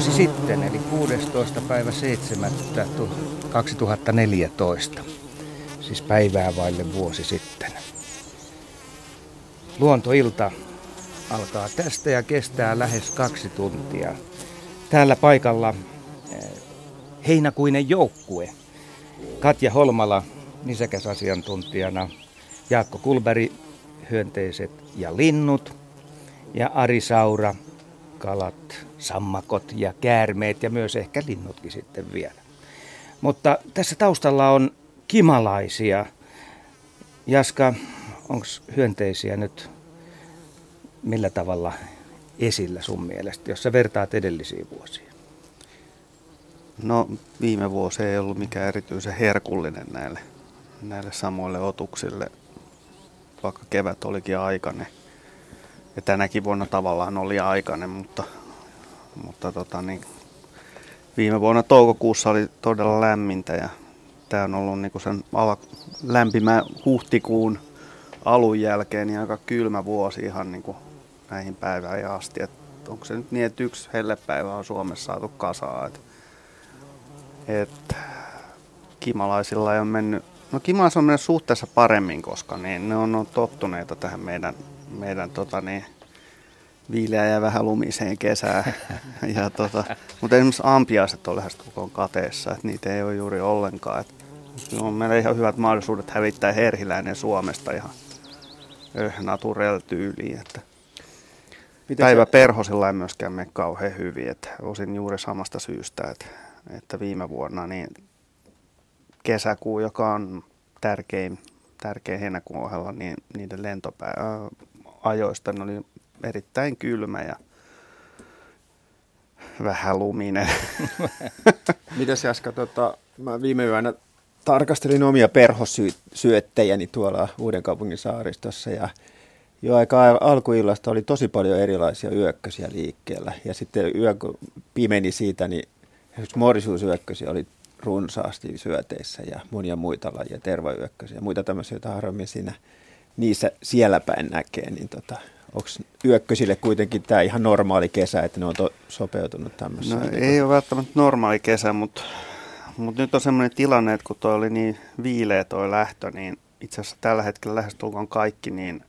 vuosi sitten, eli 16. päivä 7. 2014. Siis päivää vaille vuosi sitten. Luontoilta alkaa tästä ja kestää lähes kaksi tuntia. Täällä paikalla eh, heinäkuinen joukkue. Katja Holmala nisäkäsasiantuntijana, Jaakko Kulberi, hyönteiset ja linnut, ja Ari Saura, kalat, sammakot ja käärmeet ja myös ehkä linnutkin sitten vielä. Mutta tässä taustalla on kimalaisia. Jaska, onko hyönteisiä nyt millä tavalla esillä sun mielestä, jos sä vertaat edellisiä vuosia? No viime vuosi ei ollut mikään erityisen herkullinen näille, näille samoille otuksille, vaikka kevät olikin aikainen. Ja tänäkin vuonna tavallaan oli aikainen, mutta, mutta tota niin, viime vuonna toukokuussa oli todella lämmintä ja tämä on ollut niin sen ala, lämpimän huhtikuun alun jälkeen niin aika kylmä vuosi ihan niin kuin näihin päivään asti. Et onko se nyt niin, että yksi hellepäivä on Suomessa saatu kasaa. Et, et, kimalaisilla ei ole mennyt, no kimalais on mennyt suhteessa paremmin, koska niin, ne on, on tottuneita tähän meidän, meidän tota niin, viileä ja vähän lumiseen kesään. ja tota, mutta esimerkiksi ampiaiset on lähes koko kateessa, että niitä ei ole juuri ollenkaan. Et, on meillä ihan hyvät mahdollisuudet hävittää herhiläinen Suomesta ihan naturel tyyliin. Että Miten päivä se... perhosilla ei myöskään mene kauhean hyvin. Että osin juuri samasta syystä, että, että viime vuonna niin kesäkuu, joka on tärkein, tärkein heinäkuun ohella, niin niiden lentoajoista oli erittäin kylmä ja vähän luminen. Mitäs Jaska, tota, mä viime yönä tarkastelin omia perhosyöttejäni tuolla Uudenkaupungin saaristossa ja jo aika alkuillasta oli tosi paljon erilaisia yökkösiä liikkeellä. Ja sitten yö kun pimeni siitä, niin morisuusyökkösiä oli runsaasti syöteissä ja monia muita lajeja, tervayökkösiä ja muita tämmöisiä, joita harvemmin siinä niissä siellä päin näkee. Niin tota, onko yökkösille kuitenkin tämä ihan normaali kesä, että ne on to, sopeutunut tämmöiseen? No, ei ole välttämättä normaali kesä, mutta, mutta nyt on semmoinen tilanne, että kun toi oli niin viileä toi lähtö, niin itse asiassa tällä hetkellä lähestulkoon kaikki niin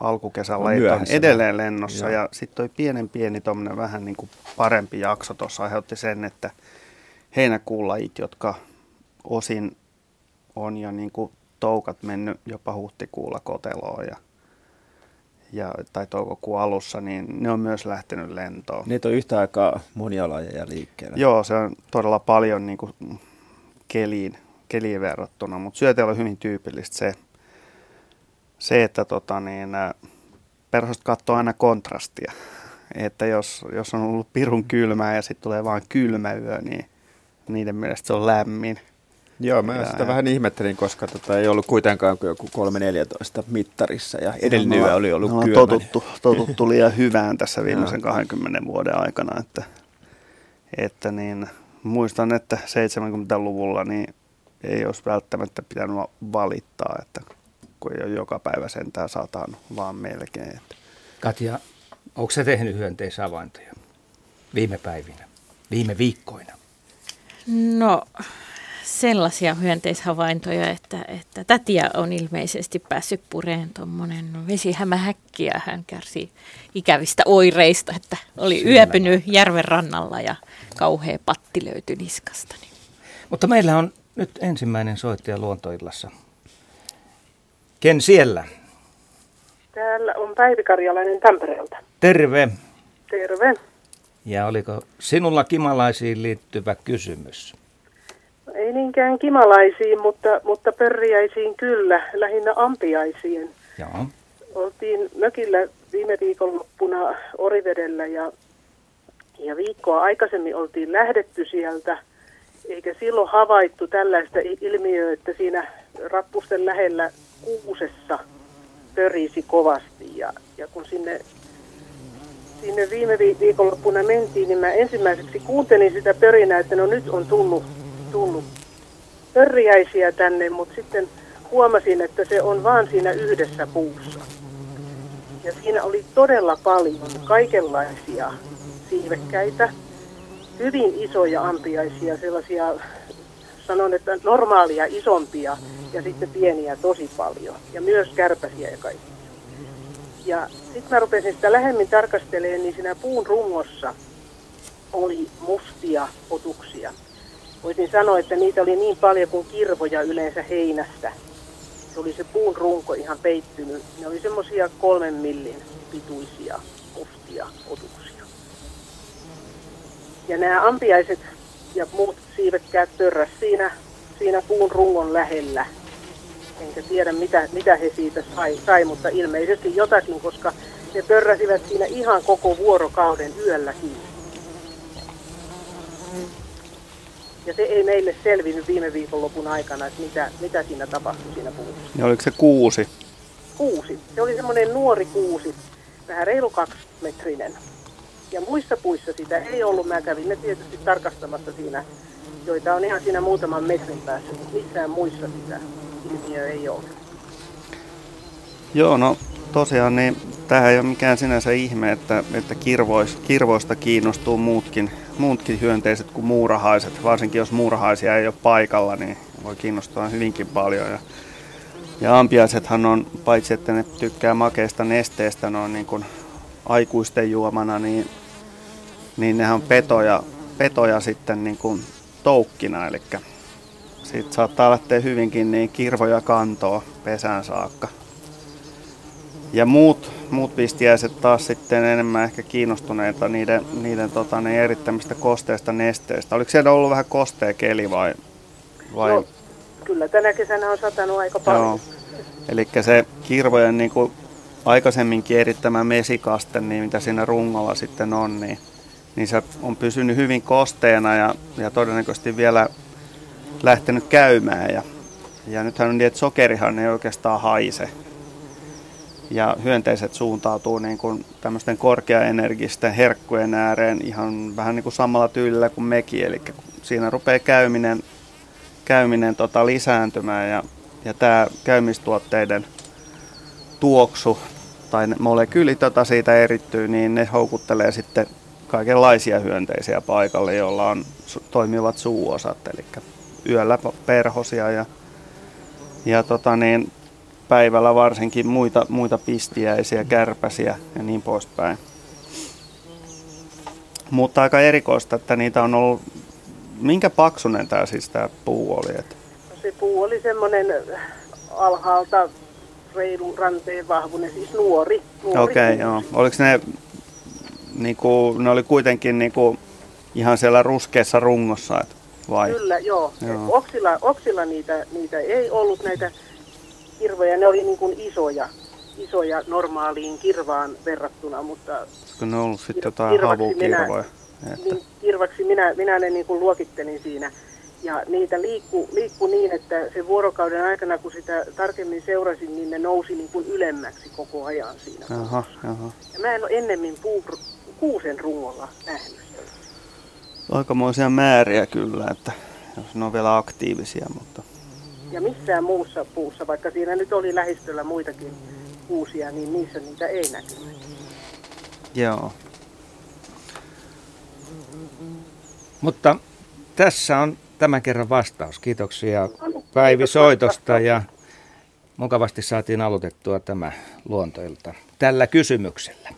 alkukesän lajit on edelleen lennossa. Joo. Ja sitten toi pienen pieni tommonen vähän niin kuin parempi jakso tuossa aiheutti sen, että heinäkuun lajit, jotka osin on jo niin kuin toukat mennyt jopa huhtikuulla koteloon ja, ja, tai toukokuun alussa, niin ne on myös lähtenyt lentoon. Niitä on yhtä aikaa monia lajeja liikkeellä. Joo, se on todella paljon niin kuin keliin, keliin verrattuna, mutta syöteillä on hyvin tyypillistä se, se, että tota, niin, perhoset katsoo aina kontrastia. Että jos, jos on ollut pirun kylmää ja sitten tulee vain kylmä yö, niin niiden mielestä se on lämmin. Joo, mä ja, sitä ja... vähän ihmettelin, koska tota ei ollut kuitenkaan kuin joku 3.14 mittarissa ja edellinen yö oli ollut kylmä. Totuttu, totuttu liian hyvään tässä viimeisen 20 vuoden aikana, että, että niin, muistan, että 70-luvulla niin ei olisi välttämättä pitänyt valittaa, että kun ei ole joka päivä sentään sataan, vaan melkein. Katja, onko se tehnyt hyönteisavaintoja viime päivinä, viime viikkoina? No sellaisia hyönteishavaintoja, että, että tätiä on ilmeisesti päässyt pureen tuommoinen vesihämähäkki ja hän kärsi ikävistä oireista, että oli Siinä yöpynyt järven rannalla ja kauhea patti löytyi niskasta. Mutta meillä on nyt ensimmäinen soittaja luontoillassa. Ken siellä? Täällä on Päivi Karjalainen Tampereelta. Terve. Terve. Ja oliko sinulla kimalaisiin liittyvä kysymys? Ei niinkään kimalaisiin, mutta, mutta pörriäisiin kyllä, lähinnä ampiaisiin. Joo. Oltiin mökillä viime viikonloppuna Orivedellä ja, ja viikkoa aikaisemmin oltiin lähdetty sieltä, eikä silloin havaittu tällaista ilmiöä, että siinä rappusten lähellä kuusessa pörisi kovasti ja, ja kun sinne sinne viime vi- viikonloppuna mentiin, niin mä ensimmäiseksi kuuntelin sitä pörinää, että no nyt on tullut, tullut pörriäisiä tänne, mutta sitten huomasin, että se on vaan siinä yhdessä puussa. Ja siinä oli todella paljon kaikenlaisia siivekkäitä, hyvin isoja ampiaisia, sellaisia, sanon, että normaalia isompia ja sitten pieniä tosi paljon. Ja myös kärpäsiä ja kaikki. Ja sitten mä rupesin sitä lähemmin tarkastelemaan, niin siinä puun rungossa oli mustia otuksia. Voisin sanoa, että niitä oli niin paljon kuin kirvoja yleensä heinästä. Se oli se puun runko ihan peittynyt. Ne oli semmoisia kolmen millin pituisia mustia otuksia. Ja nämä ampiaiset ja muut siivekkäät törräs siinä, siinä puun rungon lähellä. Enkä tiedä mitä, mitä he siitä sai, sai, mutta ilmeisesti jotakin, koska ne pörräsivät siinä ihan koko vuorokauden yölläkin. Ja se ei meille selvinnyt viime viikonlopun aikana, että mitä, mitä siinä tapahtui siinä puussa. Ja oliko se kuusi? Kuusi. Se oli semmoinen nuori kuusi, vähän reilu kaksimetrinen. Ja muissa puissa sitä ei ollut. Mä kävin ne tietysti tarkastamassa siinä, joita on ihan siinä muutaman metrin päässä. mutta Missään muissa sitä ilmiö ei ole. Joo, no tosiaan niin tähän ei ole mikään sinänsä ihme, että, että kirvois, kirvoista kiinnostuu muutkin, muutkin hyönteiset kuin muurahaiset. Varsinkin jos muurahaisia ei ole paikalla, niin voi kiinnostua hyvinkin paljon. Ja, ja ampiaisethan on, paitsi että ne tykkää makeista nesteestä noin niin kuin aikuisten juomana, niin, niin nehän on petoja, petoja sitten niin kuin toukkina, eli siitä saattaa lähteä hyvinkin niin kirvoja kantoa pesään saakka. Ja muut, muut pistiäiset taas sitten enemmän ehkä kiinnostuneita niiden, niiden tota, ne erittämistä kosteista nesteistä. Oliko siellä ollut vähän kostea keli vai? vai? No, kyllä tänä kesänä on satanut aika paljon. Joo. Eli se kirvojen niin kuin aikaisemminkin erittämä mesikaste, niin mitä siinä rungolla sitten on, niin, niin se on pysynyt hyvin kosteena ja, ja todennäköisesti vielä lähtenyt käymään. Ja, ja nythän on niin, että sokerihan ei oikeastaan haise. Ja hyönteiset suuntautuu niin kuin tämmöisten korkeaenergisten herkkujen ääreen ihan vähän niin kuin samalla tyylillä kuin mekin. Eli siinä rupeaa käyminen, käyminen tota lisääntymään ja, ja tämä käymistuotteiden tuoksu tai molekyylit, joita siitä erittyy, niin ne houkuttelee sitten kaikenlaisia hyönteisiä paikalle, joilla on toimivat suuosat, eli yöllä perhosia ja, ja tota niin, päivällä varsinkin muita, muita pistiäisiä, kärpäsiä ja niin poispäin. Mutta aika erikoista, että niitä on ollut, minkä paksunen tämä siis tämä puu oli? Että? Se puu oli semmoinen alhaalta reilu ranteen vahvuinen, siis nuori. nuori Okei, okay, joo. Oliko ne, niinku, ne oli kuitenkin niinku, ihan siellä ruskeassa rungossa, et, vai? Kyllä, joo. Joo. Oksilla, oksilla niitä, niitä ei ollut näitä kirvoja, ne oli niin kuin isoja, isoja normaaliin kirvaan verrattuna, mutta Olisiko ne ollut sitten jotain havukirvoja? Että, niin kirvaksi minä, minä ne niin kuin luokittelin siinä. Ja niitä liikku, liikku niin, että se vuorokauden aikana, kun sitä tarkemmin seurasin, niin ne nousi niin kuin ylemmäksi koko ajan siinä. jaha, jaha. Ja mä en ole ennemmin puu, kuusen rungolla nähnyt. Aikamoisia määriä kyllä, että jos ne on vielä aktiivisia, mutta Ja missään muussa puussa, vaikka siinä nyt oli lähistöllä muitakin kuusia, niin niissä niitä ei näkynyt. joo. Mutta tässä on tämän kerran vastaus. Kiitoksia Päivi soitosta ja mukavasti saatiin aloitettua tämä luontoilta tällä kysymyksellä.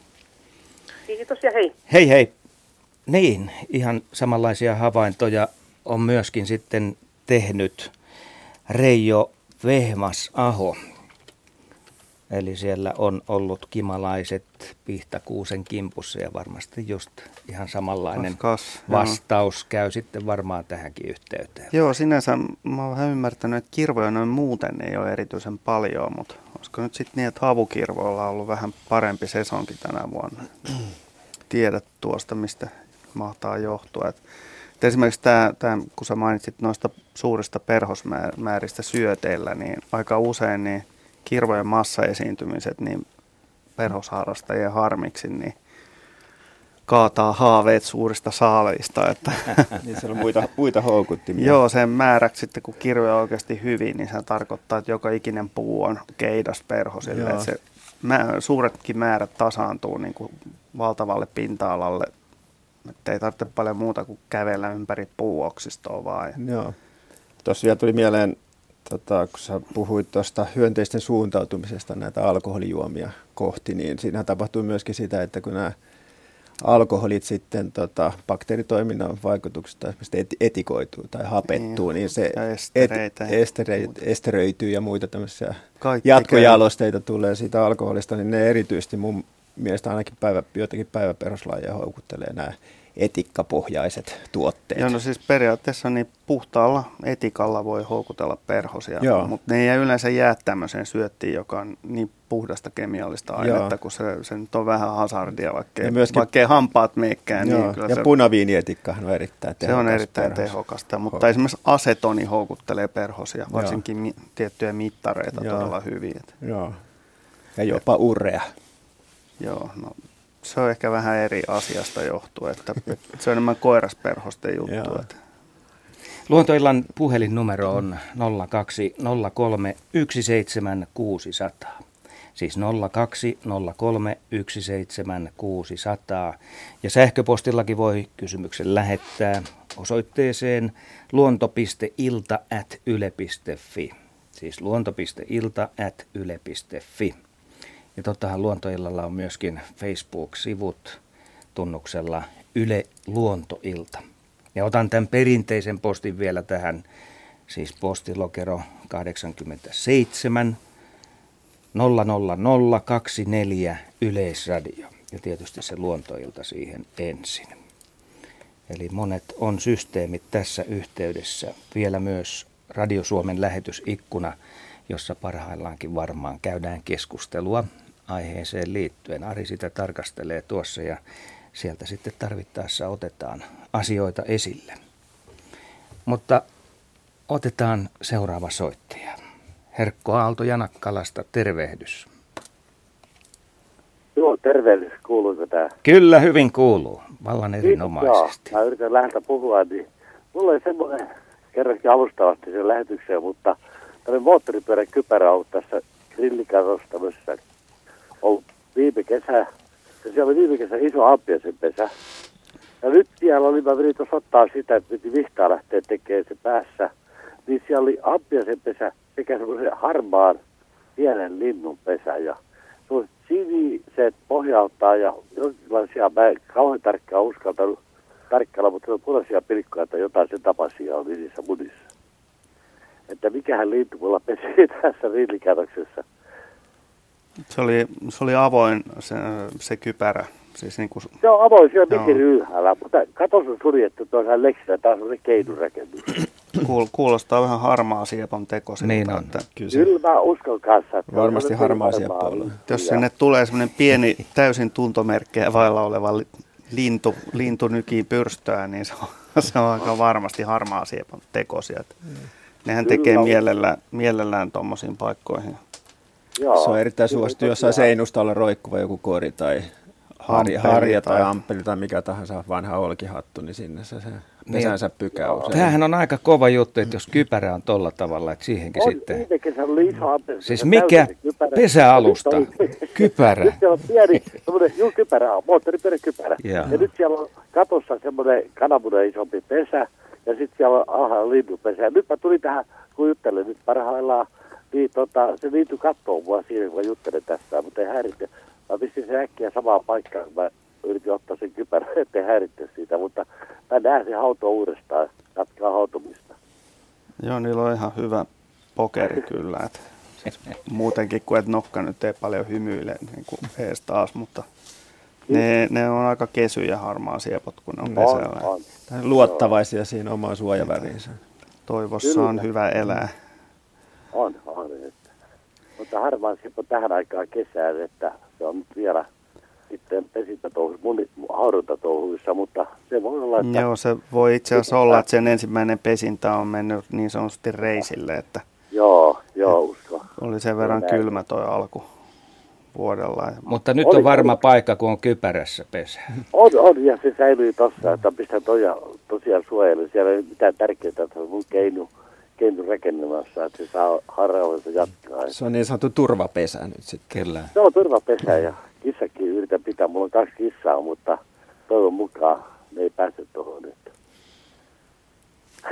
Kiitos ja hei. Hei hei. Niin, ihan samanlaisia havaintoja on myöskin sitten tehnyt Reijo Vehmas Aho. Eli siellä on ollut kimalaiset pihtakuusen kimpussa ja varmasti just ihan samanlainen Kas, kas, joo. vastaus käy sitten varmaan tähänkin yhteyteen. Joo, sinänsä mä oon vähän ymmärtänyt, että kirvoja noin muuten ei ole erityisen paljon, mutta olisiko nyt sitten niin, että havukirvoilla on ollut vähän parempi sesonki tänä vuonna. Tiedät tuosta, mistä mahtaa johtua. Et, et esimerkiksi tämä, tää, kun sä mainitsit noista suurista perhosmääristä syöteillä, niin aika usein niin kirvojen massaesiintymiset niin perhosharrastajien harmiksi, niin kaataa haaveet suurista saaleista. Että niin siellä on muita, muita houkuttimia. Joo, sen määräksi sitten kun kirve on oikeasti hyvin, niin se tarkoittaa, että joka ikinen puu on keidas perhosille. Että se mä, suuretkin määrät tasaantuu niin kuin valtavalle pinta-alalle. Että ei tarvitse paljon muuta kuin kävellä ympäri puuoksistoa vaan. Joo. Tuossa vielä tuli mieleen, tota, kun sä puhuit tuosta hyönteisten suuntautumisesta näitä alkoholijuomia kohti, niin siinä tapahtuu myöskin sitä, että kun nämä alkoholit sitten tota, bakteeritoiminnan vaikutuksesta esimerkiksi etikoituu tai hapettuu, niin, niin se estereitä, et, estereit, esteröityy ja muita tämmöisiä Kaikki jatkojalosteita käy. tulee siitä alkoholista, niin ne erityisesti mun mielestä ainakin päivä, joitakin päiväperuslajeja houkuttelee nämä etikkapohjaiset tuotteet. Joo, no siis periaatteessa niin puhtaalla etikalla voi houkutella perhosia, Joo. mutta ne ei yleensä jää tämmöiseen syöttiin, joka on niin puhdasta kemiallista ainetta, Joo. kun se, se nyt on vähän hazardia, vaikka ja myöskin, vaikkei hampaat meikkään. Niin kyllä ja se, punaviinietikkahan on erittäin tehokas. Se on erittäin perhos. tehokasta, mutta Ho. esimerkiksi asetoni houkuttelee perhosia, varsinkin mi, tiettyjä mittareita Joo. todella hyvin. Joo. Ja jopa urea. Joo, no se on ehkä vähän eri asiasta että, että se on enemmän koirasperhosten juttu. Että. Luontoillan puhelinnumero on 0203 17600. Siis 0203 17600. Ja sähköpostillakin voi kysymyksen lähettää osoitteeseen luonto.ilta.yle.fi. Siis luonto.ilta.yle.fi. Ja tottahan Luontoillalla on myöskin Facebook-sivut tunnuksella Yle Luontoilta. Ja otan tämän perinteisen postin vielä tähän, siis postilokero 87 00024 Yleisradio. Ja tietysti se luontoilta siihen ensin. Eli monet on systeemit tässä yhteydessä. Vielä myös Radio Suomen lähetysikkuna, jossa parhaillaankin varmaan käydään keskustelua aiheeseen liittyen. Ari sitä tarkastelee tuossa ja sieltä sitten tarvittaessa otetaan asioita esille. Mutta otetaan seuraava soittaja. Herkko Aalto Janakkalasta, tervehdys. Joo, tervehdys. Kuuluuko tämä? Kyllä, hyvin kuuluu. Vallan erinomaisesti. Joo, mä yritän lähteä puhua, niin mulla oli semmoinen kerrankin alustavasti sen lähetykseen, mutta tämmöinen moottoripyörän kypärä on tässä grillikatossa tämmöisessä ollut viime kesä, ja siellä oli viime kesä iso ampiaisen pesä. Ja nyt siellä oli, mä yritin tuossa ottaa sitä, että piti vihtaa lähteä tekemään se päässä, niin siellä oli ampiaisen pesä sekä semmoisen harmaan pienen linnun pesä ja siniset pohjalta ja jonkinlaisia, mä en kauhean tarkkaan uskaltanut tarkkailla, mutta on punaisia pilkkoja tai jotain sen tapaisia on niissä munissa. Että mikähän lintu mulla pesi tässä rillikätoksessa. Se oli, se oli avoin se, se kypärä. Siis niin kuin, se on avoin, se on digiryyhällä, mutta kato sun suljettu tuossa leksinä, taas on se keinurakennus. Kuul, kuulostaa vähän harmaa siepon teko. Niin on. Että, kyllä, se, kyllä mä uskon kanssa. Että Varmasti harmaa sieppo on. Jos sinne tulee semmoinen pieni täysin tuntomerkkejä vailla oleva lintu, lintu nykii pyrstöä, niin se on, se on aika varmasti harmaa siepon tekosia. Nehän kyllä. tekee mielellään, mielellään tuommoisiin paikkoihin. Joo, se on erittäin suosittu jossain seinustalla roikkuva joku kori tai harja, harja tai amppeli tai mikä tahansa vanha olkihattu, niin sinne se, se pesänsä niin. pykää usein. Tämähän on aika kova juttu, että jos kypärä on tolla tavalla, että siihenkin on, sitten... oli iso Siis mikä pesäalusta? Kypärä. Nyt siellä on pieni, semmoinen, juu, kypärä on, moottoripyörä kypärä. Ja. ja nyt siellä on katossa semmoinen kananmunen isompi pesä, ja sitten siellä on alhaalla linnupesä. Ja nyt mä tulin tähän, kun juttelen nyt parhaillaan niin, tota, se liittyy kattoon mua siinä, kun mä juttelen tästä, mutta ei häiritse. Mä pistin sen äkkiä samaan paikkaan, kun mä yritin ottaa sen kypärän, ettei häiritse siitä, mutta mä näen sen hautoa uudestaan, jatkaa hautumista. Joo, niillä on ihan hyvä pokeri kyllä, että siis muutenkin kuin että nokka nyt ei paljon hymyile niin kuin ees taas, mutta ne, ne on aika kesyjä harmaa siepot, kun ne on pesällä. On, on. Luottavaisia siinä omaan suojaväriinsä. Toivossa on hyvä elää. On, on. Että. Mutta harvaan on tähän aikaan kesään, että se on nyt vielä sitten pesintätouhuissa, mun haudantatouhuissa, mutta se voi olla, että... Joo, se voi itse asiassa olla, että sen ensimmäinen pesintä on mennyt niin sanotusti reisille, että... Joo, joo, usko. Oli sen verran kylmä toi alku. vuodella. Mutta nyt Oli- on varma paikka, kun on kypärässä pesä. On, on, ja se säilyy tossa, että pistän toja, tosiaan suojelu. Siellä ei ole mitään tärkeää, että se on mun keinu, keinu rakennamassa, että se saa harrautensa jatkaa. Se on niin sanottu turvapesä nyt sitten. Kyllä. Se on turvapesä ja kissakin yritän pitää. Mulla on kaksi kissaa, mutta toivon mukaan ne ei pääse tuohon nyt.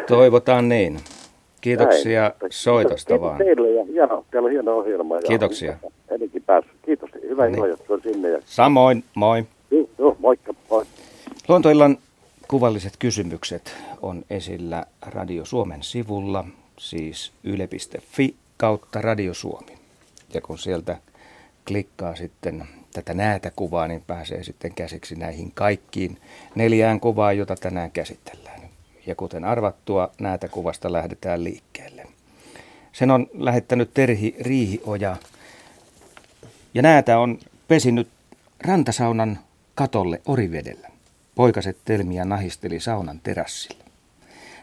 Toivotaan niin. Kiitoksia Näin. soitosta Kiitos vaan. teille ja hieno, teillä on hieno ohjelma. Ja Kiitoksia. Ennenkin päässyt. Kiitos. Hyvää Niin. ilojatkoa sinne. Ja, Samoin, moi. joo, joo, moikka. Moi. Luontoillan kuvalliset kysymykset on esillä Radio Suomen sivulla, siis yle.fi kautta Radio Suomi. Ja kun sieltä klikkaa sitten tätä näätäkuvaa, niin pääsee sitten käsiksi näihin kaikkiin neljään kuvaan, jota tänään käsitellään. Ja kuten arvattua, näätäkuvasta lähdetään liikkeelle. Sen on lähettänyt Terhi Riihioja. Ja näätä on pesinyt rantasaunan katolle Orivedellä. Poikaset telmiä nahisteli saunan terassilla.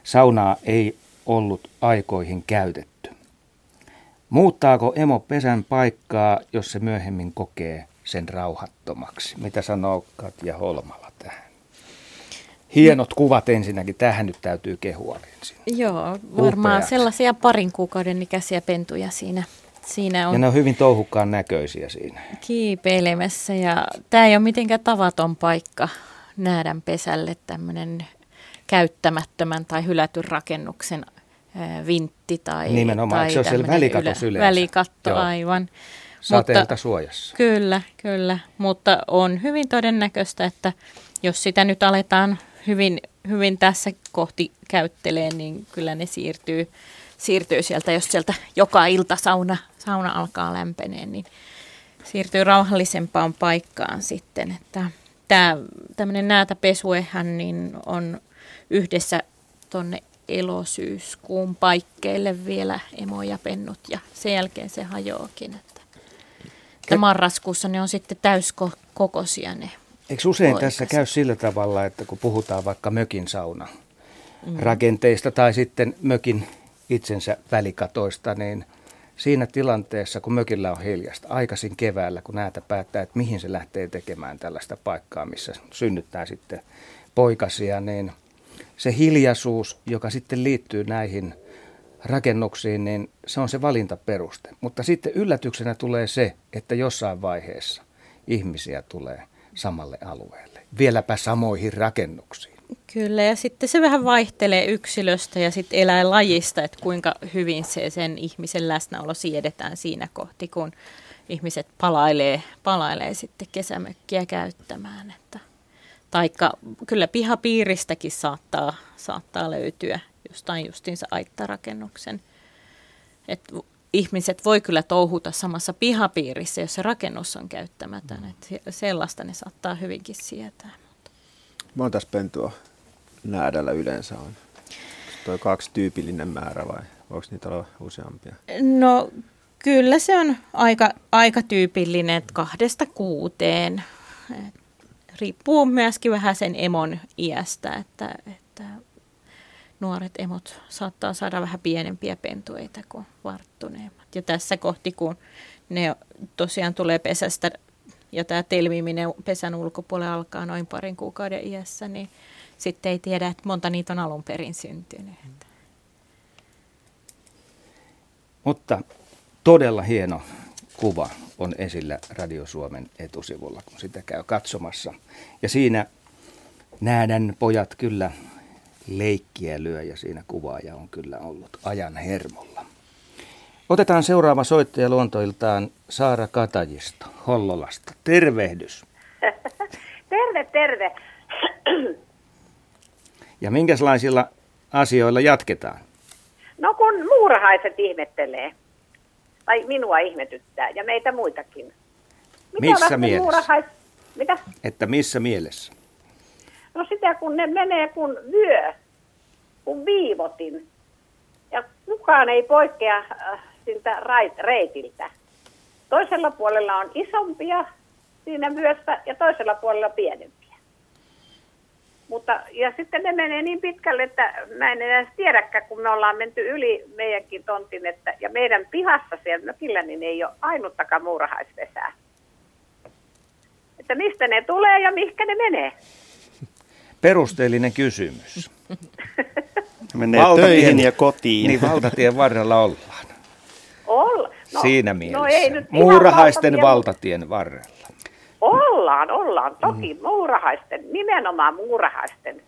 Saunaa ei ollut aikoihin käytetty. Muuttaako emo pesän paikkaa, jos se myöhemmin kokee sen rauhattomaksi? Mitä sanoo Katja Holmala tähän? Hienot kuvat ensinnäkin. Tähän nyt täytyy kehua ensin. Joo, varmaan Upeat. sellaisia parin kuukauden ikäisiä pentuja siinä, siinä Ja on ne on hyvin touhukkaan näköisiä siinä. kiipeilemässä. Ja tämä ei ole mitenkään tavaton paikka näädän pesälle tämmöinen käyttämättömän tai hylätyn rakennuksen vintti tai Nimenomaan, tai se ole siellä välikatossa yleensä? Välikatto, Joo. aivan. Sateelta suojassa. Kyllä, kyllä. Mutta on hyvin todennäköistä, että jos sitä nyt aletaan hyvin, hyvin tässä kohti käyttelee, niin kyllä ne siirtyy, siirtyy sieltä, jos sieltä joka ilta sauna, sauna alkaa lämpeneen, niin siirtyy rauhallisempaan paikkaan sitten. Että tämä tämmöinen näätäpesuehän niin on yhdessä tonne elosyyskuun paikkeille vielä emo ja pennut ja sen jälkeen se hajoakin. Että, että marraskuussa ne on sitten täyskokoisia ne. Eikö usein Poikaset. tässä käy sillä tavalla, että kun puhutaan vaikka mökin sauna rakenteista tai sitten mökin itsensä välikatoista, niin siinä tilanteessa, kun mökillä on hiljasta, aikaisin keväällä, kun näitä päättää, että mihin se lähtee tekemään tällaista paikkaa, missä synnyttää sitten poikasia, niin se hiljaisuus, joka sitten liittyy näihin rakennuksiin, niin se on se valintaperuste. Mutta sitten yllätyksenä tulee se, että jossain vaiheessa ihmisiä tulee samalle alueelle. Vieläpä samoihin rakennuksiin. Kyllä, ja sitten se vähän vaihtelee yksilöstä ja sitten eläinlajista, että kuinka hyvin se sen ihmisen läsnäolo siedetään siinä kohti, kun ihmiset palailee, palailee sitten kesämökkiä käyttämään. Että, taikka kyllä pihapiiristäkin saattaa, saattaa löytyä jostain justiinsa aittarakennuksen. Et ihmiset voi kyllä touhuta samassa pihapiirissä, jos se rakennus on käyttämätön. Et se- sellaista ne saattaa hyvinkin sietää. Montas pentua näädällä yleensä on? Toi kaksi tyypillinen määrä vai voiko niitä olla useampia? No kyllä se on aika, aika tyypillinen, että kahdesta kuuteen. Et riippuu myöskin vähän sen emon iästä, että, että nuoret emot saattaa saada vähän pienempiä pentueita kuin varttuneemmat. Ja tässä kohti, kun ne tosiaan tulee pesästä ja tämä telmiminen pesän ulkopuolella alkaa noin parin kuukauden iässä, niin sitten ei tiedä, että monta niitä on alun perin syntynyt. Mutta todella hieno kuva on esillä Radio Suomen etusivulla, kun sitä käy katsomassa. Ja siinä nähdään pojat kyllä leikkiä lyö ja siinä kuvaaja on kyllä ollut ajan hermolla. Otetaan seuraava soittaja luontoiltaan Saara Katajisto Hollolasta. Tervehdys. Terve, terve. Ja minkälaisilla asioilla jatketaan? No kun muurahaiset ihmettelee, tai minua ihmetyttää, ja meitä muitakin. Missä ovat ne mielessä? Muurahais... Mitä? Että missä mielessä? No sitä kun ne menee kun vyö, kun viivotin. Ja kukaan ei poikkea äh, siltä rait, reitiltä. Toisella puolella on isompia siinä vyössä ja toisella puolella pienempiä. Mutta, ja sitten ne menee niin pitkälle, että mä en edes tiedäkään, kun me ollaan menty yli meidänkin tontin, että, ja meidän pihassa siellä mökillä niin ei ole ainuttakaan muurahaispesää. että mistä ne tulee ja mihinkä ne menee. Perusteellinen kysymys. Menee Valtatien- töihin ja kotiin. Niin valtatien varrella ollaan. Olla. No, Siinä mielessä. No ei nyt Muurahaisten valtatien- varrella. Ollaan, ollaan. Toki muurahaisten, nimenomaan muurahaisten.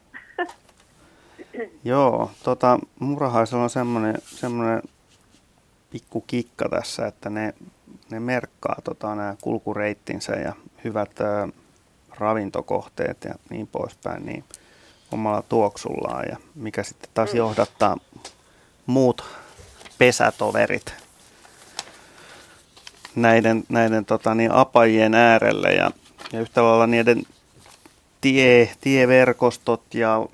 Joo, tota, murahaisella on semmoinen, semmoinen pikku kikka tässä, että ne, ne merkkaa tota, nämä kulkureittinsä ja hyvät ä, ravintokohteet ja niin poispäin niin omalla tuoksullaan ja mikä sitten taas Mm. johdattaa muut pesätoverit näiden, näiden tota, niin apajien äärelle ja, ja yhtä lailla niiden tie, tieverkostot ja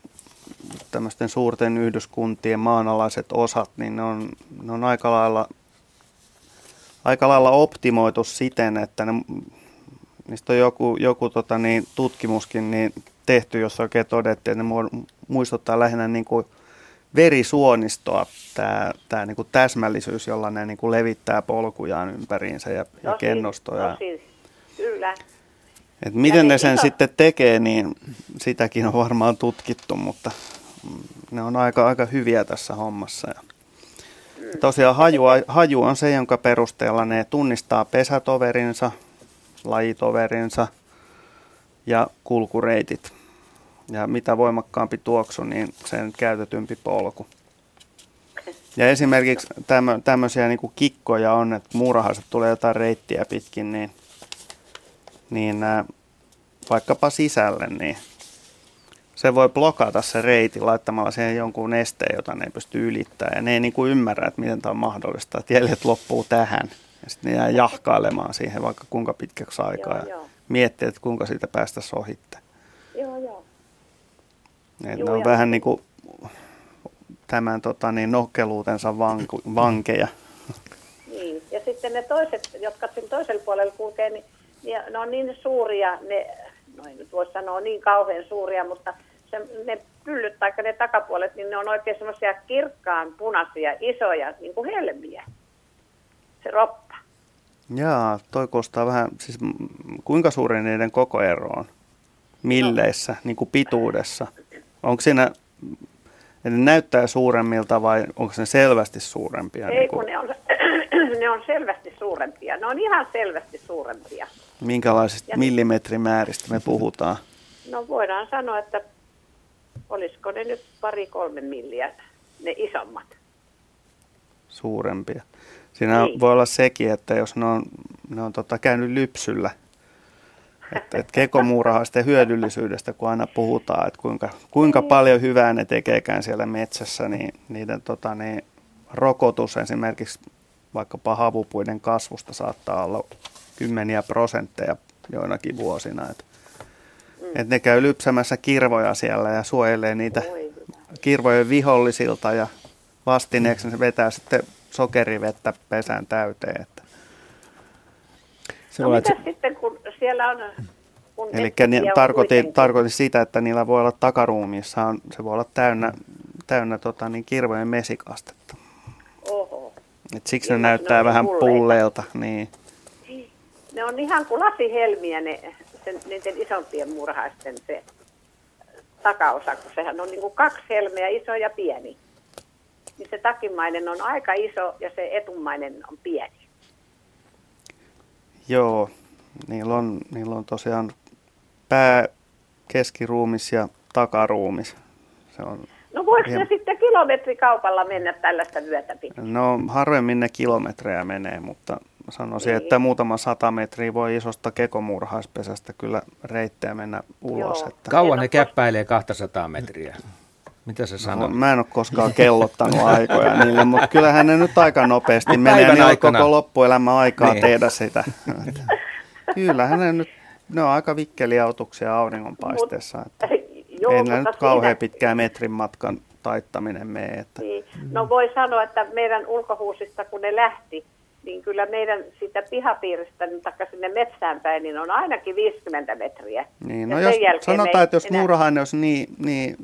tämmöisten suurten yhdyskuntien maanalaiset osat, niin ne on, ne on aika, lailla, aika lailla optimoitu siten, että ne, niistä on joku, joku tota niin, tutkimuskin niin tehty, jossa oikein todettiin, että ne muistuttaa lähinnä niin kuin verisuonistoa, tämä, tämä niin kuin täsmällisyys, jolla ne niin kuin levittää polkujaan ympäriinsä ja, ja Tosi- kennostoja. tosi- Kyllä. Et miten ne ne sen iso- sitten tekee, niin sitäkin on varmaan tutkittu, mutta mm, ne on aika, aika hyviä tässä hommassa. Ja tosiaan haju, haju on se, jonka perusteella ne tunnistaa pesätoverinsa, lajitoverinsa ja kulkureitit. Ja mitä voimakkaampi tuoksu, niin sen käytetympi polku. Ja esimerkiksi tämmö, tämmöisiä niin kuin kikkoja on, että muurahaset tulee jotain reittiä pitkin, niin niin ää, vaikkapa sisälle, niin se voi blokata se reiti laittamalla siihen jonkun esteen, jota ne ei pysty ylittämään. Ja ne ei niin kuin ymmärrä, että miten tämä on mahdollista, että jäljet loppuu tähän. Ja sitten ne jää jahkailemaan siihen vaikka kuinka pitkäksi aikaa Joo, ja joo. miettii, että kuinka siitä päästäisiin ohitte. Joo, joo. Et ne on ja- vähän niin kuin tämän tota, niin, nokkeluutensa vanku, vankeja. Niin. Ja sitten ne toiset, jotka sen toisella puolella kulkee, niin, niin ne on niin suuria, ne, no ei nyt voi sanoa niin kauhean suuria, mutta se, ne pyllyt tai ne takapuolet, niin ne on oikein semmoisia kirkkaan punaisia, isoja, niin kuin helmiä. Se roppa. Jaa, toi kuulostaa vähän, siis kuinka suuri niiden kokoero on? Milleissä, niin kuin pituudessa? Onko siinä, ne näyttää suuremmilta vai onko ne selvästi suurempia? Ei niin kun ne on, ne on selvästi suurempia. Ne on ihan selvästi suurempia. minkälaisista Ja- millimetrimääristä me puhutaan? No voidaan sanoa, että olisiko ne nyt pari-kolme milliä, ne isommat. Suurempia. Siinä Niin. voi olla sekin, että jos ne on, ne on tota, käynyt lypsyllä, että et kekomuurahaisten hyödyllisyydestä, kun aina puhutaan, että kuinka, kuinka paljon hyvää ne tekeekään siellä metsässä, niin niiden tota, niin, rokotus esimerkiksi vaikkapa havupuiden kasvusta saattaa olla kymmeniä prosentteja joinakin vuosina. Et, et ne käy lypsämässä kirvoja siellä ja suojelee niitä kirvojen vihollisilta ja vastineeksi se vetää sitten sokerivettä pesän täyteen. Että. Se No mitä että sitten, kun siellä on... Eli tarkoitin, tarkoitin sitä, että niillä voi olla takaruumiissa, on, se voi olla täynnä, täynnä tota, niin kirvojen mesikastetta. Oho. Et siksi ne Ilman, ne näyttää on vähän pulleita. pulleilta. Niin. Ne on ihan kuin lasihelmiä ne, sen, niiden isompien murhaisten se takaosa, kun sehän on niin kuin kaksi helmeä, iso ja pieni. Niin se takimainen on aika iso ja se etumainen on pieni. Joo, niillä on, niillä on tosiaan pää, keskiruumis ja takaruumis. Se on, No voiko Hiem- ne sitten kilometrikaupalla mennä tällaista vyötä pitkin? no harvemmin ne kilometrejä menee, mutta sanoisin, Niin. että muutama sata metriä voi isosta kekomurhaispesästä kyllä reittejä mennä ulos. Joo. Että Kauan ne käppäilee 200 metriä. Mitä se No, sanoo? mä en ole koskaan kellottanut aikoja niille, mutta kyllähän ne nyt aika nopeasti menee. Päivän Niillä on aikana. koko loppuelämä aikaa Niin. tehdä sitä. Kyllähän ne nyt, ne on aika vikkeliautuksia auringonpaisteessa. Että Joo, ei mutta nyt kauhean siinä- pitkää metrin matkan taittaminen mene. Että. Niin. No voi sanoa, että meidän ulkohuusista kun ne lähti, niin kyllä meidän siitä pihapiiristä niin taikka sinne metsään päin, niin on ainakin 50 metriä. Niin, no jos sanotaan, että jos enää- muurahainen olisi niin, niin,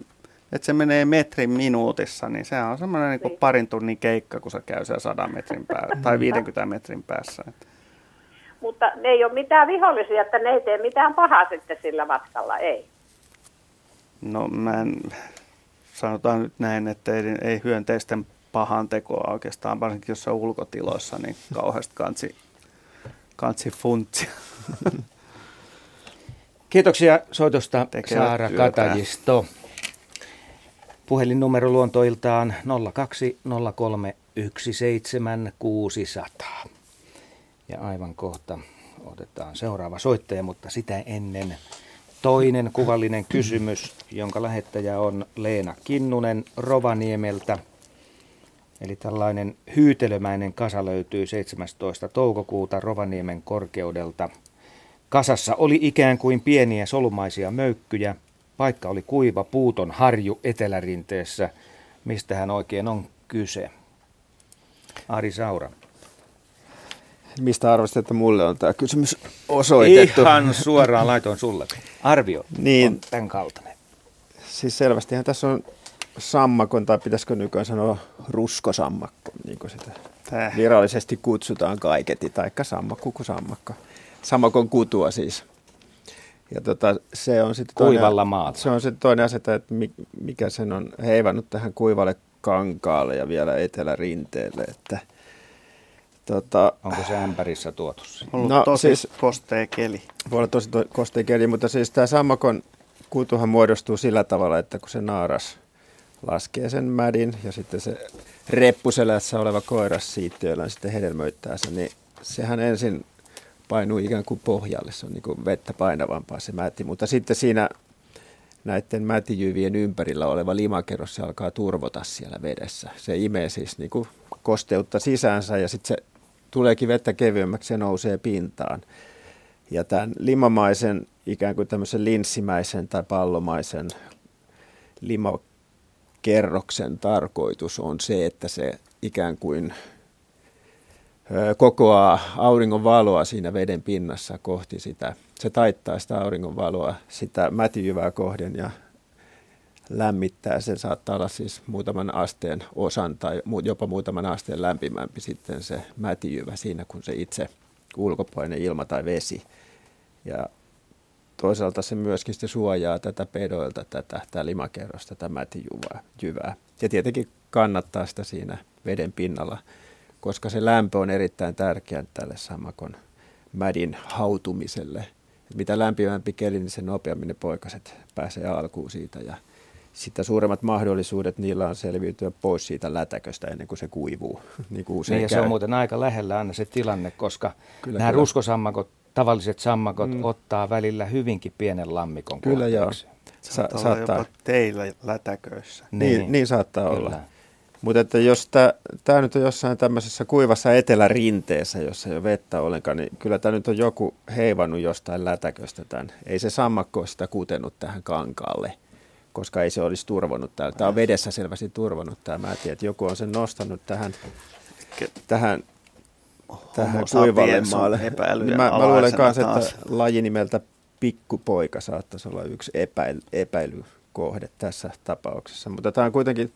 että se menee metrin minuutissa, niin sehän on semmoinen niin Niin. parin tunnin keikka, kun se käy siellä 100 metrin päällä tai 50 metrin päässä. Että. Mutta ne ei ole mitään vihollisia, että ne ei tee mitään pahaa sitten sillä matkalla, ei. No mä en, sanotaan nyt näin, että ei, ei hyönteisten pahan tekoa oikeastaan, varsinkin jos on ulkotiloissa, niin kauheasti kansi, kansi funtsia. Kiitoksia soitosta Tekevät Saara työtään. Katajisto. Puhelinnumero luontoiltaan 0203 17600. Ja aivan kohta otetaan seuraava soittaja, mutta sitä ennen toinen kuvallinen kysymys, jonka lähettäjä on Leena Kinnunen Rovaniemeltä. Eli tällainen hyytelömäinen kasa löytyy 17. toukokuuta Rovaniemen korkeudelta. Kasassa oli ikään kuin pieniä solumaisia möykkyjä. Paikka oli kuiva puuton harju etelärinteessä. Mistähän oikein on kyse? Ari Saura. Mistä arvasit, että mulle on tämä kysymys osoitettu? Ihan suoraan laitoin sulle. Arvio Niin. on tämän kaltainen. Siis selvästihän tässä on sammakon, tai pitäisikö nykyään sanoa ruskosammakko, niin kuin sitä Täh. virallisesti kutsutaan kaiketi, taikka sammakko kuin sammakko. Sammakon kutua siis. Ja tota, se on sitten Kuivalla maalla. Se on sitten toinen asia, että mi- mikä sen on heivannut tähän kuivalle kankaalle ja vielä etelärinteelle. Että, tota, Onko se ämpärissä tuotu? Ollut No, tosi siis- kostea keli. voi olla tosi to- kostea keli, mutta siis tämä sammakon kutuhan muodostuu sillä tavalla, että kun se naaras laskee sen mädin ja sitten se reppuselässä oleva koiras siittiöllä sitten hedelmöittää sen, niin sehän ensin painuu ikään kuin pohjalle, se on niin kuin vettä painavampaa se mäti, mutta sitten siinä näiden mätijyvien ympärillä oleva limakerros se alkaa turvota siellä vedessä. Se imee siis niin kuin kosteutta sisäänsä ja sitten se tuleekin vettä kevyemmäksi ja nousee pintaan. Ja tämän limamaisen, ikään kuin tämmöisen linssimäisen tai pallomaisen limakerroksen tarkoitus on se, että se ikään kuin kokoaa auringon valoa siinä veden pinnassa kohti sitä. Se taittaa sitä auringon valoa sitä mätijyvää kohden ja lämmittää. Se saattaa olla siis muutaman asteen osan tai jopa muutaman asteen lämpimämpi sitten se mätijyvä siinä, kun se itse ulkopuolinen ilma tai vesi. Ja toisaalta se myöskin sitten suojaa tätä pedoilta, tätä, tätä limakerrosta, tätä mätijyvää. jyvää. Ja tietenkin kannattaa sitä siinä veden pinnalla, koska se lämpö on erittäin tärkeä tälle sammakon mädin hautumiselle. Mitä lämpimämpi keli, niin sen nopeammin ne poikaset pääsee alkuun siitä ja sitä suuremmat mahdollisuudet niillä on selviytyä pois siitä lätäköstä ennen kuin se kuivuu. niin kuin usein Niin ja se käy. on muuten aika lähellä aina se tilanne, koska Kyllä, nämä kyllä. ruskosammakot, tavalliset sammakot Mm. ottaa välillä hyvinkin pienen lammikon Kyllä joo. kohteeksi. Sa- Saattaa olla saattaa. jopa teillä lätäköissä. Niin, niin, niin saattaa Kyllä. olla. Mutta että jos tämä nyt on jossain tämmöisessä kuivassa etelärinteessä, jossa ei ole vettä ollenkaan, niin kyllä tämä nyt on joku heivannut jostain lätäköstä tämän. Ei se sammakko sitä kutenut tähän kankaalle, koska ei se olisi turvonnut täällä. Tämä on vedessä selvästi turvonnut tämä. Mä tiedän, että joku on sen nostanut tähän, tähän, tähän kuivalle maalle. Niin mä, mä luulen myös, että laji nimeltä pikkupoika saattaisi olla yksi epäily, epäilykohde tässä tapauksessa. Mutta tämä on kuitenkin,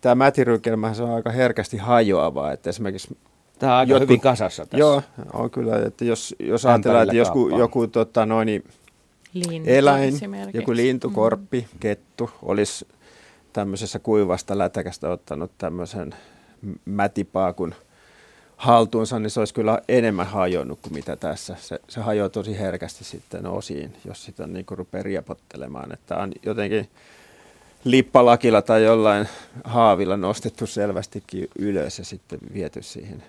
tämä mätirykelmähän se on aika herkästi hajoavaa, että esimerkiksi Tämä on aika Jotkut- hyvin kasassa tässä. Joo, on kyllä, että jos, jos ajatellaan, että joku, kaappaa. joku tota, noin, niin Lintu eläin, joku lintu, korppi, kettu olisi tämmöisessä kuivasta lätäkästä ottanut tämmöisen mätipaakun haltuunsa, niin se olisi kyllä enemmän hajonnut kuin mitä tässä. Se, se hajoaa tosi herkästi sitten osiin, jos sitä niin rupeaa riepottelemaan. Että on jotenkin lippalakilla tai jollain haavilla nostettu selvästikin ylös ja sitten viety siihen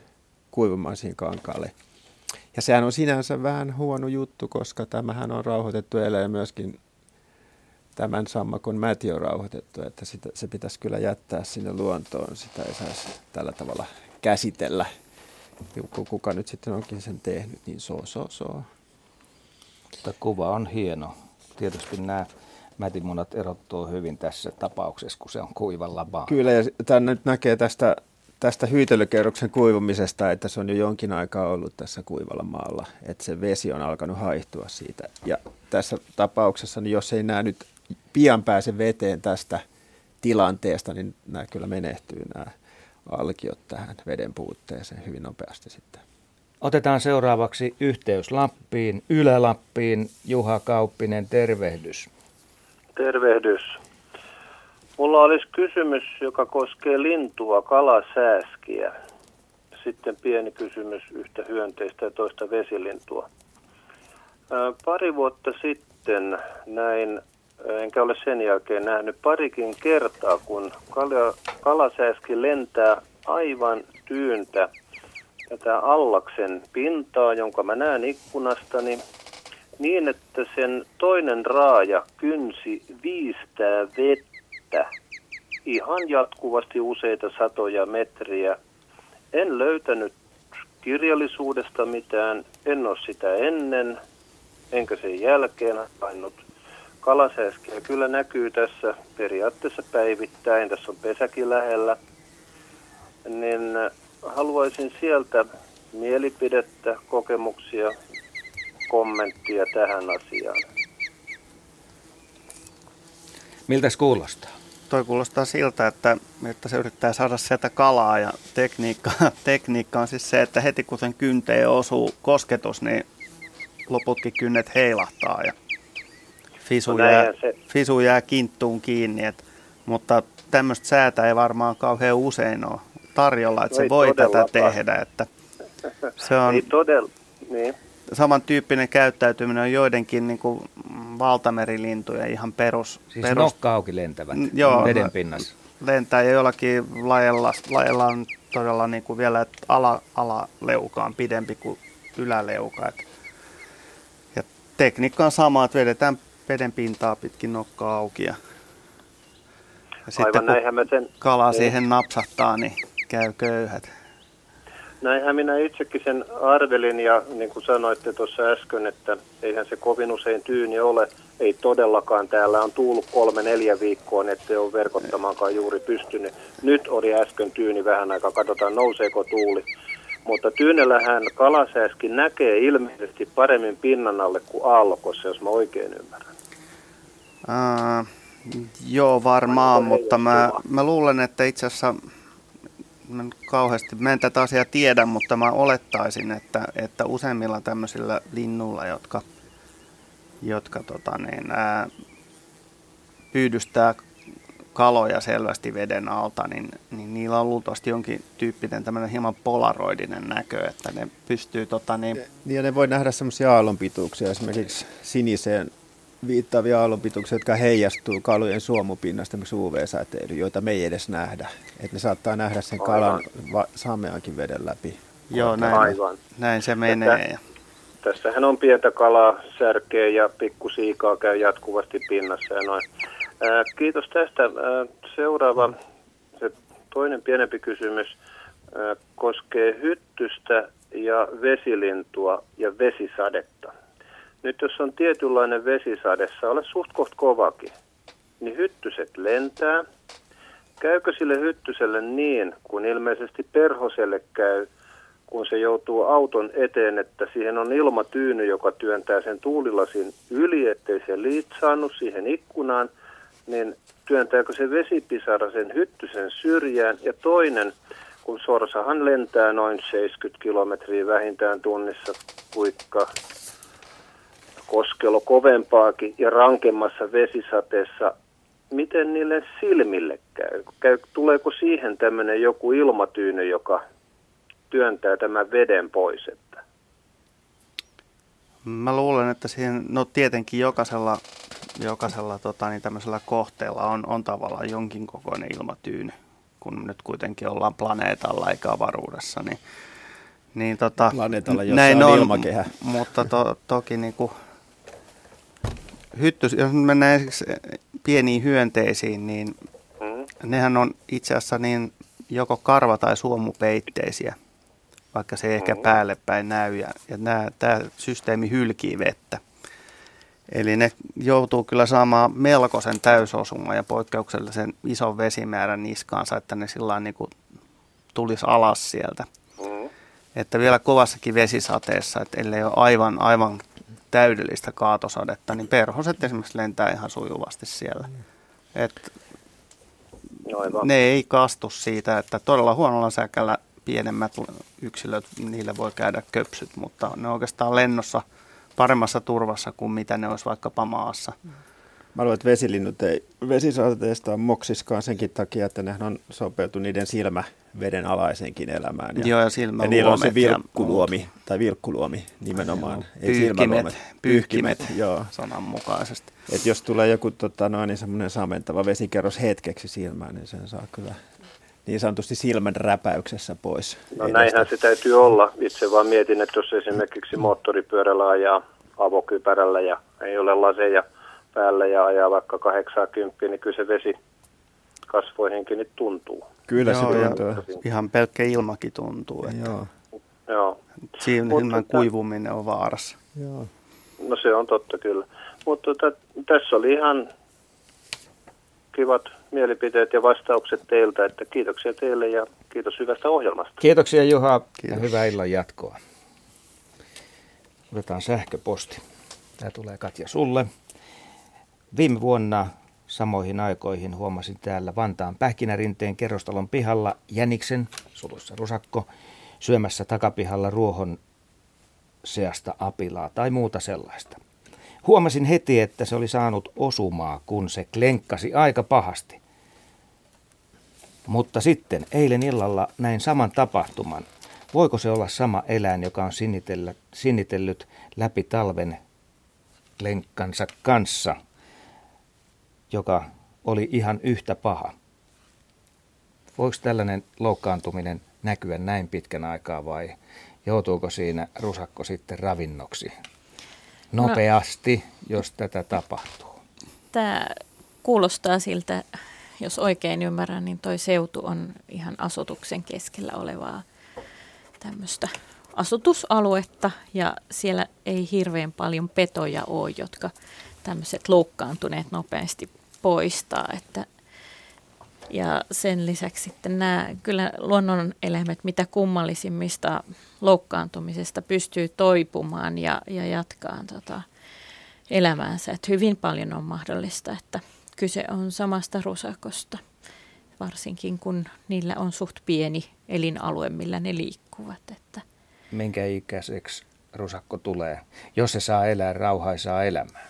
kuivumaan siihen kankaalle. Ja sehän on sinänsä vähän huono juttu, koska tämähän on rauhoitettu eläin myöskin tämän sammakon mäti on rauhoitettu, että sitä, se pitäisi kyllä jättää sinne luontoon. Sitä ei saisi tällä tavalla käsitellä. Kuka nyt sitten onkin sen tehnyt, niin so, so, so. Mutta kuva on hieno. Tietysti nämä mätimunat erottuu hyvin tässä tapauksessa, kun se on kuivalla vaan. Kyllä, ja tämän nyt näkee tästä, tästä hyytelykerroksen kuivumisesta, että se on jo jonkin aikaa ollut tässä kuivalla maalla, että se vesi on alkanut haihtua siitä. Ja tässä tapauksessa, niin jos ei nämä nyt pian pääse veteen tästä tilanteesta, niin nämä kyllä menehtyy nämä alkiot tähän veden puutteeseen hyvin nopeasti sitten. Otetaan seuraavaksi yhteys Lappiin, Ylä-Lappiin. Juha Kauppinen, tervehdys. Tervehdys. Mulla olisi kysymys, joka koskee lintua, kalasääskiä. Sitten pieni kysymys yhtä hyönteistä ja toista vesilintua. Pari vuotta sitten näin, enkä ole sen jälkeen nähnyt parikin kertaa, kun kalasääski lentää aivan tyyntä tätä allaksen pintaa, jonka mä näen ikkunastani, niin että sen toinen raaja kynsi viistää vettä ihan jatkuvasti useita satoja metriä. En löytänyt kirjallisuudesta mitään, en ole sitä ennen, enkä sen jälkeen havainnut. Kalasääskiä kyllä näkyy tässä periaatteessa päivittäin, tässä on pesäkin lähellä. Niin haluaisin sieltä mielipidettä, kokemuksia, kommenttia tähän asiaan. Miltä kuulostaa? Toi kuulostaa siltä, että, että se yrittää saada sieltä kalaa ja tekniikka, tekniikka on siis se, että heti kun sen kynteen osuu kosketus, niin loputkin kynnet heilahtaa ja fisu, no jää, se... fisu jää kinttuun kiinni. Et, mutta tämmöistä säätä ei varmaan kauhean usein ole tarjolla, että no se voi tätä tehdä. Että se on ei todella, niin. Samantyyppinen käyttäytyminen on joidenkin niin kuin valtamerilintuja ihan perus. Siis perus, nokka auki lentävät joo, veden pinnassa. Lentää ja jollakin lajella, lajella on todella niin kuin vielä ala, alaleuka on pidempi kuin yläleuka. Et, ja tekniikka on sama, että vedetään veden pintaa pitkin nokkaa auki ja, ja sitten kun sen, kala niin. siihen napsahtaa, niin käy köyhät. Näinhän minä itsekin sen arvelin ja niin kuin sanoitte tuossa äsken, että eihän se kovin usein tyyni ole. Ei todellakaan. Täällä on tullut kolme neljä viikkoa, ettei ole verkottamaankaan juuri pystynyt. Nyt oli äsken tyyni vähän aikaa. Katsotaan nouseeko tuuli. Mutta tyynellähän kalasääskin näkee ilmeisesti paremmin pinnan alle kuin aallokossa, jos mä oikein ymmärrän. Uh, joo, varmaan, mutta mä, mä luulen, että itse asiassa mä kauheasti, mä en tätä asiaa tiedä, mutta mä olettaisin, että, että useimmilla tämmöisillä linnuilla, jotka, jotka tota niin, ää, pyydystää kaloja selvästi veden alta, niin, niin niillä on luultavasti jonkin tyyppinen tämmöinen hieman polaroidinen näkö, että ne pystyy tota niin... Ja ne voi nähdä semmoisia aallonpituuksia, esimerkiksi siniseen viittaavia aallonpituuksia, jotka heijastuu kalujen suomupinnasta esimerkiksi UV-säteily, joita me ei edes nähdä. Että ne saattaa nähdä sen kalan va- sameankin veden läpi. Joo, näin, Aivan. näin se menee. Että, tässähän on pientä kalaa, särkeä ja pikkusiikaa käy jatkuvasti pinnassa ja noin. Ää, kiitos tästä. Ää, seuraava, se toinen pienempi kysymys ää, koskee hyttystä ja vesilintua ja vesisadetta. Nyt jos on tietynlainen vesisade, saa olla suht koht kovakin, niin hyttyset lentää. Käykö sille hyttyselle niin, kun ilmeisesti perhoselle käy, kun se joutuu auton eteen, että siihen on ilmatyyny, joka työntää sen tuulilasin yli, ettei se liitsaannut siihen ikkunaan, niin työntääkö se vesipisara sen hyttysen syrjään. Ja toinen, kun sorsahan lentää noin 70 kilometriä vähintään tunnissa, kuikka koskelo kovempaakin ja rankemmassa vesisateessa, miten niille silmille käy? käy tuleeko siihen tämmöinen joku ilmatyyny, joka työntää tämän veden pois? Että? Mä luulen, että siihen, no tietenkin jokaisella, jokaisella tota, niin tämmöisellä kohteella on, on tavallaan jonkin kokoinen ilmatyyny, kun nyt kuitenkin ollaan planeetalla eikä avaruudessa, niin niin tota, Planeetalla, jossa näin on, on ilmakehä. Mutta to, toki niin kuin, hyttys, jos mennään pieniin hyönteisiin, niin mm. nehän on itse asiassa niin joko karva- tai suomupeitteisiä, vaikka se ei ehkä mm. päälle päin näy. Ja, ja nämä, tämä systeemi hylkii vettä. Eli ne joutuu kyllä saamaan melkoisen täysosuman ja poikkeuksellisen ison vesimäärän niskaansa, että ne sillä niin kuin tulisi alas sieltä. Mm. Että vielä kovassakin vesisateessa, että ellei ole aivan, aivan täydellistä kaatosadetta, niin perhoset esimerkiksi lentää ihan sujuvasti siellä. Et ne ei kastu siitä, että todella huonolla säkällä pienemmät yksilöt, niille voi käydä köpsyt, mutta ne on oikeastaan lennossa paremmassa turvassa kuin mitä ne olisi vaikkapa maassa. Mä luulen, että vesilinnut ei vesisaateista moksiskaan senkin takia, että ne on sopeutu niiden silmä veden alaisenkin elämään. Ja, Joo, ja, silmä ja niillä on se vilkkuluomi, tai vilkkuluomi nimenomaan. Ei pyyhkimet, pyyhkimet, joo. sananmukaisesti. Et jos tulee joku tota, noin, niin semmoinen samentava vesikerros hetkeksi silmään, niin sen saa kyllä niin sanotusti silmän räpäyksessä pois. No edestä. näinhän se täytyy olla. Itse vaan mietin, että jos esimerkiksi moottoripyörällä ajaa avokypärällä ja ei ole laseja päällä ja ajaa vaikka 80, niin kyllä se vesi kasvoihinkin nyt tuntuu. Kyllä Joo, se tuntuu. Ihan pelkkä ilmakin tuntuu. Että Joo. Joo. Siinä Mutta, kuivuminen on vaarassa. Joo. No se on totta kyllä. Mutta tota, tässä oli ihan kivat mielipiteet ja vastaukset teiltä, että kiitoksia teille ja kiitos hyvästä ohjelmasta. Kiitoksia Juha kiitos. ja hyvää illan jatkoa. Otetaan sähköposti. Tämä tulee Katja sulle. Viime vuonna samoihin aikoihin huomasin täällä Vantaan Pähkinärinteen kerrostalon pihalla Jäniksen, sulussa rusakko, syömässä takapihalla ruohon seasta apilaa tai muuta sellaista. Huomasin heti, että se oli saanut osumaa, kun se klenkkasi aika pahasti. Mutta sitten eilen illalla näin saman tapahtuman. Voiko se olla sama eläin, joka on sinnitellyt läpi talven lenkkansa kanssa – joka oli ihan yhtä paha. Voiko tällainen loukkaantuminen näkyä näin pitkän aikaa vai joutuuko siinä rusakko sitten ravinnoksi nopeasti, no, jos tätä tapahtuu? Tämä kuulostaa siltä, jos oikein ymmärrän, niin toi seutu on ihan asutuksen keskellä olevaa tämmöistä asutusaluetta ja siellä ei hirveän paljon petoja ole, jotka tämmöiset loukkaantuneet nopeasti poistaa. Että, ja sen lisäksi sitten nämä kyllä luonnoneläimet mitä kummallisimmista loukkaantumisesta pystyy toipumaan ja, ja jatkaa tota, elämäänsä. Että hyvin paljon on mahdollista, että kyse on samasta rusakosta, varsinkin kun niillä on suht pieni elinalue, millä ne liikkuvat. Että. Minkä ikäiseksi rusakko tulee, jos se saa elää rauhaisaa elämää?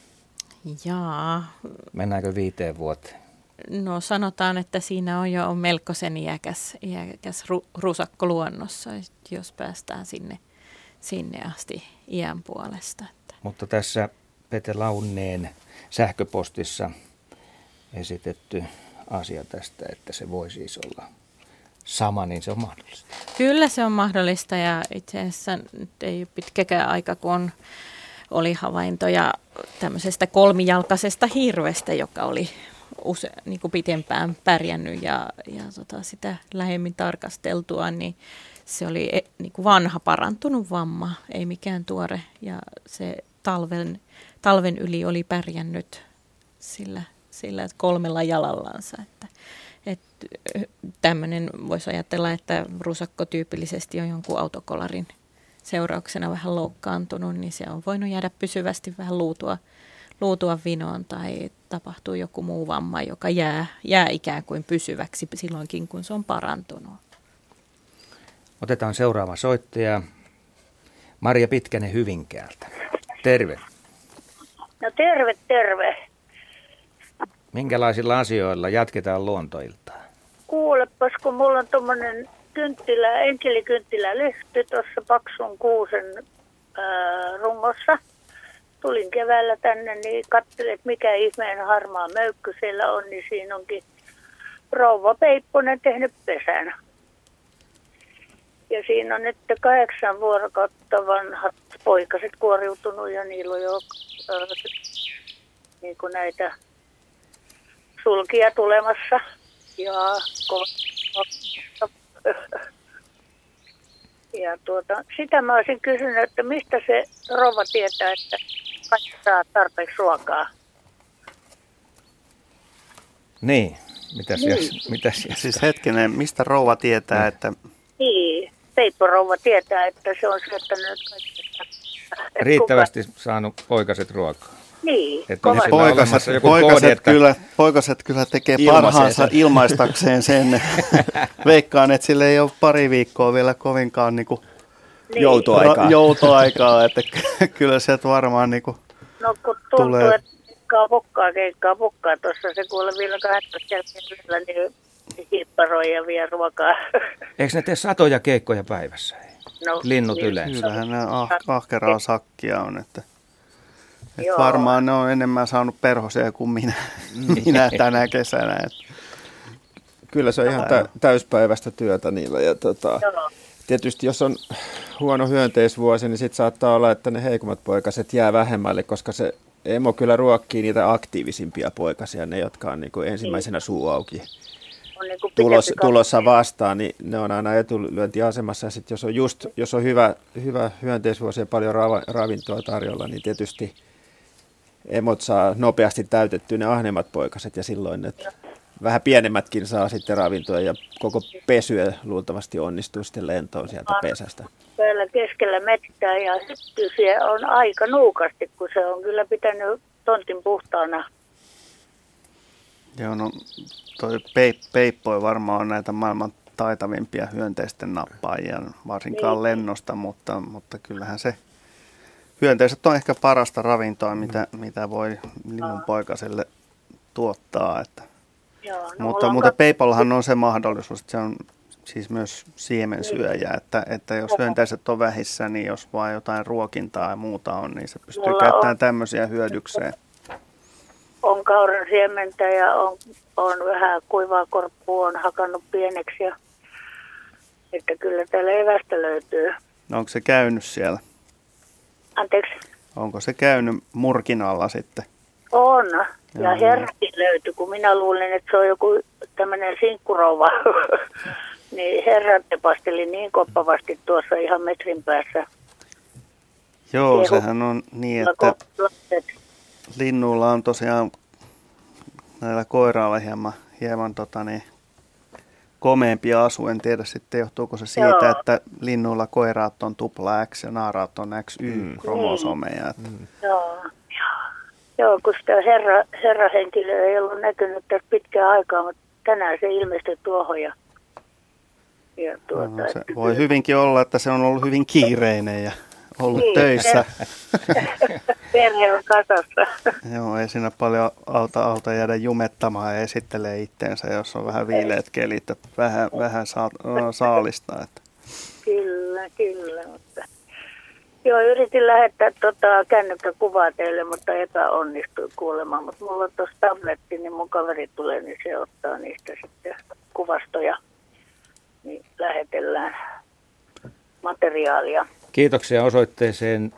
Jaa. Mennäänkö viiteen vuoteen? No sanotaan, että siinä on jo melkoisen iäkäs, iäkäs ru, rusakko luonnossa, jos päästään sinne, sinne asti iän puolesta. Että. Mutta tässä Pete Launneen sähköpostissa esitetty asia tästä, että se voi siis olla sama, niin se on mahdollista. Kyllä se on mahdollista ja itse asiassa ei ole pitkäkään aika, kun on oli havaintoja tämmöisestä kolmijalkaisesta hirvestä, joka oli use, niin kuin pitempään pärjännyt ja, ja tota, sitä lähemmin tarkasteltua, niin se oli e, niin kuin vanha parantunut vamma, ei mikään tuore. Ja se talven, talven yli oli pärjännyt sillä, sillä kolmella jalallansa. Että, et, tämmöinen voisi ajatella, että rusakko tyypillisesti on jonkun autokolarin – seurauksena vähän loukkaantunut, niin se on voinut jäädä pysyvästi vähän luutua, luutua vinoon tai tapahtuu joku muu vamma, joka jää, jää ikään kuin pysyväksi silloinkin, kun se on parantunut. Otetaan seuraava soittaja. Maria Pitkänen Hyvinkäältä. Terve. No terve, terve. Minkälaisilla asioilla jatketaan luontoiltaa? Kuulepas, kun mulla on tuommoinen kynttilä, enkelikynttilä lehti tuossa paksun kuusen ää, rungossa. Tulin keväällä tänne, niin katselin, että mikä ihmeen harmaa möykky siellä on, niin siinä onkin rouva Peipponen tehnyt pesän. Ja siinä on nyt kahdeksan vuorokautta vanhat poikaset kuoriutunut ja niillä on jo ää, niin kuin näitä sulkia tulemassa. Ja ja tuota, sitä mä olisin kysynyt, että mistä se rouva tietää, että kaikki saa tarpeeksi ruokaa. Niin, mitäs, niin. Jos, mitäs jos Siis hetkinen, mistä rouva tietää, niin. että... Niin, Peippo rouva tietää, että se on syöttänyt kaikki. Riittävästi kuka... saanut poikaset ruokaa. Niin, Että Poikaset, joku poikaset, koodi, että- kyllä, poikaset kyllä tekee Ilmaisee parhaansa sen. ilmaistakseen sen. Veikkaan, että sille ei ole pari viikkoa vielä kovinkaan niin kuin Niin. Joutoaikaa. joutoaikaa, että ky- kyllä sieltä varmaan niin kuin, No kun tuntuu, Tulee. että keikkaa pokkaa, keikkaa pokkaa. Tuossa se kuule vielä 18 jälkeen niin hipparoi ja vie ruokaa. Eikö ne tee satoja keikkoja päivässä? No, Linnut niin. yleensä. kyllähän ne ah, ahkeraa sakkia on, että, että Joo. varmaan ne on enemmän saanut perhosia kuin minä, minä tänä kesänä. Että, Kyllä se on ihan tä- täyspäiväistä työtä niillä. Ja tota, Joo. tietysti jos on huono hyönteisvuosi, niin sitten saattaa olla, että ne heikommat poikaset jää vähemmälle, koska se emo kyllä ruokkii niitä aktiivisimpia poikasia, ne jotka on niin kuin ensimmäisenä suu auki On niin kuin tulos, tulossa vastaan, niin ne on aina etulyöntiasemassa. Ja sitten jos on just, jos on hyvä, hyvä hyönteisvuosi ja paljon ravintoa tarjolla, niin tietysti emot saa nopeasti täytettyä ne ahneimmat poikaset ja silloin ne vähän pienemmätkin saa sitten ravintoa ja koko pesyä luultavasti onnistuu sitten lentoon sieltä pesästä. täällä keskellä mettää ja hyttysiä on aika nuukasti, kun se on kyllä pitänyt tontin puhtaana. joo, no, toi peip, peippoi varmaan on näitä maailman taitavimpia hyönteisten nappaajia, varsinkaan Niin. lennosta, mutta, mutta kyllähän se hyönteiset on ehkä parasta ravintoa, mitä, mitä voi linnunpoikaselle tuottaa. Että. Joo, no Mutta, mulla on mutta Peipollahan on se mahdollisuus, että se on siis myös siemensyöjä, että, että jos hyönteiset on vähissä, niin jos vaan jotain ruokintaa ja muuta on, niin se pystyy Mulla käyttämään on- tämmöisiä hyödykseen. on kauran siementä ja on, on vähän kuivaa korppua, on hakannut pieneksi. Ja, että kyllä täällä evästä löytyy. No onko se käynyt siellä? Anteeksi, Onko se käynyt murkin alla sitten? on. Ja Joo. herrakin löytyi, kun minä luulin, että se on joku tämmöinen sinkkurova. niin herra tepasteli niin koppavasti tuossa ihan metrin päässä. Joo, Kehu. sehän on niin, että linnuilla on tosiaan näillä koirailla hieman, hieman tota niin, komeampi asu. En tiedä sitten johtuuko se siitä, Joo. että linnuilla koiraat on tupla X ja naaraat on XY-kromosomeja. Että Joo, joo. Joo, kun sitä herra, herrahenkilöä ei ollut näkynyt tässä pitkään aikaa, mutta tänään se ilmestyi tuohon ja, ja tuota, no, se voi hyvinkin olla, että se on ollut hyvin kiireinen ja ollut Niin. töissä. perhe on kasassa. Joo, ei siinä paljon auta, auta jäädä jumettamaan ja esittelee itteensä, jos on vähän viileät kelit, että vähän, vähän saa, saalista. Että. kyllä, kyllä, mutta Joo, yritin lähettää tota, kännykkäkuvaa teille, mutta epäonnistui kuulemaan. Mutta mulla on tuossa tabletti, niin mun kaveri tulee, niin se ottaa niistä sitten kuvastoja. Niin lähetellään materiaalia. Kiitoksia osoitteeseen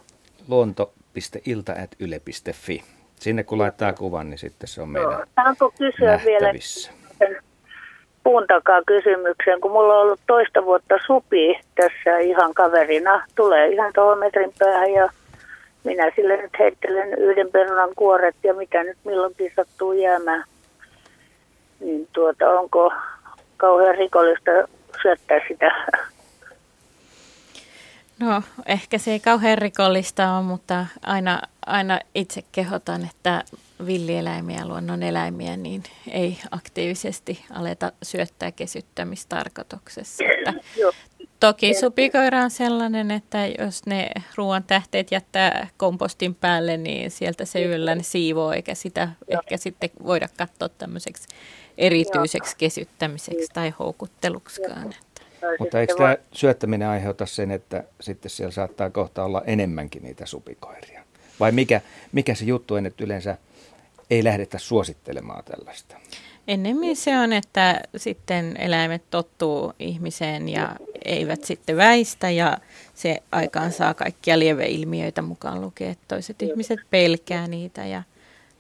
luonto.ilta.yle.fi. Sinne kun laittaa kuvan, niin sitten se on meidän Saanko kysyä vielä nähtävissä. sen puun takaa kysymyksen, kun mulla on ollut toista vuotta supi tässä ihan kaverina. Tulee ihan tuohon metrin päähän ja minä sille nyt heittelen yhden perunan kuoret ja mitä nyt milloinkin sattuu jäämään. Niin tuota, onko kauhean rikollista syöttää sitä? No, ehkä se ei kauhean rikollista ole, mutta aina, aina itse kehotan, että villieläimiä, luonnon eläimiä, niin ei aktiivisesti aleta syöttää kesyttämistarkoituksessa. Että toki supikoira on sellainen, että jos ne ruoan tähteet jättää kompostin päälle, niin sieltä se yllä ne siivoo, eikä sitä ehkä sitten voida katsoa tämmöiseksi erityiseksi kesyttämiseksi tai houkutteluksikaan. Mutta eikö voi- tämä syöttäminen aiheuta sen, että sitten siellä saattaa kohta olla enemmänkin niitä supikoiria? Vai mikä, mikä se juttu on, että yleensä ei lähdetä suosittelemaan tällaista? Ennemmin se on, että sitten eläimet tottuu ihmiseen ja eivät sitten väistä ja se aikaan saa kaikkia lieveilmiöitä mukaan lukee, että toiset ihmiset pelkää niitä ja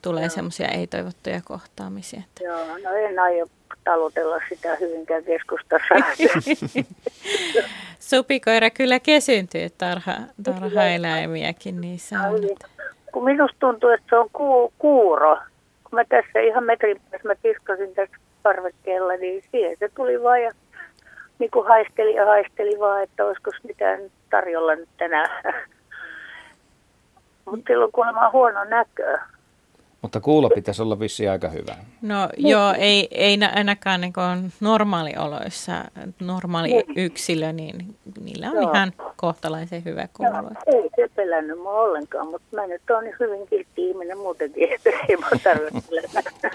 tulee semmoisia ei-toivottuja kohtaamisia. Että Joo, no en aio talutella sitä Hyvinkään keskustassa. supikoira kyllä kesyyntyy, tarha, tarhaeläimiäkin niissä on. kun minusta tuntuu, että se on ku, kuuro. Kun mä tässä ihan metrin päässä mä kiskasin tässä parvekkeella, niin siihen se tuli vaan ja niin kuin haisteli ja haisteli vaan, että olisiko mitään tarjolla nyt tänään. Mutta silloin kuulemma huono näkö. Mutta kuulo pitäisi olla vissi aika hyvä. No joo, ei, ei ainakaan niin normaalioloissa, normaali yksilö, niin niillä on joo. ihan kohtalaisen hyvä kuulo. Ei se pelännyt mua ollenkaan, mutta mä nyt olen niin hyvin kiltti ihminen muutenkin, että ei mua tarvitse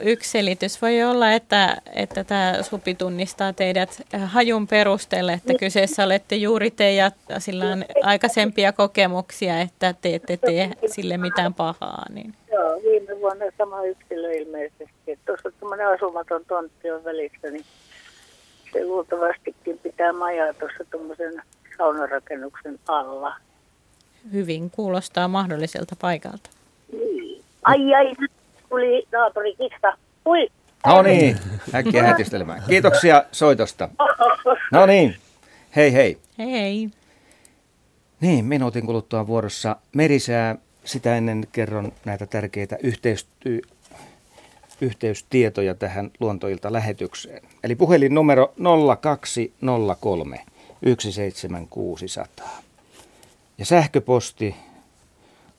Yksi selitys voi olla, että, että tämä supi tunnistaa teidät hajun perusteella, että kyseessä olette juuri te ja sillä on aikaisempia kokemuksia, että te ette tee sille mitään pahaa. Niin. Joo, viime vuonna sama yksilö ilmeisesti. Tuossa tämmöinen asumaton tontti on välissä, niin se luultavastikin pitää majaa tuossa tuommoisen saunarakennuksen alla. Hyvin kuulostaa mahdolliselta paikalta. Niin. Ai ai, tuli naapuri kissa. Ui. No niin, äkkiä hätistelemään. Kiitoksia soitosta. No niin, hei hei. Hei hei. Niin, minuutin kuluttua vuorossa merisää sitä ennen kerron näitä tärkeitä yhteistyö, yhteystietoja tähän luontoilta lähetykseen. Eli puhelin numero 0203 17600. Ja sähköposti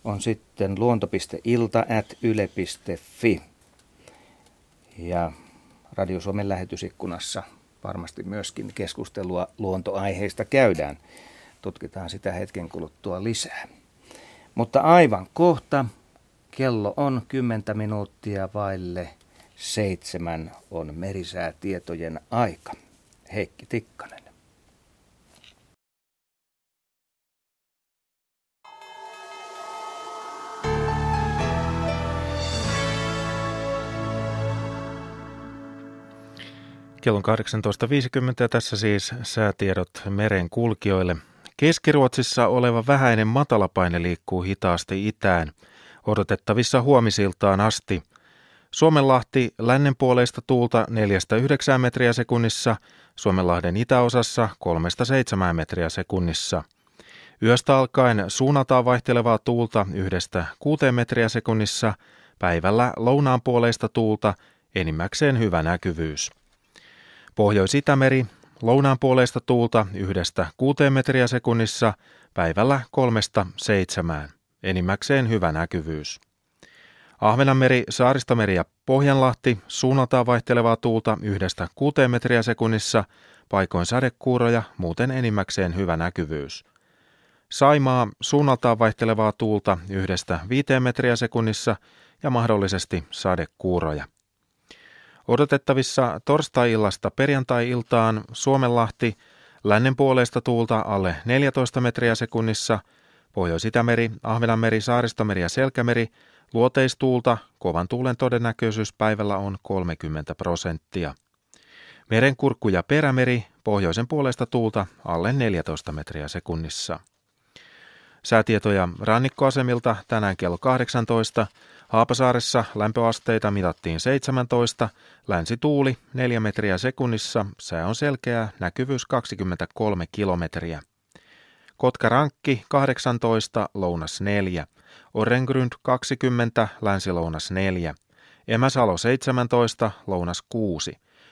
on sitten luonto.ilta.yle.fi. Ja Radio Suomen lähetysikkunassa varmasti myöskin keskustelua luontoaiheista käydään. Tutkitaan sitä hetken kuluttua lisää. Mutta aivan kohta kello on 10 minuuttia vaille seitsemän on merisäätietojen aika. Heikki Tikkanen. Kello on 18.50 ja tässä siis säätiedot meren kulkijoille – Keskiruotsissa oleva vähäinen matalapaine liikkuu hitaasti itään, odotettavissa huomisiltaan asti. Suomenlahti lännenpuoleista tuulta 4-9 metriä sekunnissa, Suomenlahden itäosassa 3-7 metriä sekunnissa. Yöstä alkaen suunnataan vaihtelevaa tuulta 1-6 metriä sekunnissa, päivällä lounaanpuoleista tuulta, enimmäkseen hyvä näkyvyys. Pohjois-Itämeri Lounaan puoleista tuulta yhdestä kuuteen metriä sekunnissa, päivällä kolmesta seitsemään. Enimmäkseen hyvä näkyvyys. Ahvenanmeri, Saaristomeri ja Pohjanlahti suunnataan vaihtelevaa tuulta yhdestä kuuteen metriä sekunnissa, paikoin sadekuuroja, muuten enimmäkseen hyvä näkyvyys. Saimaa suunnaltaan vaihtelevaa tuulta yhdestä viiteen metriä sekunnissa ja mahdollisesti sadekuuroja. Odotettavissa torstai-illasta perjantai-iltaan Suomenlahti lännen puolesta tuulta alle 14 metriä sekunnissa, Pohjois-Itämeri, Ahvenanmeri, Saaristomeri ja Selkämeri, luoteistuulta, kovan tuulen todennäköisyys päivällä on 30 prosenttia. Merenkurkku ja perämeri, pohjoisen puolesta tuulta alle 14 metriä sekunnissa. Säätietoja rannikkoasemilta tänään kello 18. Haapasaaressa lämpöasteita mitattiin 17, länsituuli 4 metriä sekunnissa, sää on selkeä, näkyvyys 23 kilometriä. Kotka-Rankki 18, lounas 4, Orengrund 20, länsi-lounas 4, Emäsalo 17, lounas 6,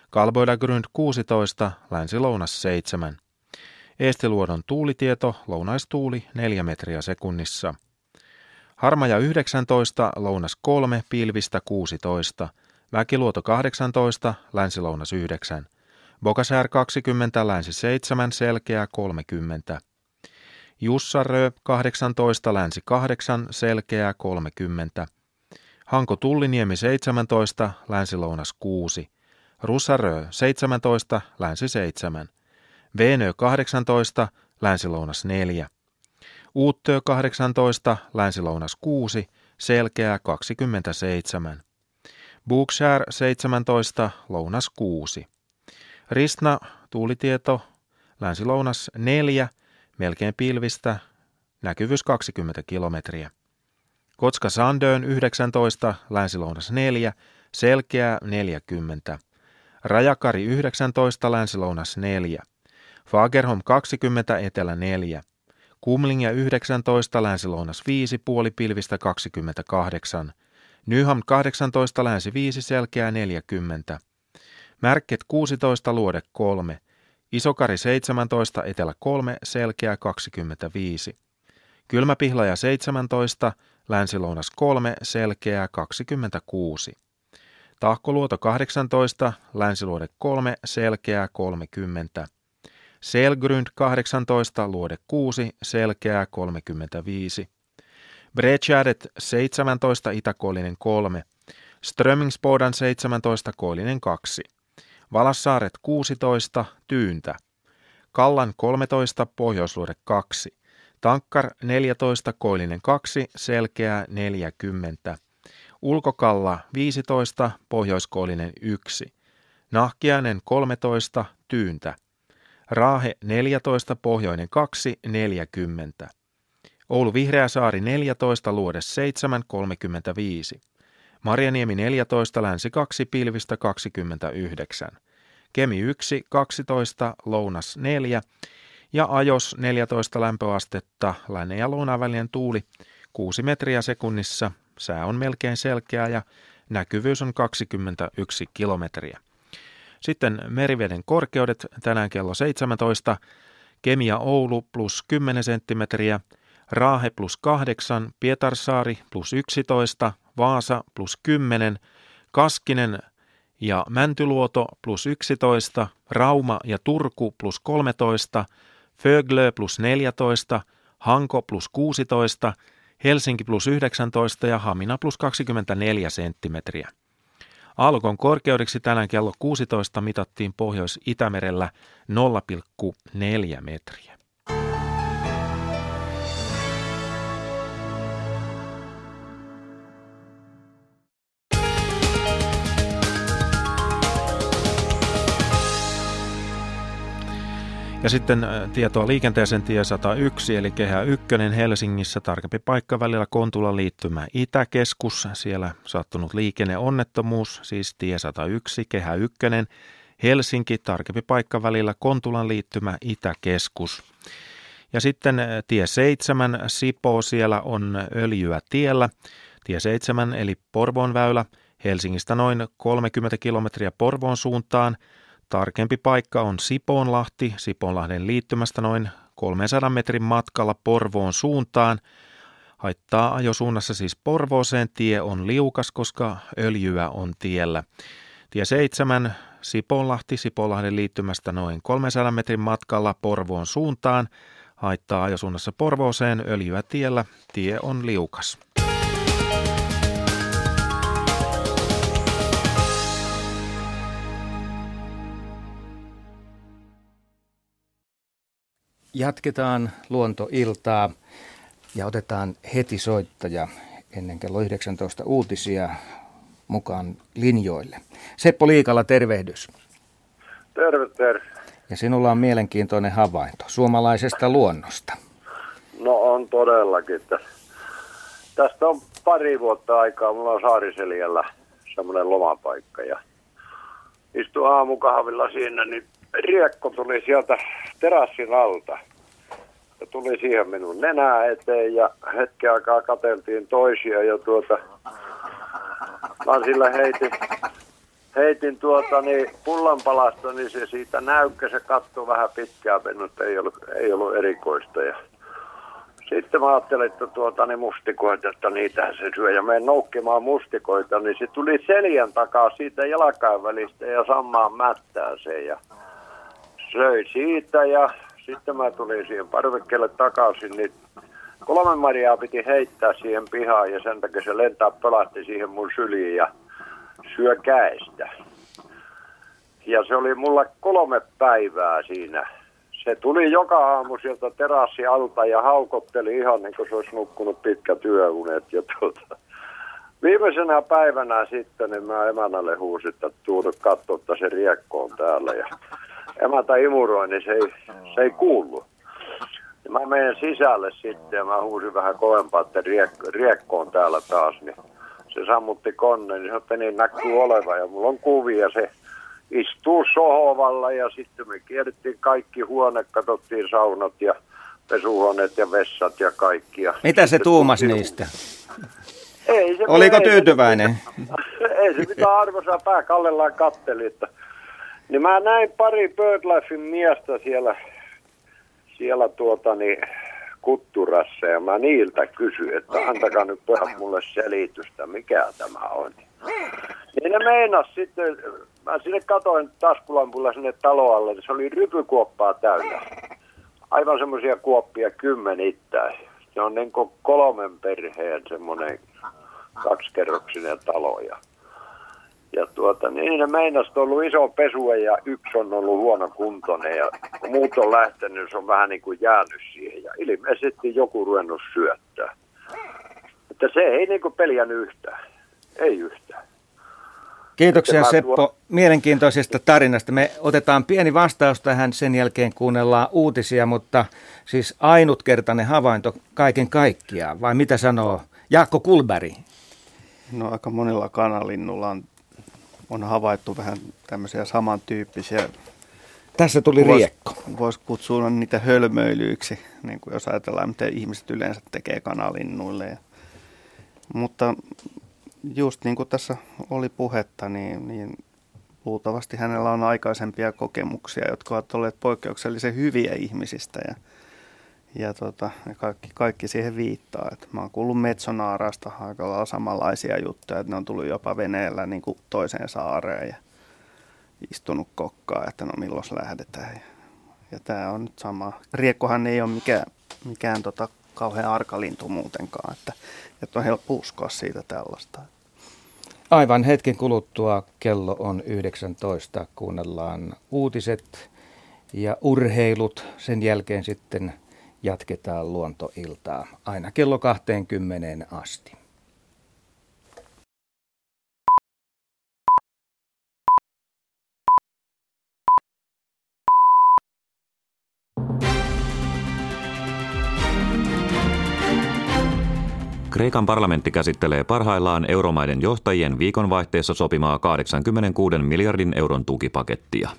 Kalboidagrund 16, länsi-lounas 7. Eestiluodon tuulitieto, lounaistuuli 4 metriä sekunnissa – Harmaja 19, lounas 3, pilvistä 16. Väkiluoto 18, länsi-lounas 9. Bokasär 20, länsi 7, selkeä 30. Jussarö 18, länsi 8, selkeä 30. Hanko Tulliniemi 17, länsi-lounas 6. Russarö 17, länsi 7. Veenö 18, länsi-lounas 4. Uuttöö 18, länsilounas 6, selkeää 27. Bookshare 17, lounas 6. Ristna, tuulitieto, länsilounas 4, melkein pilvistä, näkyvyys 20 kilometriä. Kotska Sandöön 19, länsilounas 4, selkeää 40. Rajakari 19, länsilounas 4. Fagerholm 20, etelä 4. Kumlingia 19, länsi-lounas 5, puolipilvistä 28. Nyham 18, länsi 5, selkeää 40. Märket 16, luode 3. Isokari 17, etelä 3, selkeää 25. Kylmäpihlaja 17, Länsi-Lounas 3, Selkeää 26. Tahkoluoto 18, Länsiluode 3, Selkeää 30. Selgrund 18, Luode 6, Selkeää 35. Breckädet 17, Itäkoillinen 3. Strömingsbodan 17, Koillinen 2. Valassaaret 16, Tyyntä. Kallan 13, Pohjoisluode 2. Tankkar 14, Koillinen 2, Selkeää 40. Ulkokalla 15, Pohjoiskoillinen 1. Nahkiainen 13, Tyyntä. Raahe 14, Pohjoinen 2, 40. Oulu Vihreäsaari 14, Luode 7, 35. Marjaniemi 14, Länsi 2, Pilvistä 29. Kemi 1, 12, Lounas 4 ja Ajos 14 lämpöastetta, lännen ja lounaan tuuli 6 metriä sekunnissa, sää on melkein selkeä ja näkyvyys on 21 kilometriä. Sitten meriveden korkeudet tänään kello 17, Kemia Oulu plus 10 senttimetriä, Raahe plus 8, Pietarsaari plus 11, Vaasa plus 10, Kaskinen ja Mäntyluoto plus 11, Rauma ja Turku plus 13, Föglö plus 14, Hanko plus 16, Helsinki plus 19 ja Hamina plus 24 senttimetriä. Aallokon korkeudeksi tänään kello 16 mitattiin Pohjois-Itämerellä 0,4 metriä. Ja sitten äh, tietoa liikenteeseen tie 101, eli kehä 1 Helsingissä, tarkempi paikka välillä Kontula liittymä Itäkeskus, siellä sattunut liikenneonnettomuus, siis tie 101, kehä 1, Helsinki, tarkempi paikka välillä Kontulan liittymä Itäkeskus. Ja sitten äh, tie 7, Sipo, siellä on öljyä tiellä, tie 7 eli Porvoon väylä, Helsingistä noin 30 kilometriä Porvoon suuntaan, Tarkempi paikka on Sipoonlahti, Sipoonlahden liittymästä noin 300 metrin matkalla Porvoon suuntaan. Haittaa ajosuunnassa siis Porvooseen tie on liukas, koska öljyä on tiellä. Tie 7, Sipoonlahti, Sipoonlahden liittymästä noin 300 metrin matkalla Porvoon suuntaan. Haittaa ajosuunnassa Porvooseen öljyä tiellä, tie on liukas. Jatketaan luontoiltaa ja otetaan heti soittaja ennen kello 19 uutisia mukaan linjoille. Seppo Liikala, tervehdys. Terve, terve. Ja sinulla on mielenkiintoinen havainto suomalaisesta luonnosta. No on todellakin. Tästä on pari vuotta aikaa. Mulla on Saariseliällä semmoinen lomapaikka ja istuin aamukahvilla siinä, niin riekko tuli sieltä terassin alta. Ja tuli siihen minun nenää eteen ja hetken aikaa kateltiin toisia ja tuota, mä sillä heitin, heitin tuota niin pullanpalasta, niin se siitä näykkä, se katsoi vähän pitkään mutta ei ollut, ei ollut erikoista. Ja sitten mä ajattelin, että tuota, niin mustikoita, että niitä se syö. Ja menen noukkimaan mustikoita, niin se tuli seljan takaa siitä jalkain välistä ja samaan mättääseen. Ja söi siitä ja sitten mä tulin siihen parvekkeelle takaisin, niin kolme marjaa piti heittää siihen pihaan ja sen takia se lentää pelahti siihen mun syliin ja syö käestä. Ja se oli mulla kolme päivää siinä. Se tuli joka aamu sieltä terassi alta ja haukotteli ihan niin kuin se olisi nukkunut pitkä työunet. Ja tuota, viimeisenä päivänä sitten niin mä emänälle huusin, että tuudut katsoa, että se riekko on täällä. Ja emäntä imuroi, niin se ei, se ei kuulu. Ja mä menen sisälle sitten ja mä huusin vähän kovempaa, että riekko, riekko on täällä taas. Niin se sammutti koneen, niin se niin näkyy oleva ja mulla on kuvia se istuu sohovalla ja sitten me kierrettiin kaikki huone, katsottiin saunat ja pesuhuoneet ja vessat ja kaikki. Ja Mitä se tuumas niistä? Ei se Oliko tyytyväinen? ei se mitään arvoisaa pää kallellaan katteli, että niin mä näin pari BirdLifein miestä siellä, siellä tuota niin, kutturassa ja mä niiltä kysyin, että antakaa nyt pojat mulle selitystä, mikä tämä on. Niin ne meinas sitten, mä sinne katoin taskulampulla sinne taloalle, niin se oli rypykuoppaa täynnä. Aivan semmoisia kuoppia kymmenittäin. Se on niin kuin kolmen perheen semmoinen kaksikerroksinen talo. Ja, ja tuota, niin ne meinas on ollut iso pesue ja yksi on ollut huono kuntoinen ja kun muut on lähtenyt, se on vähän niin kuin jäänyt siihen ja ilmeisesti joku ruvennut syöttää. Että se ei niin kuin peljännyt yhtään. Ei yhtään. Kiitoksia Seppo mielenkiintoisesta tarinasta. Me otetaan pieni vastaus tähän, sen jälkeen kuunnellaan uutisia, mutta siis ainutkertainen havainto kaiken kaikkiaan, vai mitä sanoo Jaakko Kulberi? No aika monilla kanalinnulla on, on havaittu vähän tämmöisiä samantyyppisiä. Tässä tuli vois, riekko. Voisi kutsua niitä hölmöilyiksi, niin kuin jos ajatellaan, miten ihmiset yleensä tekee kanalinnuille. Ja, mutta just niin kuin tässä oli puhetta, niin, niin luultavasti hänellä on aikaisempia kokemuksia, jotka ovat olleet poikkeuksellisen hyviä ihmisistä ja, ja, tota, kaikki, kaikki siihen viittaa. Et mä oon kuullut Metsonaarasta aika lailla samanlaisia juttuja, että ne on tullut jopa veneellä niin kuin toiseen saareen ja istunut kokkaa, että no milloin lähdetään. Ja, ja tämä on nyt sama. Riekkohan ei ole mikään, mikään tota, kauhean arkalintu muutenkaan, että, että on helppo uskoa siitä tällaista. Aivan hetken kuluttua kello on 19. Kuunnellaan uutiset ja urheilut. Sen jälkeen sitten jatketaan luontoiltaa aina kello 20 asti. Kreikan parlamentti käsittelee parhaillaan euromaiden johtajien viikonvaihteessa sopimaa 86 miljardin euron tukipakettia.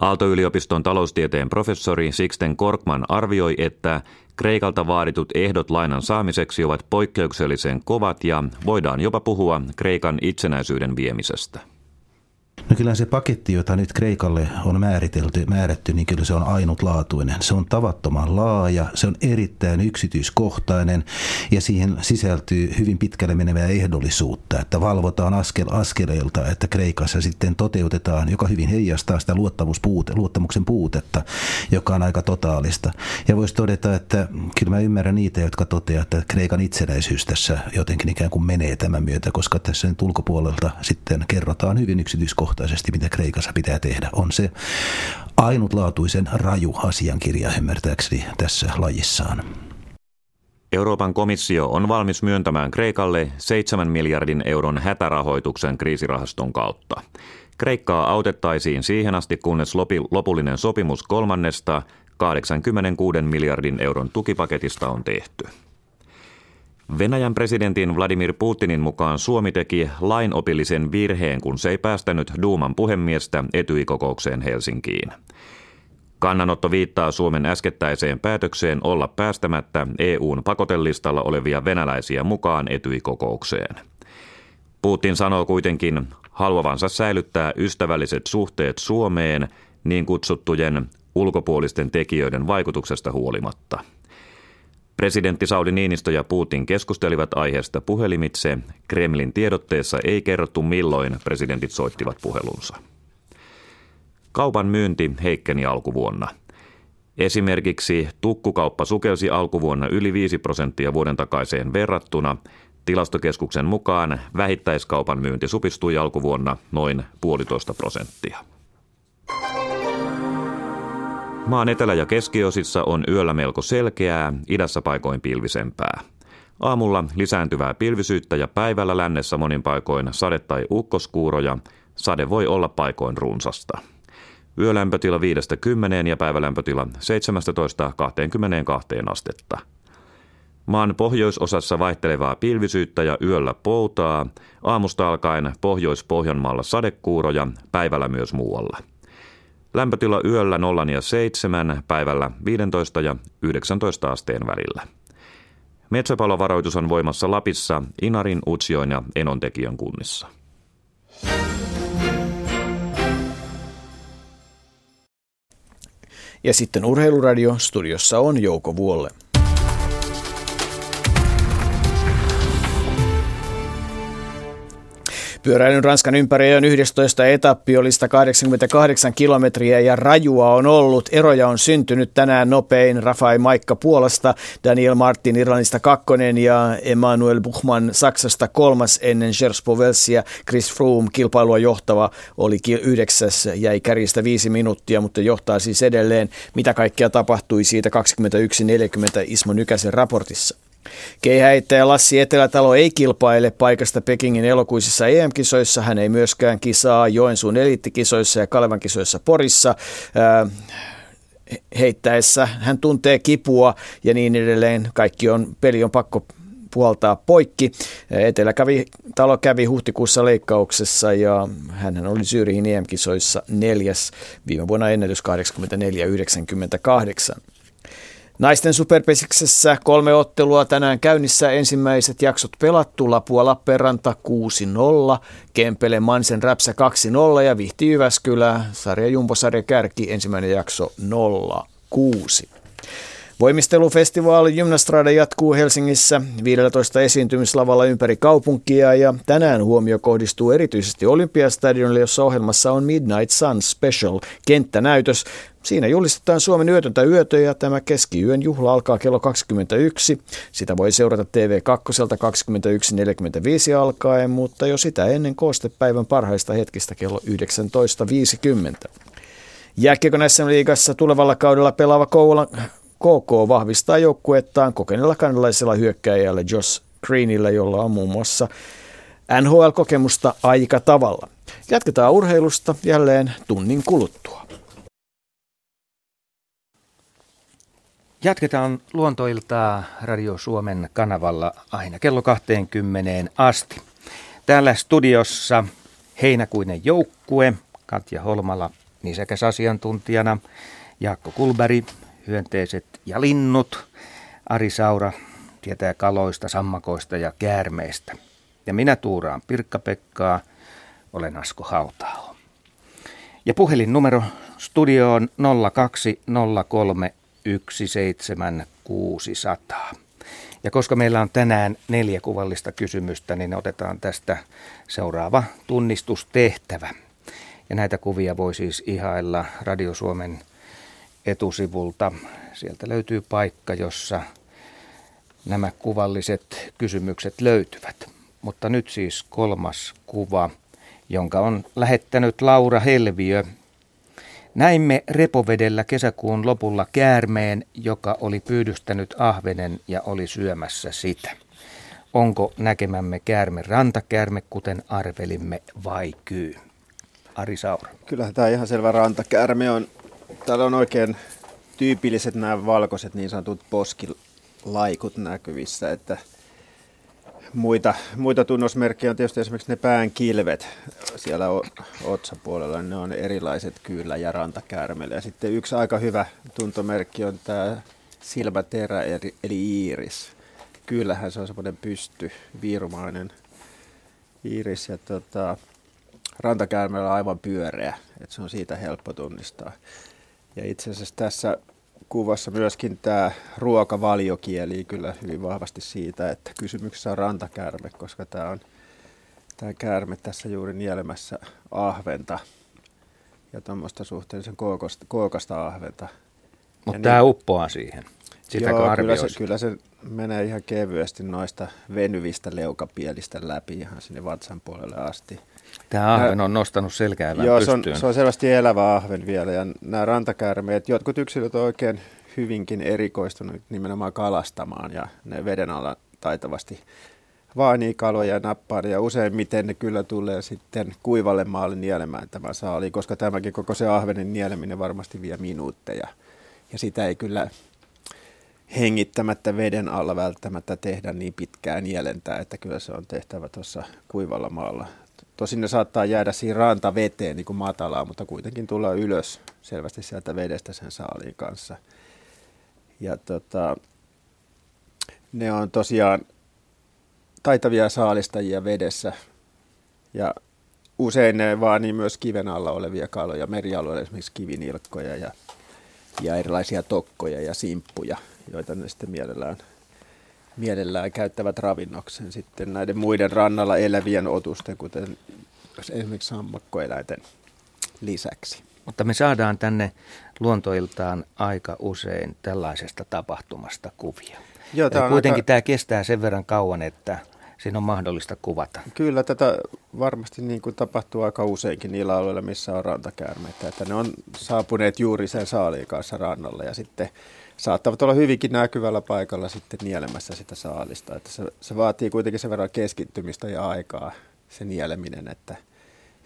Aalto-yliopiston taloustieteen professori Sixten Korkman arvioi, että Kreikalta vaaditut ehdot lainan saamiseksi ovat poikkeuksellisen kovat ja voidaan jopa puhua Kreikan itsenäisyyden viemisestä. No kyllä se paketti, jota nyt Kreikalle on määritelty, määrätty, niin kyllä se on ainutlaatuinen. Se on tavattoman laaja, se on erittäin yksityiskohtainen ja siihen sisältyy hyvin pitkälle menevää ehdollisuutta, että valvotaan askel askeleilta, että Kreikassa sitten toteutetaan, joka hyvin heijastaa sitä luottamuspuute, luottamuksen puutetta, joka on aika totaalista. Ja voisi todeta, että kyllä mä ymmärrän niitä, jotka toteavat, että Kreikan itsenäisyys tässä jotenkin ikään kuin menee tämän myötä, koska tässä nyt ulkopuolelta sitten kerrotaan hyvin yksityiskohtaisesti yksityiskohtaisesti, mitä Kreikassa pitää tehdä. On se ainutlaatuisen raju asiankirja ymmärtääkseni tässä lajissaan. Euroopan komissio on valmis myöntämään Kreikalle 7 miljardin euron hätärahoituksen kriisirahaston kautta. Kreikkaa autettaisiin siihen asti, kunnes lopullinen sopimus kolmannesta 86 miljardin euron tukipaketista on tehty. Venäjän presidentin Vladimir Putinin mukaan Suomi teki lainopillisen virheen, kun se ei päästänyt Duuman puhemiestä etyikokoukseen Helsinkiin. Kannanotto viittaa Suomen äskettäiseen päätökseen olla päästämättä EUn pakotelistalla olevia venäläisiä mukaan etyikokoukseen. Putin sanoo kuitenkin haluavansa säilyttää ystävälliset suhteet Suomeen niin kutsuttujen ulkopuolisten tekijöiden vaikutuksesta huolimatta – Presidentti Sauli Niinistö ja Putin keskustelivat aiheesta puhelimitse. Kremlin tiedotteessa ei kerrottu milloin presidentit soittivat puhelunsa. Kaupan myynti heikkeni alkuvuonna. Esimerkiksi tukkukauppa sukelsi alkuvuonna yli 5 prosenttia vuoden takaiseen verrattuna. Tilastokeskuksen mukaan vähittäiskaupan myynti supistui alkuvuonna noin puolitoista prosenttia. Maan etelä- ja keskiosissa on yöllä melko selkeää, idässä paikoin pilvisempää. Aamulla lisääntyvää pilvisyyttä ja päivällä lännessä monin paikoin sade- tai ukkoskuuroja. Sade voi olla paikoin runsasta. Yölämpötila 5-10 ja päivälämpötila 17-22 astetta. Maan pohjoisosassa vaihtelevaa pilvisyyttä ja yöllä poutaa, aamusta alkaen Pohjois-Pohjanmaalla sadekuuroja, päivällä myös muualla. Lämpötila yöllä 0 ja 7, päivällä 15 ja 19 asteen välillä. Metsäpalovaroitus on voimassa Lapissa, Inarin, Utsjoen ja Enontekijön kunnissa. Ja sitten Urheiluradio, studiossa on Jouko Vuolle. Pyöräilyn Ranskan ympäri on 11 etappi, oli 188 kilometriä ja rajua on ollut. Eroja on syntynyt tänään nopein Rafael Maikka Puolasta, Daniel Martin Irlannista kakkonen ja Emmanuel Buchmann Saksasta kolmas ennen Gers Povelsia. Chris Froome kilpailua johtava oli yhdeksäs, jäi kärjistä viisi minuuttia, mutta johtaa siis edelleen. Mitä kaikkea tapahtui siitä 21.40 Ismo Nykäsen raportissa. Keihäittäjä Lassi Etelätalo ei kilpaile paikasta Pekingin elokuisissa EM-kisoissa. Hän ei myöskään kisaa Joensuun eliittikisoissa ja Kalevan kisoissa Porissa. heittäessä hän tuntee kipua ja niin edelleen. Kaikki on, peli on pakko puoltaa poikki. Etelä kävi, talo kävi huhtikuussa leikkauksessa ja hän oli Syyrihin EM-kisoissa neljäs, viime vuonna ennätys 84-98. Naisten superpesiksessä kolme ottelua tänään käynnissä. Ensimmäiset jaksot pelattu. Lapua Lappeenranta 6-0, Kempele Mansen Räpsä 2-0 ja Vihti Jyväskylä sarja Jumbosarja Kärki ensimmäinen jakso 0-6. Voimistelufestivaali Gymnastrade jatkuu Helsingissä 15 esiintymislavalla ympäri kaupunkia ja tänään huomio kohdistuu erityisesti Olympiastadionille, jossa ohjelmassa on Midnight Sun Special kenttänäytös. Siinä julistetaan Suomen yötöntä yötä ja tämä keskiyön juhla alkaa kello 21. Sitä voi seurata TV2 21.45 alkaen, mutta jo sitä ennen koostepäivän parhaista hetkistä kello 19.50. Jääkiekon SM-liigassa tulevalla kaudella pelaava Kouvolan KK vahvistaa joukkuettaan kokeneella kanadalaisella hyökkäjällä Josh Greenillä, jolla on muun muassa NHL-kokemusta aika tavalla. Jatketaan urheilusta jälleen tunnin kuluttua. Jatketaan luontoiltaa Radio Suomen kanavalla aina kello 20 asti. Täällä studiossa heinäkuinen joukkue, Katja Holmala nisäkäs asiantuntijana, Jaakko Kulberi, hyönteiset ja linnut, Ari Saura tietää kaloista, sammakoista ja käärmeistä. Ja minä tuuraan Pirkka-Pekkaa, olen Asko Hautao. Ja puhelinnumero studioon 0203 17600. Ja koska meillä on tänään neljä kuvallista kysymystä, niin otetaan tästä seuraava tunnistustehtävä. Ja näitä kuvia voi siis ihailla Radio Suomen etusivulta. Sieltä löytyy paikka, jossa nämä kuvalliset kysymykset löytyvät. Mutta nyt siis kolmas kuva, jonka on lähettänyt Laura Helviö Näimme repovedellä kesäkuun lopulla käärmeen, joka oli pyydystänyt ahvenen ja oli syömässä sitä. Onko näkemämme käärme rantakäärme, kuten arvelimme, vai kyy? Ari Saura. Kyllähän tämä ihan selvä rantakäärme on. Täällä on oikein tyypilliset nämä valkoiset niin sanotut poskilaikut näkyvissä, että muita, muita tunnusmerkkejä on tietysti esimerkiksi ne pään kilvet siellä otsapuolella, ne on erilaiset kyllä ja rantakäärmeillä. Ja sitten yksi aika hyvä tuntomerkki on tämä silmäterä eli, eli iiris. Kyllähän se on semmoinen pysty, viirumainen iiris ja tota, rantakäärmeellä on aivan pyöreä, että se on siitä helppo tunnistaa. Ja itse asiassa tässä kuvassa myöskin tämä ruokavaliokieli kyllä hyvin vahvasti siitä, että kysymyksessä on rantakärme, koska tämä on tämä käärme tässä juuri nielemässä ahventa ja tuommoista suhteellisen kookasta, kookasta ahventa. Mutta tämä niin, uppoaa siihen. Sitä joo, kyllä se, kyllä se menee ihan kevyesti noista venyvistä leukapielistä läpi ihan sinne vatsan puolelle asti. Tämä ahven on nostanut selkää Joo, se on, se on selvästi elävä ahven vielä ja nämä rantakäärmeet, jotkut yksilöt on oikein hyvinkin erikoistunut nimenomaan kalastamaan ja ne veden alla taitavasti vaanii kaloja ja nappaa ja useimmiten ne kyllä tulee sitten kuivalle maalle nielemään tämä saali, koska tämäkin koko se ahvenen nieleminen varmasti vie minuutteja. Ja sitä ei kyllä hengittämättä veden alla välttämättä tehdä niin pitkään nielentää, että kyllä se on tehtävä tuossa kuivalla maalla Tosin ne saattaa jäädä siinä rantaveteen niin kuin matalaa, mutta kuitenkin tulla ylös selvästi sieltä vedestä sen saaliin kanssa. Ja tota, ne on tosiaan taitavia saalistajia vedessä ja usein ne vaanii myös kiven alla olevia kaloja, merialueilla esimerkiksi kivinilkkoja ja, ja erilaisia tokkoja ja simppuja, joita ne sitten mielellään mielellään käyttävät ravinnoksen sitten näiden muiden rannalla elävien otusten, kuten esimerkiksi sammakkoeläinten lisäksi. Mutta me saadaan tänne luontoiltaan aika usein tällaisesta tapahtumasta kuvia. Joo, tämä kuitenkin aika... tämä kestää sen verran kauan, että siinä on mahdollista kuvata. Kyllä tätä varmasti niin kuin tapahtuu aika useinkin niillä alueilla, missä on rantakäärmeitä, että ne on saapuneet juuri sen saaliin kanssa rannalle ja sitten saattavat olla hyvinkin näkyvällä paikalla sitten nielemässä sitä saalista. Että se, se vaatii kuitenkin sen verran keskittymistä ja aikaa se nieleminen, että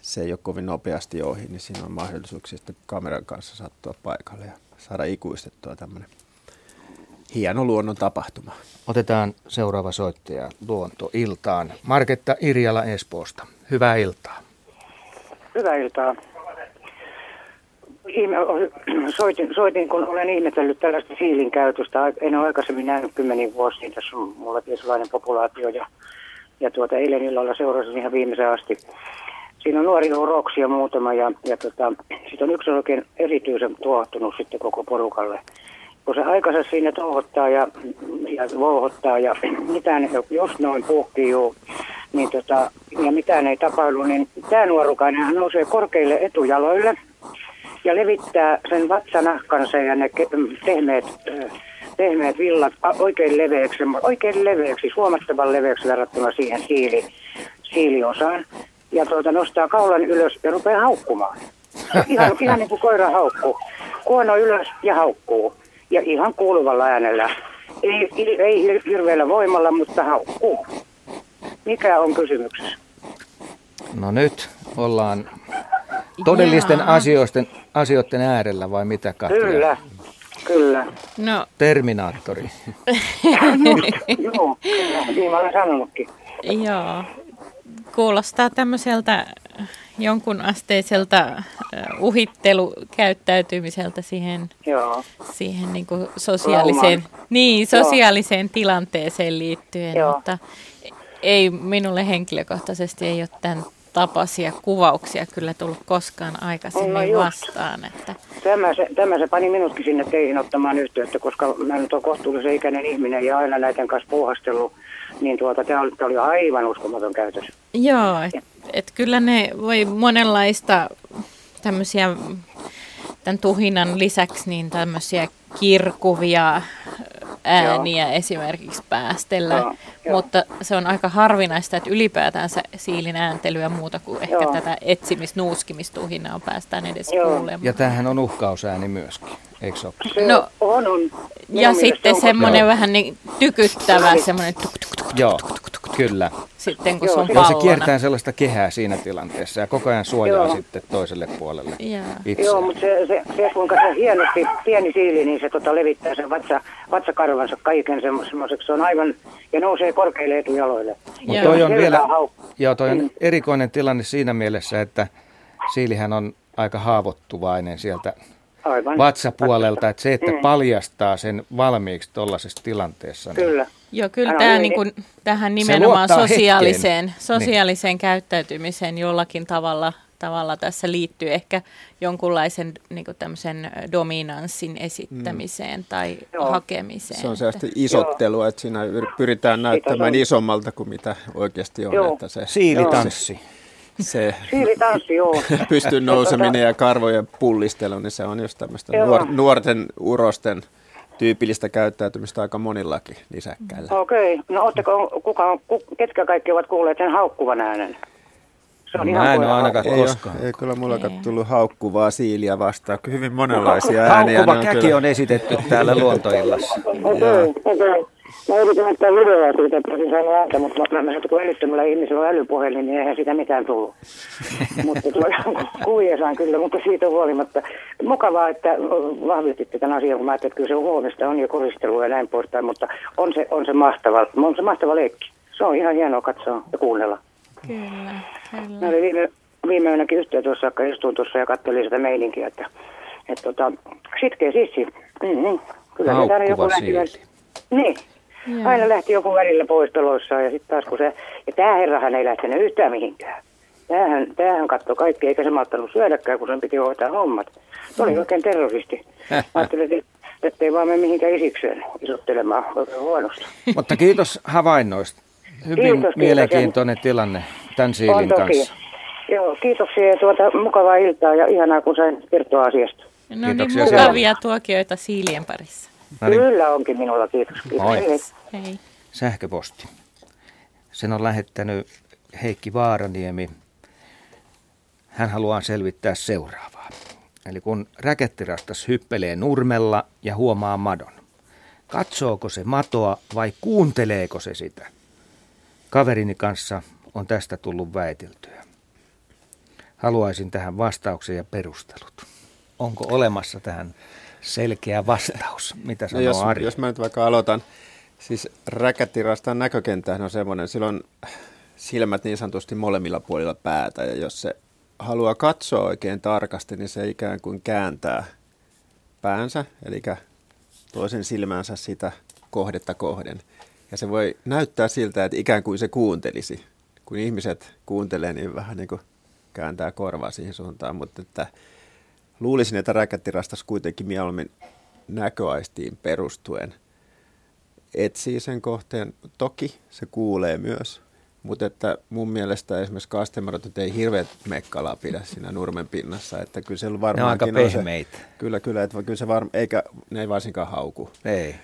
se ei ole kovin nopeasti ohi, niin siinä on mahdollisuuksia sitten kameran kanssa sattua paikalle ja saada ikuistettua tämmöinen hieno luonnon tapahtuma. Otetaan seuraava soittaja luontoiltaan. Marketta Irjala Espoosta. Hyvää iltaa. Hyvää iltaa. Soitin, soitin, kun olen ihmetellyt tällaista siilin käytöstä. En ole aikaisemmin nähnyt kymmeniä vuosia. Tässä on mulla tietynlainen populaatio ja, ja tuota, eilen illalla seurasin ihan viimeisen asti. Siinä on nuori uroksia muutama ja, ja tota, sitten on yksi oikein erityisen tuottunut sitten koko porukalle kun se aikansa siinä touhottaa ja, ja vouhottaa ja mitään, jos noin puhkii niin tota, ja mitään ei tapahdu, niin tämä nuorukainen nousee korkeille etujaloille ja levittää sen vatsanahkansa ja ne pehmeät, pehmeät villat oikein leveäksi, oikein leveäksi, huomattavan leveäksi verrattuna siihen siili, siiliosaan. Ja tuota, nostaa kaulan ylös ja rupeaa haukkumaan. Ihan, ihan niin kuin koira haukkuu. Kuono ylös ja haukkuu ja ihan kuuluvalla äänellä. Ei, ei hirveällä voimalla, mutta haukkuu. Mikä on kysymyksessä? No nyt ollaan todellisten asioiden, asioiden äärellä vai mitä Katja? Kyllä, kyllä. No. Terminaattori. Joo, niin mä olen sanonutkin. Joo, kuulostaa tämmöiseltä jonkun asteiselta uhittelukäyttäytymiseltä siihen, Joo. siihen niin kuin sosiaaliseen, niin, sosiaaliseen Joo. tilanteeseen liittyen, Joo. mutta ei minulle henkilökohtaisesti ei ole tämän tapaisia kuvauksia kyllä tullut koskaan aikaisemmin no vastaan. Että... Tämä, se, tämä se pani minutkin sinne teihin ottamaan yhteyttä, koska mä nyt olen kohtuullisen ikäinen ihminen ja aina näiden kanssa puuhastellut, niin tuota, tämä oli, tämä oli aivan uskomaton käytös. Joo, että et kyllä ne voi monenlaista tämmöisiä tämän tuhinan lisäksi niin tämmöisiä kirkuvia ääniä Joo. esimerkiksi päästellä, Joo, mutta se on aika harvinaista, että ylipäätään siilin ääntelyä muuta kuin ehkä Joo. tätä etsimis nuuskimistuhinaa päästään edes Joo. kuulemaan. Ja tämähän on uhkausääni myöskin, eikö se ole? No, on, on. Ja sitten semmoinen vähän niin tykyttävä, semmoinen tuk, tuk, tuk, Joo, kyllä. Sitten kun Joo, se on pallona. se kiertää sellaista kehää siinä tilanteessa ja koko ajan suojaa Joo. sitten toiselle puolelle itse. Joo, mutta se, se, se, kuinka se hienosti pieni siili, niin se tota levittää sen vatsa, vatsakarvansa kaiken semmoiseksi. Se on aivan, ja nousee korkeille etujaloille. Mutta toi on vielä, joo, toi on mm. erikoinen tilanne siinä mielessä, että siilihän on aika haavoittuvainen sieltä Aivan. vatsapuolelta, että se, että mm. paljastaa sen valmiiksi tuollaisessa tilanteessa. Niin Kyllä. Joo, kyllä tämä niin kuin, tähän nimenomaan sosiaaliseen, sosiaaliseen niin. käyttäytymiseen jollakin tavalla, tavalla tässä liittyy ehkä jonkunlaisen niin kuin tämmöisen dominanssin esittämiseen mm. tai Joo. hakemiseen. Se on sellaista isottelua, että siinä pyritään näyttämään isommalta kuin mitä oikeasti on. Joo. Että se, Siilitanssi. Se, Siilitanssi, joo. pystyy nouseminen ja karvojen pullistelu, niin se on just tämmöistä nuor, nuorten urosten tyypillistä käyttäytymistä aika monillakin nisäkkäillä. Okei. Okay. No ootteko, kuka, ketkä kaikki ovat kuulleet sen haukkuvan äänen? Se on Mä en ole ainakaan ei koskaan. Ei, ei kyllä mullakaan tullut haukkuvaa siiliä vastaan. Hyvin monenlaisia ääniä. Haukkuva käki on esitetty täällä luontoillassa. Okei, okei. Mä yritin ottaa videoa siitä, että olisin saanut ääntä, mutta mä, mä sanoin, kun älyttömällä ihmisellä on älypuhelin, niin eihän sitä mitään tullut. mutta kuvia saan kyllä, mutta siitä huolimatta. Mukavaa, että vahvistitte tämän asian, kun mä ajattelin, että kyllä se huomista on jo koristelua ja näin poispäin, mutta on se, on se mahtava, on se mahtava leikki. Se on ihan hienoa katsoa ja kuunnella. Kyllä, kyllä. Mä olin viime, viime yönäkin yhteen tuossa, kun istuin tuossa ja katselin sitä meininkiä, että, että tota, sitkeä sissi. Mm-hmm. Kyllä Haukkuva joku lähti. Niin. Joo. Aina lähti joku välillä pois peloissaan ja sitten taas kun se, ja tämä herrahan ei lähtenyt yhtään mihinkään. Tämähän, tämähän katsoi kaikki, eikä se malttanut syödäkään, kun sen piti hoitaa hommat. Se oli oikein terroristi. Mä ajattelin, että ettei vaan mene mihinkään isikseen isottelemaan oikein huonosti. Mutta kiitos havainnoista. Hyvin Kiitos, kiitos. mielenkiintoinen tilanne tämän siilin On toki. kanssa. Joo, kiitoksia ja tuota, mukavaa iltaa ja ihanaa kun sain kertoa asiasta. No niin, Kiitoksia mukavia tuokioita siilien parissa. No niin. Kyllä onkin minulla, kiitos. kiitos. Moi. Hei. Hei. Sähköposti. Sen on lähettänyt Heikki Vaaraniemi. Hän haluaa selvittää seuraavaa. Eli kun räkettirastas hyppelee nurmella ja huomaa madon, katsooko se matoa vai kuunteleeko se sitä? Kaverini kanssa on tästä tullut väiteltyä. Haluaisin tähän vastauksen ja perustelut. Onko olemassa tähän selkeä vastaus? Mitä No sanoo jos, Ari? jos mä nyt vaikka aloitan, siis räkättirastan näkökenttähän on semmoinen, silloin silmät niin sanotusti molemmilla puolilla päätä, ja jos se haluaa katsoa oikein tarkasti, niin se ikään kuin kääntää päänsä, eli toisen silmänsä sitä kohdetta kohden. Ja se voi näyttää siltä, että ikään kuin se kuuntelisi. Kun ihmiset kuuntelee, niin vähän niin kuin kääntää korvaa siihen suuntaan, mutta että luulisin, että räkättirastas kuitenkin mieluummin näköaistiin perustuen etsii sen kohteen. Toki se kuulee myös, mutta että mun mielestä esimerkiksi kastemarot ei hirveät mekkalaa pidä siinä nurmen pinnassa, että kyllä se varmaankin aika on se- pehmeitä. Kyllä, kyllä, että kyllä se varma, eikä ne ei varsinkaan hauku. Ei.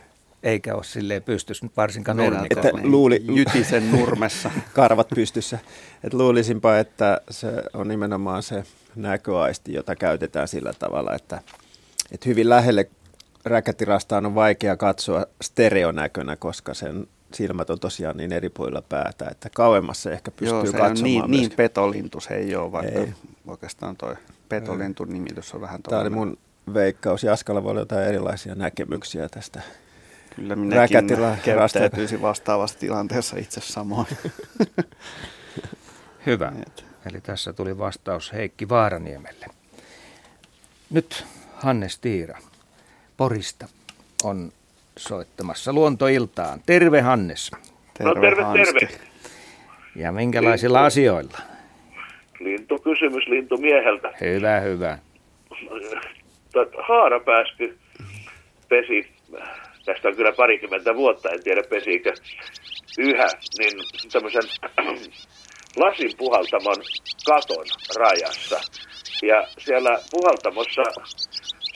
Eikä ole silleen pystys nyt varsinkaan nurmikolla. että luuli, Jytisen nurmessa. karvat pystyssä. Et luulisinpa, että se on nimenomaan se näköaisti, jota käytetään sillä tavalla, että, että hyvin lähelle räkätirastaan on vaikea katsoa stereonäkönä, koska sen silmät on tosiaan niin eri puolilla päätä, että kauemmas se ehkä pystyy Joo, se katsomaan on niin, niin petolintu se ei ole, vaikka Ei. oikeastaan toi petolintun nimitys on vähän Tämä oli mun veikkaus. Jaskalla voi olla jotain erilaisia näkemyksiä tästä. Kyllä minäkin käyttäytyisin vastaavassa tilanteessa itse samoin. Hyvä. Eli tässä tuli vastaus Heikki Vaaraniemelle. Nyt Hannes Tiira Porista on soittamassa luontoiltaan. Terve Hannes. No terve, terve. Ja minkälaisilla asioilla? Lintukysymys lintumieheltä. Hyvä, hyvä. Tot- Haarapääsky pesi, tästä on kyllä parikymmentä vuotta, en tiedä pesiikö yhä, niin tämmöisen lasin puhaltamon katon rajassa. Ja siellä puhaltamossa,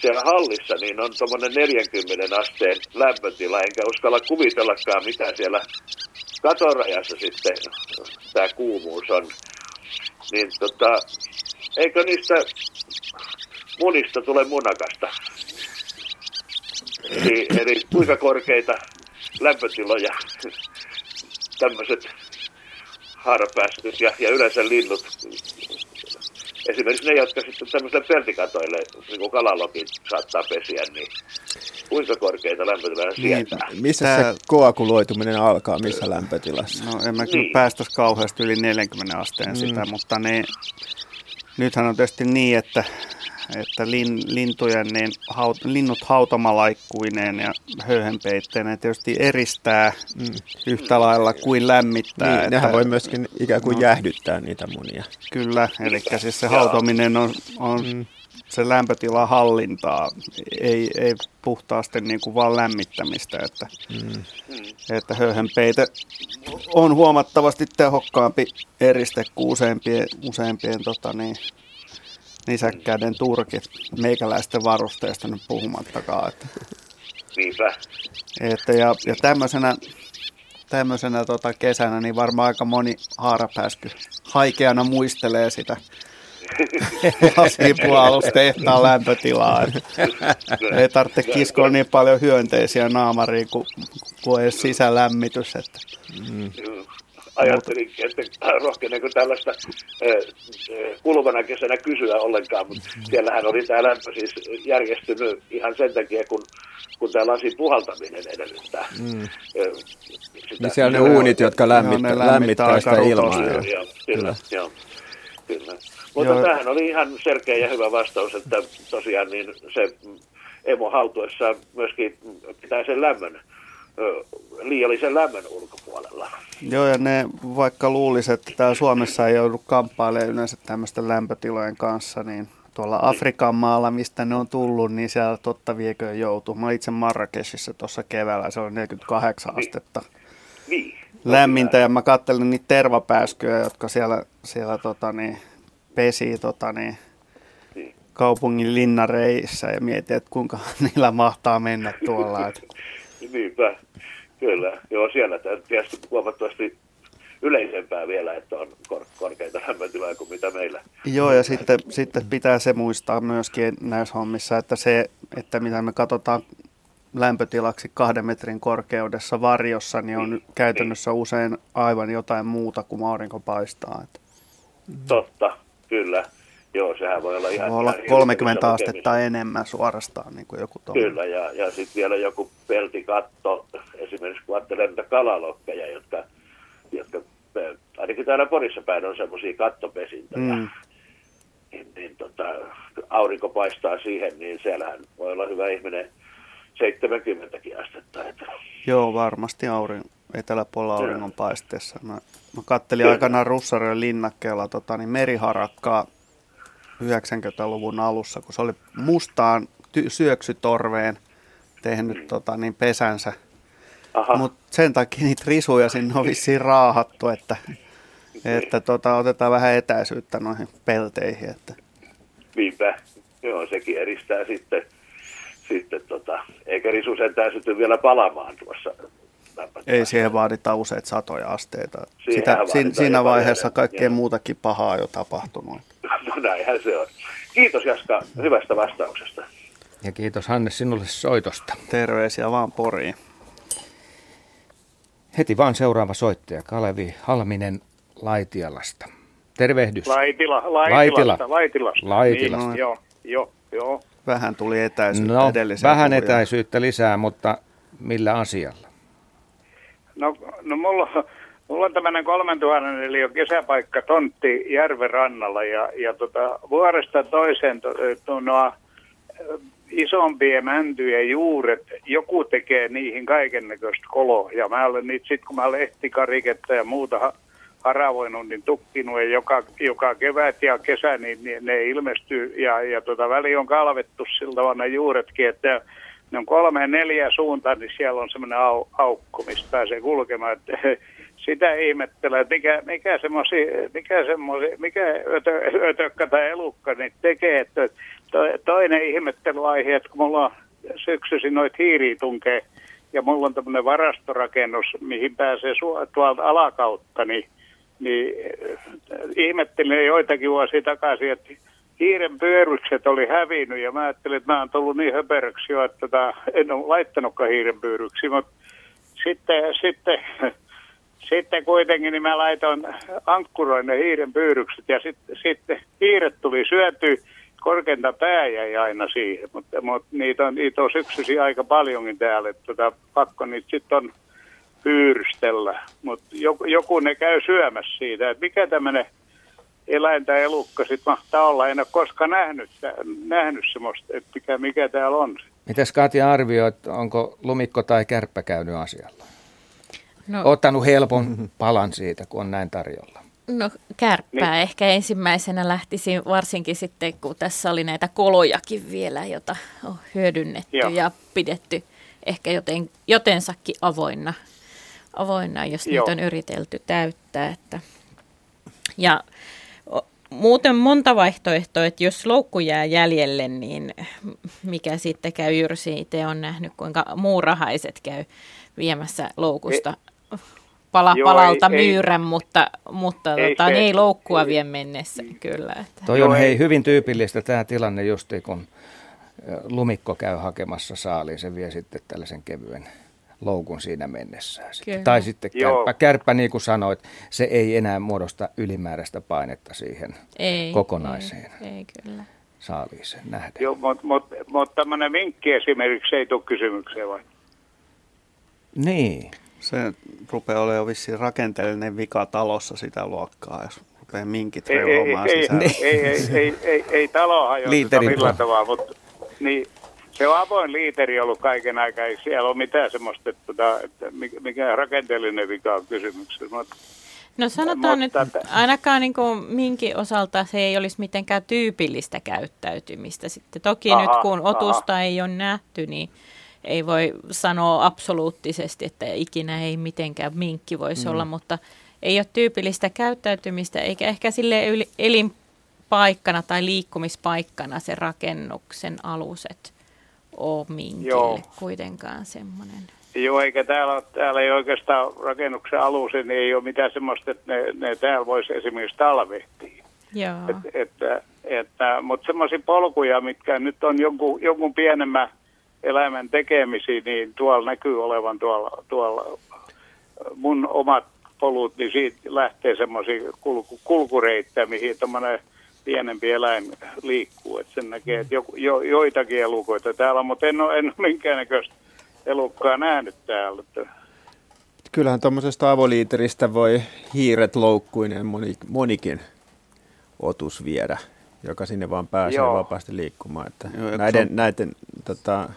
siellä hallissa, niin on tuommoinen 40 asteen lämpötila, enkä uskalla kuvitellakaan, mitä siellä katon rajassa sitten tämä kuumuus on. Niin tota, eikö niistä munista tule munakasta? Eli, eli kuinka korkeita lämpötiloja tämmöiset haarapäästöt ja, ja yleensä linnut, esimerkiksi ne, jotka sitten tämmöisille peltikatoille, niin kuin kalalokin saattaa pesiä, niin kuinka korkeita lämpötiloja sietää? Missä Tää- se koaguloituminen alkaa, missä lämpötilassa? No en mä kyllä Niin. päästäisi kauheasti yli 40 asteen Mm. sitä, mutta ne, nythän on tietysti niin, että, että lin, lintujen, niin haut, linnut hautomalaikkuineen ja höyhenpeitteineen tietysti eristää Mm. yhtä lailla kuin lämmittää. Niin, nehän voi myöskin ikään kuin jäähdyttää niitä munia. Kyllä, eli siis se hautominen on, on Mm. Se lämpötila hallintaa, ei, ei puhtaasti niin kuin vaan lämmittämistä, että, Mm. että höyhenpeite on huomattavasti tehokkaampi eriste kuin useimpien, useimpien tota niin, nisäkkäiden turkit, meikäläisten varusteista nyt puhumattakaan. Että, Niinpä. että ja, ja tämmöisenä, tämmöisenä tota kesänä niin varmaan aika moni haarapääsky haikeana muistelee sitä lasipuhallustehtaan lämpötilaa. Ei tarvitse kiskoa niin paljon hyönteisiä naamariin kuin, kuin edes sisälämmitys. Että. Mm. Joo. Ajattelinkin, että rohkeneeko tällaista kuluvana kesänä kysyä ollenkaan, mutta siellähän oli tämä lämpö siis järjestynyt ihan sen takia, kun, kun tämä lasin puhaltaminen edellyttää. Mm. sitä- Niin siellä on ne uunit, jotka lämmittää, ne lämmittää lämmittää sitä ilmaa. joo. Joo, kyllä, joo, kyllä. Mutta Joo. tämähän oli ihan selkeä ja hyvä vastaus, että tosiaan niin se emo haltuessa myöskin pitää sen lämmön, liiallisen lämmön ulkopuolella. Joo, ja ne vaikka luulisi, että täällä Suomessa ei joudu kamppailemaan yleensä tämmöisten lämpötilojen kanssa, niin tuolla Afrikan maalla, mistä ne on tullut, niin siellä totta viekö joutuu. Mä itse Marrakeshissa tuossa keväällä, se oli 48 niin. astetta niin. lämmintä ja mä kattelin niitä tervapääskyjä, jotka siellä, siellä tota niin, pesi tota niin, kaupungin linnareissä ja mietin, että kuinka niillä mahtaa mennä tuolla. Että. Niinpä, kyllä. Joo, siellä tietysti huomattavasti yleisempää vielä, että on kor- korkeita lämpötiloja kuin mitä meillä. Joo, ja sitten, sitten pitää se muistaa myöskin näissä hommissa, että se, että mitä me katsotaan lämpötilaksi kahden metrin korkeudessa varjossa, niin on niin, käytännössä niin. usein aivan jotain muuta kuin aurinko paistaa. Totta, kyllä. Joo, sehän voi olla ihan... Voi olla 30 astetta enemmän suorastaan, niin kuin joku tommoinen. Kyllä, ja, ja sitten vielä joku peltikatto, esimerkiksi kun ajattelee niitä kalalokkeja, jotka, jotka ainakin täällä Porissa päin on semmoisia kattopesintöjä, mm. niin, niin tota, aurinko paistaa siihen, niin siellähän voi olla hyvä ihminen 70 astetta. Että. Joo, varmasti aurin, eteläpuolella auringon paisteessa. Mä, mä kattelin aikanaan Russarien linnakkeella tota, niin meriharakkaa 90-luvun alussa, kun se oli mustaan ty- syöksytorveen tehnyt mm. tota, niin pesänsä. Mutta sen takia niitä risuja sinne on vissiin raahattu, että, että tota, otetaan vähän etäisyyttä noihin pelteihin. Että. Niinpä, joo, sekin eristää sitten, sitten tota, eikä risu sentään syty vielä palamaan tuossa ei siihen vaadita useita satoja asteita. Sitä, siinä, siinä vaiheessa kaikkea muutakin pahaa jo tapahtunut. No näinhän se on. Kiitos Jaska hyvästä vastauksesta. Ja kiitos Hannes sinulle soitosta. Terveisiä vaan Poriin. Heti vaan seuraava soittaja, Kalevi Halminen Laitialasta. Tervehdys. Laitila, Laitilasta. Laitilasta. Laitilasta. Niin, joo, joo, joo. Vähän tuli etäisyyttä no, edelliseen Vähän puhujan. etäisyyttä lisää, mutta millä asialla? No, no mulla, mulla on tämmöinen 3000 eli kesäpaikka tontti järven rannalla ja, ja tota, vuoresta toiseen to, to, no, isompien mäntyjen juuret, joku tekee niihin kaiken näköistä koloa. Ja mä olen niitä sitten, kun mä lehtikariketta ja muuta haravoinut, niin tukkinut ja joka, joka kevät ja kesä, niin, niin ne ilmestyy. Ja, ja tota, väli on kalvettu sillä tavalla ne juuretkin, että ne on kolme neljä suuntaan, niin siellä on semmoinen au, aukko, mistä pääsee kulkemaan. Että, sitä ihmettelee, että mikä, mikä semmosi, mikä semmosi, mikä ötö, ötökkä tai elukka niin tekee, että to, toinen ihmettelyaihe, että kun mulla on syksyisin noita hiiriä tunkee, ja mulla on tämmöinen varastorakennus, mihin pääsee su- tuolta alakautta, niin, niin äh, ihmettelin joitakin vuosia takaisin, että hiiren pyörykset oli hävinnyt ja mä ajattelin, että mä oon tullut niin höperöksi jo, että tota, en ole laittanutkaan hiiren pyöryksi, mutta sitten, sitten, sitten kuitenkin niin mä laitoin ankkuroin ne hiiren pyörykset ja sitten, sitten hiiret tuli syötyä, korkeinta pää jäi aina siihen, mutta, mutta niitä, on, niitä on syksyisiä aika paljonkin täällä, että tota, pakko niitä sitten on pyyrystellä, mutta joku, joku ne käy syömässä siitä, että mikä tämmöinen eläin tai elukka sitten mahtaa olla. En ole koskaan nähnyt, nähnyt semmoista, että mikä, mikä täällä on. Mitäs Katja arvioit, onko lumikko tai kärppä käynyt asialla? No. Ottanut helpon palan siitä, kun on näin tarjolla. No kärppää niin. ehkä ensimmäisenä lähtisin, varsinkin sitten kun tässä oli näitä kolojakin vielä, jota on hyödynnetty Joo. ja pidetty ehkä joten, jotensakin avoinna, avoinna jos Joo. niitä on yritelty täyttää. Että. Ja muuten monta vaihtoehtoa, että jos loukku jää jäljelle, niin mikä sitten käy? Jyrsi itse on nähnyt, kuinka muurahaiset käy viemässä loukusta. E- pala Joo, palalta ei, myyrän, ei, mutta, mutta ei, tota, se, ei loukkua ei, vie mennessä kyllä. Että. Toi on hei hyvin tyypillistä tämä tilanne justi, kun lumikko käy hakemassa saaliin, se vie sitten tällaisen kevyen loukun siinä mennessään. Sitten. Tai sitten kärppä, kärppä, niin kuin sanoit, se ei enää muodosta ylimääräistä painetta siihen ei, kokonaiseen ei, ei kyllä. saaliiseen nähdä. Joo, mutta mut, mut tämmöinen vinkki esimerkiksi ei tule kysymykseen vai? Niin. Se rupeaa olemaan jo vissiin rakenteellinen vika talossa sitä luokkaa, jos rupeaa minkit ei, reulomaan ei, sisällä. Ei, ei, ei, ei, ei, ei talo hajoteta millään tavalla, mutta niin, se on avoin liiteri ollut kaiken aikaa, ei siellä ole mitään semmoista, että, tota, että mikä rakenteellinen vika on kysymyksessä. Mutta No sanotaan nyt, ainakaan niin kuin minkin osalta se ei olisi mitenkään tyypillistä käyttäytymistä. Sitten toki aha, nyt kun otusta aha. ei ole nähty, niin ei voi sanoa absoluuttisesti, että ikinä ei mitenkään minkki voisi mm. olla, mutta ei ole tyypillistä käyttäytymistä, eikä ehkä sille elinpaikkana tai liikkumispaikkana se rakennuksen aluset ole minkille Joo. kuitenkaan semmoinen. Joo, eikä täällä, täällä ei oikeastaan rakennuksen alusi, niin ei ole mitään semmoista, että ne, ne täällä voisi esimerkiksi talvehtia. Joo. Et, että, että, mutta semmoisia polkuja, mitkä nyt on jonkun, jonkun pienemmän eläimen tekemisiä, niin tuolla näkyy olevan tuolla, tuolla mun omat polut, niin siitä lähtee semmoisia kulku, kulkureittejä, mihin tuommoinen pienempi eläin liikkuu. Että sen näkee, että jo, jo, joitakin elukoita täällä, mutta en ole, en ole minkäännäköistä elukkaa nähnyt täällä. Kyllähän tuommoisesta avoliiteristä voi hiiret loukkuinen moni, monikin otus viedä, joka sinne vaan pääsee Joo. vapaasti liikkumaan. Että Joo, näiden, on... näiden tota,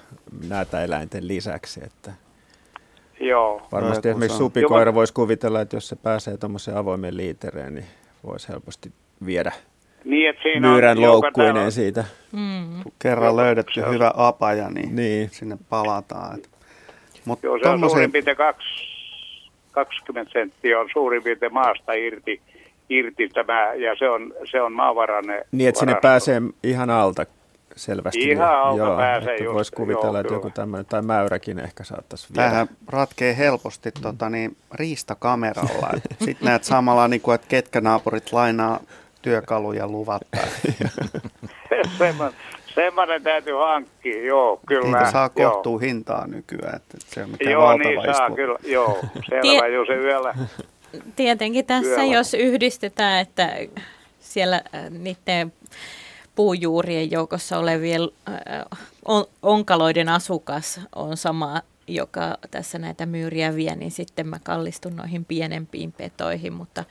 näitä eläinten lisäksi. Että Joo. Varmasti no, esimerkiksi supikoira voisi kuvitella, että jos se pääsee tuommoiseen avoimeen liitereen, niin voisi helposti viedä niin, että siinä myyrän loukkuinen siitä. Mm. Kerran löydetty hyvä apaja, niin, niin. sinne palataan. Mut Joo, se tommoseen... on suurin piirtein 20 senttiä on suurin piirtein maasta irti, irti tämä, ja se on, se on maavarainen. Niin, että sinne pääsee ihan alta selvästi. Ihan alta joo, pääsee just. Voisi kuvitella, joo, että joku tämmöinen, tai mäyräkin ehkä saattaisi viedä. Tämähän ratkee helposti tota, niin, riistakameralla. Sitten näet samalla, niin kuin, että ketkä naapurit lainaa työkaluja luvatta. Semmoinen täytyy hankkia, joo, kyllä. Niitä saa kohtuu joo. hintaa nykyään, että se on mikään Joo, niin saa, kyllä, joo, selvä, jo se yöllä. Tietenkin tässä, yöllä. jos yhdistetään, että siellä äh, niiden puujuurien joukossa olevien äh, on, onkaloiden asukas on sama, joka tässä näitä myyriä vie, niin sitten mä kallistun noihin pienempiin petoihin, mutta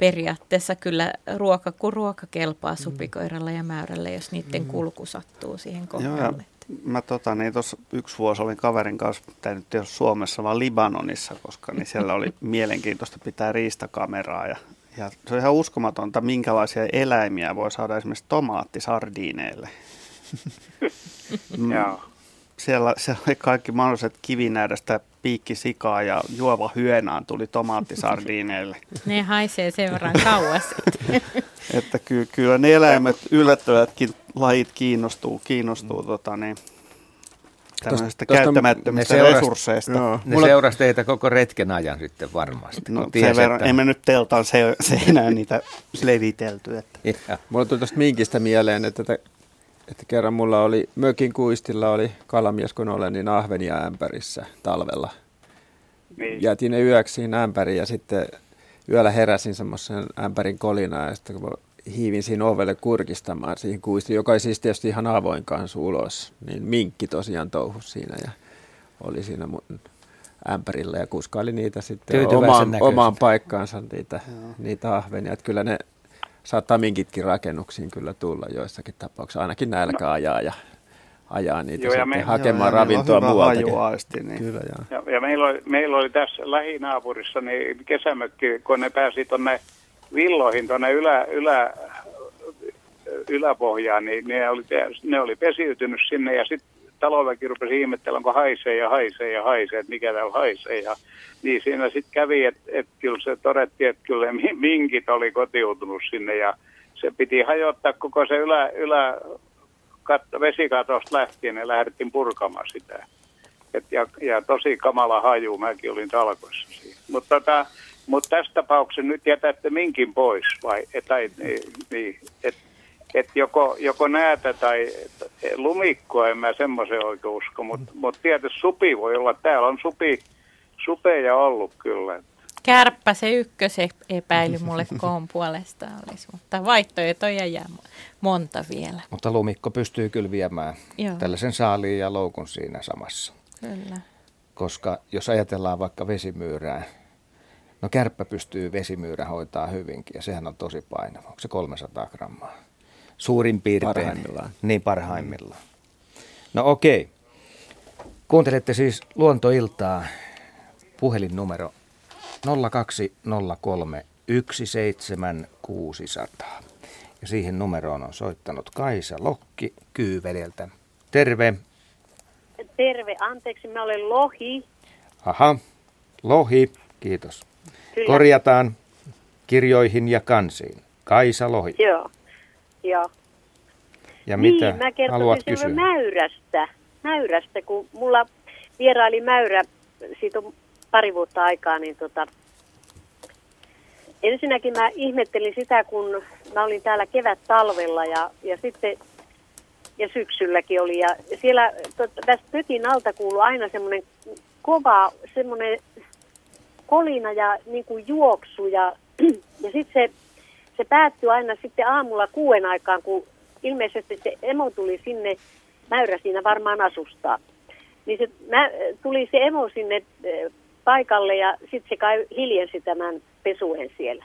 periaatteessa kyllä ruoka kuin ruoka kelpaa mm. supikoiralle ja mäyrälle, jos niiden mm. kulku sattuu siihen kohdalle. mä tota, niin tuossa yksi vuosi olin kaverin kanssa, tämä nyt ei ole Suomessa, vaan Libanonissa, koska niin siellä oli mielenkiintoista pitää riistakameraa ja, ja se on ihan uskomatonta, minkälaisia eläimiä voi saada esimerkiksi tomaattisardiineille. mm siellä, siellä oli kaikki mahdolliset kivinäädästä piikkisikaa ja juova hyönaan tuli tomaattisardiineille. Ne haisee sen verran kauas. että ky, kyllä ne eläimet, yllättävätkin lajit kiinnostuu, kiinnostuu tota, niin, tämmöisistä käyttämättömistä ne resursseista. Joo. Ne Mulla... seurasi teitä koko retken ajan sitten varmasti. No, ties, verran, että... emme nyt teltaan se, se enää niitä levitelty. Että. Mulla tuli tuosta minkistä mieleen, että että kerran mulla oli mökin kuistilla oli kalamies kun olen, niin ahvenia ämpärissä talvella. Niin. Jätin ne yöksi ämpäriin ja sitten yöllä heräsin semmoisen ämpärin kolinaa ja sitten kun hiivin siinä ovelle kurkistamaan siihen kuistiin, joka ei siis tietysti ihan avoin kanssa ulos, niin minkki tosiaan touhus siinä ja oli siinä mun ämpärillä ja kuskaili niitä sitten omaan, omaan paikkaansa niitä, niitä ahvenia. Että kyllä ne saattaa minkitkin rakennuksiin kyllä tulla joissakin tapauksissa, ainakin nälkä no. ajaa ja ajaa niitä joo, me, hakemaan joo, ravintoa muualtakin. Niin. Kyllä, joo. Ja, ja meillä, oli, meillä oli tässä lähinaapurissa niin kesämökki, kun ne pääsi tuonne villoihin tuonne ylä, ylä, yläpohjaan, niin ne oli, ne oli pesiytynyt sinne ja sitten taloväki rupesi ihmettelemään, onko haisee ja haisee ja haisee, että mikä täällä haisee. Ja, niin siinä sitten kävi, että et kyllä se todettiin, että kyllä minkit oli kotiutunut sinne ja se piti hajottaa koko se ylä, ylä katto, vesikatosta lähtien ja lähdettiin purkamaan sitä. Et ja, ja tosi kamala haju, mäkin olin talkoissa siinä. Mutta tota, mut tässä tapauksessa nyt jätätte minkin pois vai? Et, tai, niin, niin et, että joko, joko näätä tai lumikkoa, en mä semmoisen oikein usko, mutta mut tietysti supi voi olla. Täällä on supi, supeja ollut kyllä. Kärppä se ykkösepäily mulle koon puolesta olisi, mutta vaihtoehtoja jää monta vielä. Mutta lumikko pystyy kyllä viemään Joo. tällaisen saaliin ja loukun siinä samassa. Kyllä. Koska jos ajatellaan vaikka vesimyyrää, no kärppä pystyy vesimyyrä hoitaa hyvinkin ja sehän on tosi painava. Onko se 300 grammaa? Suurin piirtein. Parhaimmillaan. Niin, parhaimmillaan. No okei. Kuuntelette siis Luontoiltaa puhelinnumero 0203 17600. Ja siihen numeroon on soittanut Kaisa Lokki Kyyvedeltä. Terve. Terve, anteeksi, mä olen Lohi. Aha, Lohi, kiitos. Kyllä. Korjataan kirjoihin ja kansiin. Kaisa Lohi. Joo, joo. Ja mitä niin, mä haluat kysyä? mäyrästä. Mäyrästä, kun mulla vieraili mäyrä, siitä on pari vuotta aikaa, niin tota, ensinnäkin mä ihmettelin sitä, kun mä olin täällä kevät talvella ja, ja sitten ja syksylläkin oli. Ja siellä tot, tästä pökin alta kuului aina semmoinen kova, semmoinen kolina ja niin kuin juoksu. Ja, ja sitten se, se päättyi aina sitten aamulla kuuden aikaan, kun ilmeisesti se emo tuli sinne, mäyrä siinä varmaan asustaa. Niin se, mä, tuli se emo sinne eh, paikalle ja sitten se kai hiljensi tämän pesuen siellä.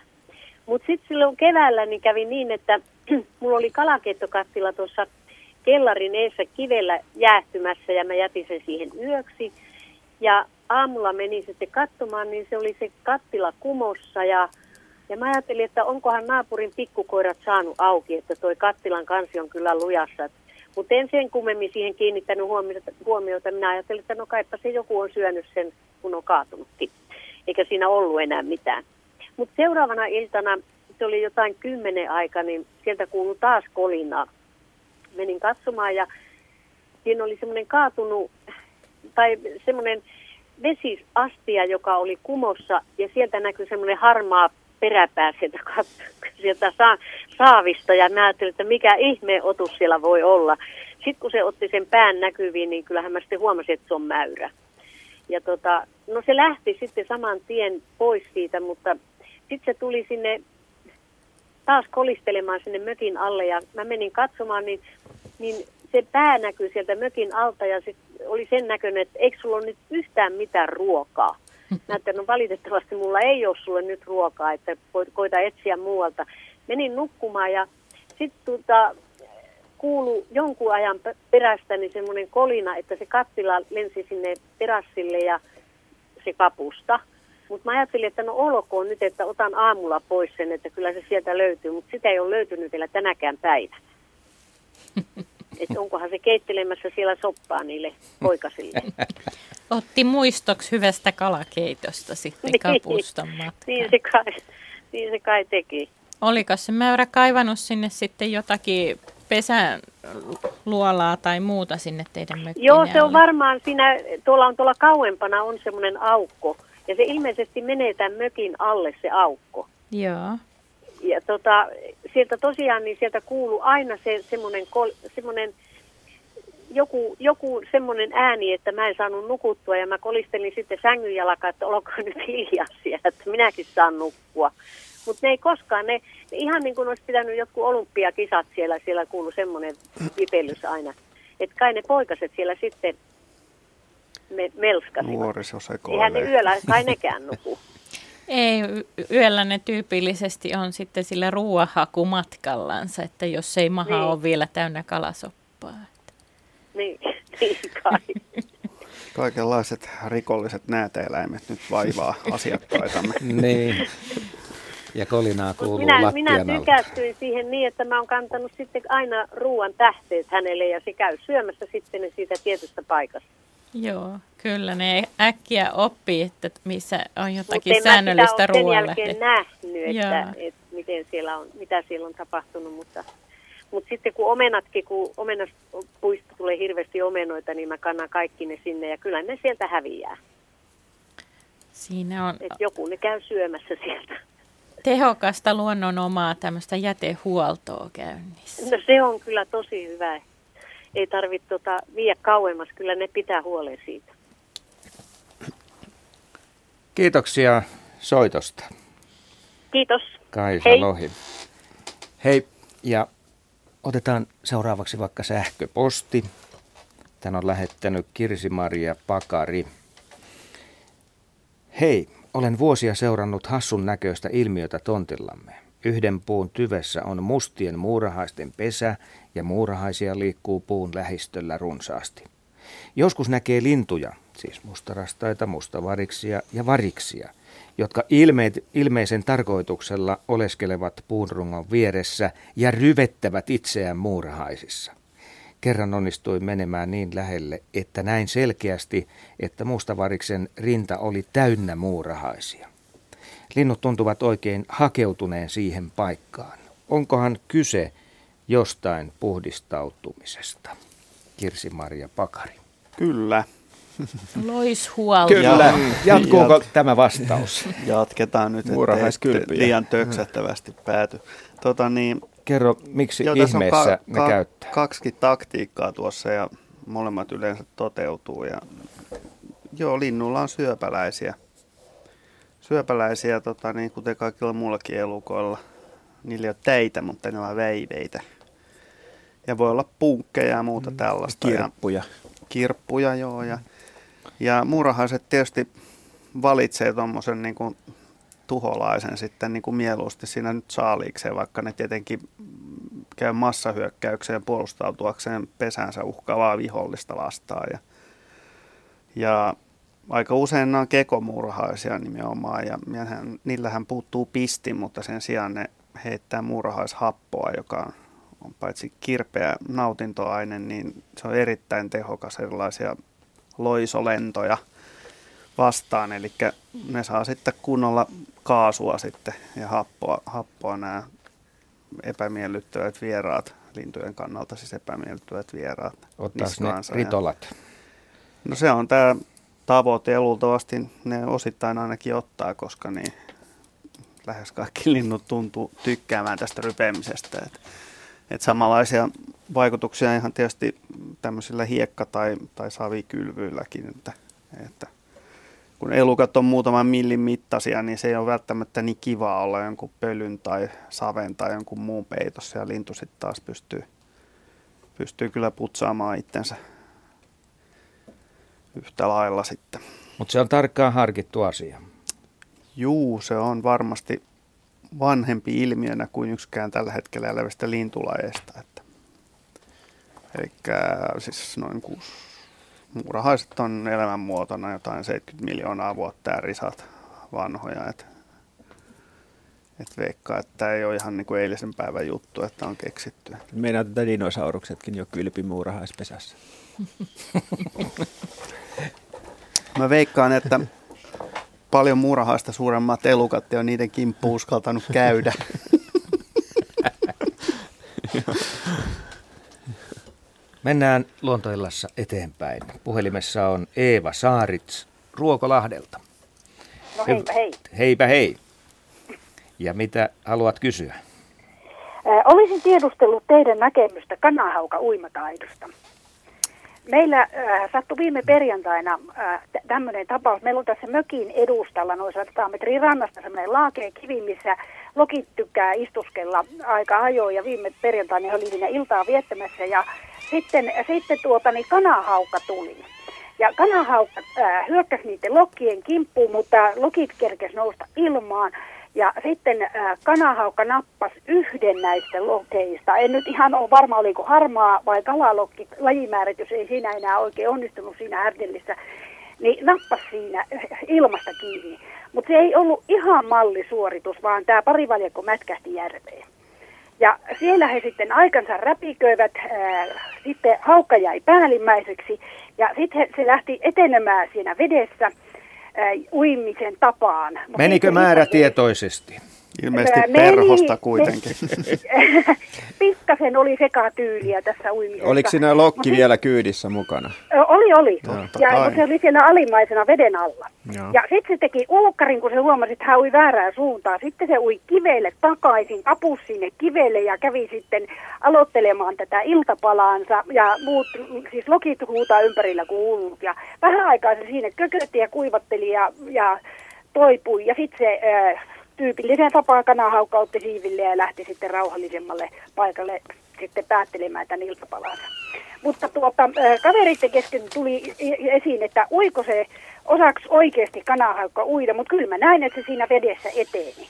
Mutta sitten silloin keväällä niin kävi niin, että mulla oli kalakeittokattila tuossa kellarin eessä kivellä jäähtymässä ja mä jätin sen siihen yöksi. Ja aamulla menin sitten katsomaan, niin se oli se kattila kumossa ja, ja mä ajattelin, että onkohan naapurin pikkukoirat saanut auki, että toi kattilan kansi on kyllä lujassa. Mutta en sen kummemmin siihen kiinnittänyt huomiota, huomiota. Minä ajattelin, että no kaipa se joku on syönyt sen, kun on kaatunutkin. Eikä siinä ollut enää mitään. Mutta seuraavana iltana, se oli jotain kymmenen aika, niin sieltä kuului taas kolinaa. Menin katsomaan ja siinä oli semmoinen kaatunut, tai semmoinen vesisastia, joka oli kumossa, ja sieltä näkyi semmoinen harmaa peräpää sieltä, sieltä sa- saavista, ja mä ajattelin, että mikä ihmeen otus siellä voi olla. Sitten kun se otti sen pään näkyviin, niin kyllähän mä sitten huomasin, että se on mäyrä. Ja tota, no se lähti sitten saman tien pois siitä, mutta sitten se tuli sinne taas kolistelemaan sinne mökin alle ja mä menin katsomaan, niin, niin se pää näkyy sieltä mökin alta ja sit oli sen näköinen, että eikö sulla ole nyt yhtään mitään ruokaa. Mä että no valitettavasti mulla ei ole sulle nyt ruokaa, että koita etsiä muualta. Menin nukkumaan ja sitten tota, kuulu jonkun ajan pe- perästäni semmoinen kolina, että se kattila lensi sinne terassille ja se kapusta. Mutta mä ajattelin, että no olkoon nyt, että otan aamulla pois sen, että kyllä se sieltä löytyy, mutta sitä ei ole löytynyt vielä tänäkään päivänä. Että onkohan se keittelemässä siellä soppaa niille poikasille. Otti muistoksi hyvästä kalakeitosta sitten kapustan matkaan. niin, se kai, niin se kai teki. Oliko se mäyrä kaivannut sinne sitten jotakin pesän luolaa tai muuta sinne teidän mökkiin? Joo, se on varmaan siinä, tuolla on tuolla kauempana on semmoinen aukko. Ja se ilmeisesti menee tämän mökin alle se aukko. Joo. Ja tota, sieltä tosiaan, niin sieltä kuuluu aina se semmoinen, kol, semmoinen joku, joku semmoinen ääni, että mä en saanut nukuttua ja mä kolistelin sitten sängyn jalkaa, että olkoon nyt hiljaa siellä, että minäkin saan nukkua. Mutta ne ei koskaan, ne, ne ihan niin kuin olisi pitänyt jotkut olympiakisat siellä, siellä kuuluu semmoinen vipellys aina. Että kai ne poikaset siellä sitten me, melskasivat. Nuoriso Eihän ne yöllä, kai nekään nuku. Ei, yöllä ne tyypillisesti on sitten sillä ruoahakumatkallansa, että jos ei maha Niin. ole vielä täynnä kalasoppaa. Niin, niin kai. Kaikenlaiset rikolliset näätäeläimet nyt vaivaa asiakkaitamme. niin. Ja kolinaa kuuluu Minä, minä lattian alta. tykästyin siihen niin, että mä oon kantanut sitten aina ruoan tähteet hänelle ja se käy syömässä sitten ne siitä tietystä paikasta. Joo, kyllä ne äkkiä oppii, että missä on Mutta jotakin en mä säännöllistä sitä ole sen ruoanlähdettä. jälkeen nähnyt, että, Joo. että miten siellä on, mitä siellä on tapahtunut, mutta, mutta sitten kun omenatkin, kun omenaspuista tulee hirveästi omenoita, niin mä kannan kaikki ne sinne ja kyllä ne sieltä häviää. Siinä on Että joku ne käy syömässä sieltä. tehokasta luonnon omaa tämmöistä jätehuoltoa käynnissä. No se on kyllä tosi hyvä. Ei tarvitse tota, viedä kauemmas, kyllä ne pitää huolen siitä. Kiitoksia soitosta, Kiitos. Kaisa Hei. Lohi. Hei, ja otetaan seuraavaksi vaikka sähköposti. Tän on lähettänyt Kirsi-Maria Pakari. Hei, olen vuosia seurannut hassun näköistä ilmiötä tontillamme. Yhden puun tyvessä on mustien muurahaisten pesä ja muurahaisia liikkuu puun lähistöllä runsaasti. Joskus näkee lintuja, siis mustarastaita, mustavariksia ja variksia, jotka ilmeet, ilmeisen tarkoituksella oleskelevat puunrungon vieressä ja ryvettävät itseään muurahaisissa. Kerran onnistuin menemään niin lähelle, että näin selkeästi, että mustavariksen rinta oli täynnä muurahaisia. Linnut tuntuvat oikein hakeutuneen siihen paikkaan. Onkohan kyse jostain puhdistautumisesta? Kirsi-Maria Pakari. Kyllä. Loishuolta. Kyllä. Jatkuuko tämä vastaus? Jatketaan nyt, ettei liian töksättävästi pääty. Tota niin, Kerro, miksi ihmeessä ne käyttää? Kaksi taktiikkaa tuossa ja molemmat yleensä toteutuu. Ja, joo, linnulla on syöpäläisiä. Syöpäläisiä, tota, niin kuten kaikilla muillakin elukoilla. Niillä ei ole teitä, mutta ne on veiveitä. Ja voi olla punkkeja ja muuta mm, tällaista. Kirppuja. Ja, kirppuja, joo. Ja, ja muurahaiset tietysti valitsee tuommoisen niin kuin tuholaisen sitten niin kuin mieluusti siinä nyt saaliikseen, vaikka ne tietenkin käy massahyökkäykseen puolustautuakseen pesänsä uhkaavaa vihollista vastaan. Ja, ja aika usein nämä on kekomuurahaisia nimenomaan, ja hän, niillähän puuttuu pisti, mutta sen sijaan ne heittää muurahaishappoa, joka on, on paitsi kirpeä nautintoaine, niin se on erittäin tehokas erilaisia loisolentoja – vastaan, eli ne saa sitten kunnolla kaasua sitten ja happoa, happoa nämä epämiellyttävät vieraat, lintujen kannalta siis epämiellyttävät vieraat. Ottaa ne ritolat? Ja, no se on tämä tavoite ja luultavasti ne osittain ainakin ottaa, koska niin lähes kaikki linnut tuntuu tykkäämään tästä rypeämisestä. Et, et samanlaisia vaikutuksia ihan tietysti tämmöisillä hiekka- tai, tai savikylvyilläkin, että, että kun elukat on muutaman millin mittaisia, niin se ei ole välttämättä niin kiva olla jonkun pölyn tai saven tai jonkun muun peitossa. Ja lintu sitten taas pystyy, pystyy kyllä putsaamaan itsensä yhtä lailla sitten. Mutta se on tarkkaan harkittu asia. Juu, se on varmasti vanhempi ilmiönä kuin yksikään tällä hetkellä elävästä lintulajeista. Että, eli siis noin 6 muurahaiset on elämänmuotona jotain 70 miljoonaa vuotta ja risat vanhoja. Et, et veikkaa, että tämä ei ole ihan niin kuin eilisen päivän juttu, että on keksitty. Meidän että dinosauruksetkin jo kylpi muurahaispesässä. Mä veikkaan, että paljon muurahaista suuremmat elukat ja on niiden kimppu uskaltanut käydä. Mennään luontoillassa eteenpäin. Puhelimessa on Eeva Saarits Ruokolahdelta. No heipä hei. Heipä hei. Ja mitä haluat kysyä? Olisin tiedustellut teidän näkemystä kanahauka uimataidosta. Meillä äh, sattui viime perjantaina äh, tämmöinen tapaus. Meillä on tässä mökin edustalla noin 100 metrin rannasta semmoinen laakea kivi, missä lokit tykkää istuskella aika ajoin. Ja viime perjantaina oli siinä iltaa viettämässä ja sitten, sitten tuota, niin kanahaukka tuli. Ja kanahaukka äh, hyökkäsi niiden lokkien kimppuun, mutta lokit kerkes nousta ilmaan. Ja sitten äh, kanahaukka nappasi yhden näistä lokeista. En nyt ihan ole varma, oliko harmaa vai kalalokki. Lajimääritys ei siinä enää oikein onnistunut siinä härdellissä. Niin nappasi siinä ilmasta kiinni. Mutta se ei ollut ihan mallisuoritus, vaan tämä parivaljakko mätkähti järveen. Ja siellä he sitten aikansa räpiköivät, ää, sitten haukka jäi päällimmäiseksi ja sitten se lähti etenemään siinä vedessä uimisen tapaan. Menikö määrätietoisesti? Ilmeisesti perhosta kuitenkin. Pikkasen oli sekatyyliä tässä uimisessa. Oliko siinä lokki Mut vielä kyydissä mukana? Oli, oli. No, ja se oli siellä alimmaisena veden alla. Joo. Ja sitten se teki ulkkarin, kun se huomasi, että hän ui väärään suuntaan. Sitten se ui kivelle takaisin, kapus sinne kivelle ja kävi sitten aloittelemaan tätä iltapalaansa. Ja muut, siis lokit huutaa ympärillä kuin hullut. Ja vähän aikaa se siinä kökötti ja kuivatteli ja, ja toipui. Ja sitten se... Äh, tyypilliseen tapaan kanahaukka otti siiville ja lähti sitten rauhallisemmalle paikalle sitten päättelemään tämän iltapalansa. Mutta tuota, kaveritten kesken tuli esiin, että uiko se osaksi oikeasti kanahaukka uida, mutta kyllä mä näin, että se siinä vedessä eteeni.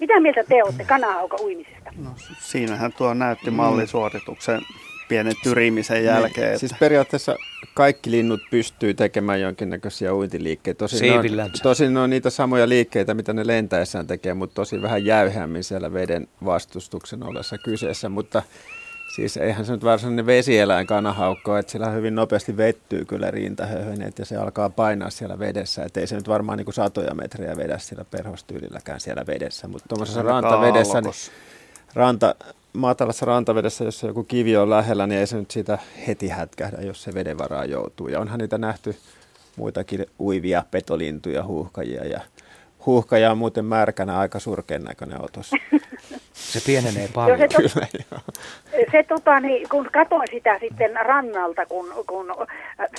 Mitä mieltä te olette kanahauka uimisesta? No, siinähän tuo näytti mallisuorituksen pienen tyrimisen jälkeen. Niin, siis periaatteessa kaikki linnut pystyy tekemään jonkinnäköisiä uintiliikkeitä. Tosin ne, on, tosin ne on niitä samoja liikkeitä, mitä ne lentäessään tekee, mutta tosi vähän jäyhämmin siellä veden vastustuksen ollessa kyseessä. Mutta siis eihän se nyt varsinainen vesieläin kanahaukko, että sillä hyvin nopeasti vettyy kyllä rintahöhöneet ja se alkaa painaa siellä vedessä. Että ei se nyt varmaan niin kuin satoja metriä vedä sillä perhostyylilläkään siellä vedessä, mutta tuommoisessa rantavedessä, niin ranta, matalassa rantavedessä, jossa joku kivi on lähellä, niin ei se nyt siitä heti hätkähdä, jos se veden varaan joutuu. Ja onhan niitä nähty muitakin uivia petolintuja, huuhkajia ja huuhkaja on muuten märkänä aika surkeen näköinen otos. Se pienenee paljon. se, to, Kyllä, se tota, niin, kun katsoin sitä sitten rannalta, kun, kun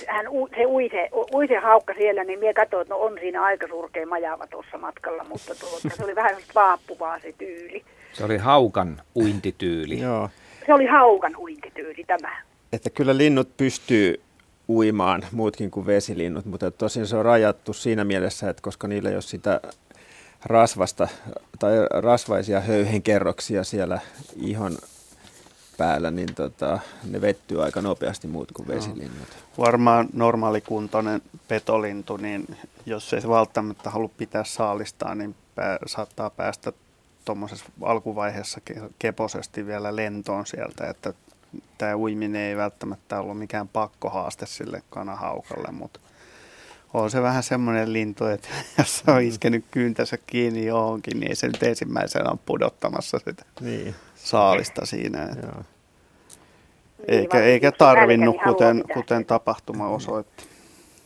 hän se ui se, ui se haukka siellä, niin minä katsoin, että no on siinä aika surkea majava tuossa matkalla, mutta tuota, se oli vähän vaappuvaa se tyyli. Se oli haukan uintityyli. Joo. Se oli haukan uintityyli tämä. Että kyllä linnut pystyy uimaan, muutkin kuin vesilinnut, mutta tosin se on rajattu siinä mielessä, että koska niillä ei ole sitä rasvasta tai rasvaisia höyhenkerroksia siellä ihon päällä, niin tota, ne vettyy aika nopeasti muut kuin vesilinnut. No. Varmaan normaalikuntoinen petolintu, niin jos ei se välttämättä halua pitää saalistaa, niin pää, saattaa päästä tuommoisessa alkuvaiheessa keposesti vielä lentoon sieltä, että tämä uiminen ei välttämättä ollut mikään pakkohaaste sille kanahaukalle, mutta on se vähän semmoinen lintu, että jos se on iskenyt kyntänsä kiinni johonkin, niin ei se nyt ensimmäisenä ole pudottamassa sitä niin. saalista siinä. Että. Joo. Eikä, niin, eikä tarvinnut, kuten, kuten tapahtuma osoitti.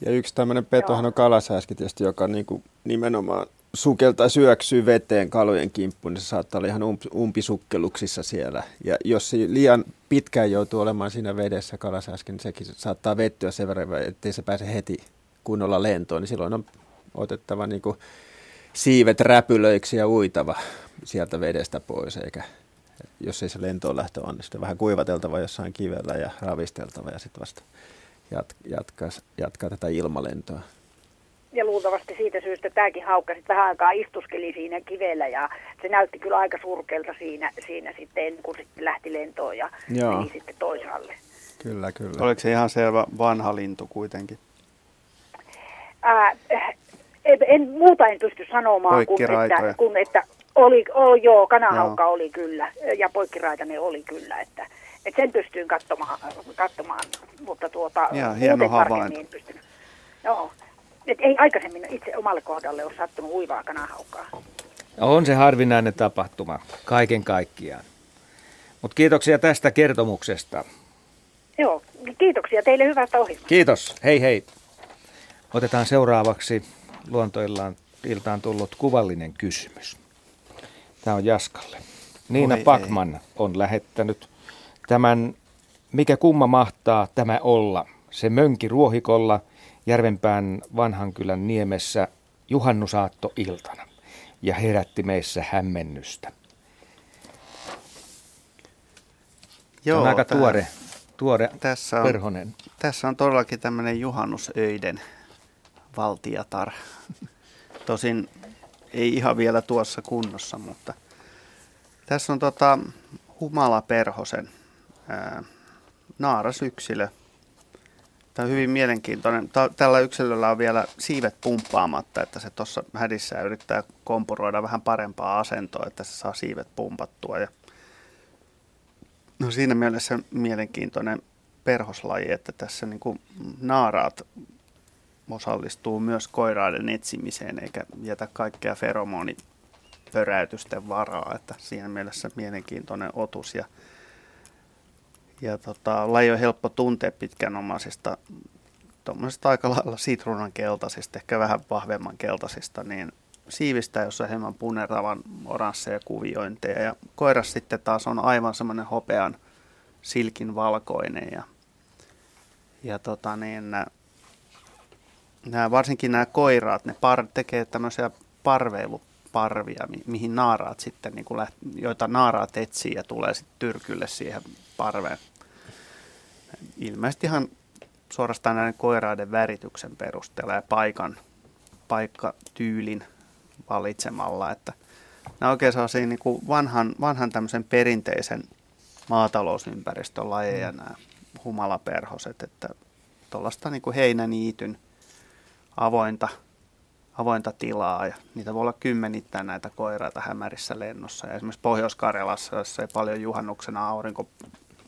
Ja yksi tämmöinen petohan on kalasääski tietysti, joka niin kuin nimenomaan sukeltaa syöksyy veteen kalojen kimppuun, niin se saattaa olla ihan umpisukkeluksissa siellä. Ja jos se liian pitkään joutuu olemaan siinä vedessä kalasääski, niin sekin saattaa vettyä sen verran, ettei se pääse heti kunnolla lentoon, niin silloin on otettava niin kuin siivet räpylöiksi ja uitava sieltä vedestä pois, eikä jos ei se lentoon lähtö onnistu, vähän kuivateltava jossain kivellä ja ravisteltava ja sitten vasta jat, jatkaa, jatkaa tätä ilmalentoa. Ja luultavasti siitä syystä tämäkin haukka sitten vähän aikaa istuskeli siinä kivellä ja se näytti kyllä aika surkelta siinä, siinä sitten, kun sitten lähti lentoon ja Joo. meni sitten toisaalle. Kyllä, kyllä. Oliko se ihan selvä vanha lintu kuitenkin? Ää, en, muuta en pysty sanomaan kuin että, kun että oli, oh, joo, kanahaukka joo. oli kyllä ja poikkiraitainen oli kyllä, että, että sen pystyin katsomaan, katsomaan mutta tuota, ja, hieno havainto. En pystynyt. Joo, et ei aikaisemmin itse omalle kohdalle ole sattunut uivaa kanahaukkaa. On se harvinainen tapahtuma kaiken kaikkiaan. Mutta kiitoksia tästä kertomuksesta. Joo, kiitoksia teille hyvästä ohjelmasta. Kiitos, hei hei. Otetaan seuraavaksi luontoillaan iltaan tullut kuvallinen kysymys. Tämä on Jaskalle. Niina Oi Pakman ei. on lähettänyt tämän, mikä kumma mahtaa tämä olla. Se mönki ruohikolla Järvenpään vanhankylän niemessä juhannusaatto iltana ja herätti meissä hämmennystä. Joo, on aika tuore, tuore tässä on, perhonen. Tässä on todellakin tämmöinen juhannusöiden valtiatar. Tosin ei ihan vielä tuossa kunnossa, mutta tässä on tota Humala Perhosen ää, naarasyksilö. Tämä on hyvin mielenkiintoinen. Tällä yksilöllä on vielä siivet pumppaamatta, että se tuossa hädissä yrittää kompuroida vähän parempaa asentoa, että se saa siivet pumpattua. Ja no siinä mielessä mielenkiintoinen perhoslaji, että tässä niin kuin naaraat osallistuu myös koiraiden etsimiseen eikä jätä kaikkea feromonipöräytysten varaa, että siinä mielessä mielenkiintoinen otus ja, ja tota, laji on helppo tuntea pitkänomaisista tuommoisesta aika lailla sitruunan keltaisista, ehkä vähän vahvemman keltaisista, niin siivistä, jossa hieman puneravan oransseja kuviointeja. Ja koiras sitten taas on aivan semmoinen hopean silkin valkoinen. Ja, ja tota niin, nämä, varsinkin nämä koiraat, ne par, tekee tämmöisiä parveiluparvia, mi, mihin naaraat sitten, niin kuin läht, joita naaraat etsii ja tulee sitten tyrkylle siihen parveen. Ilmeisesti ihan suorastaan näiden koiraiden värityksen perusteella ja paikan, paikkatyylin valitsemalla, että nämä oikein sellaisia niin kuin vanhan, vanhan tämmöisen perinteisen maatalousympäristön lajeja nämä humalaperhoset, että tuollaista niin kuin heinäniityn avointa, avointa tilaa ja niitä voi olla kymmenittäin näitä koiraita hämärissä lennossa. Ja esimerkiksi Pohjois-Karjalassa, jossa ei paljon juhannuksena aurinko,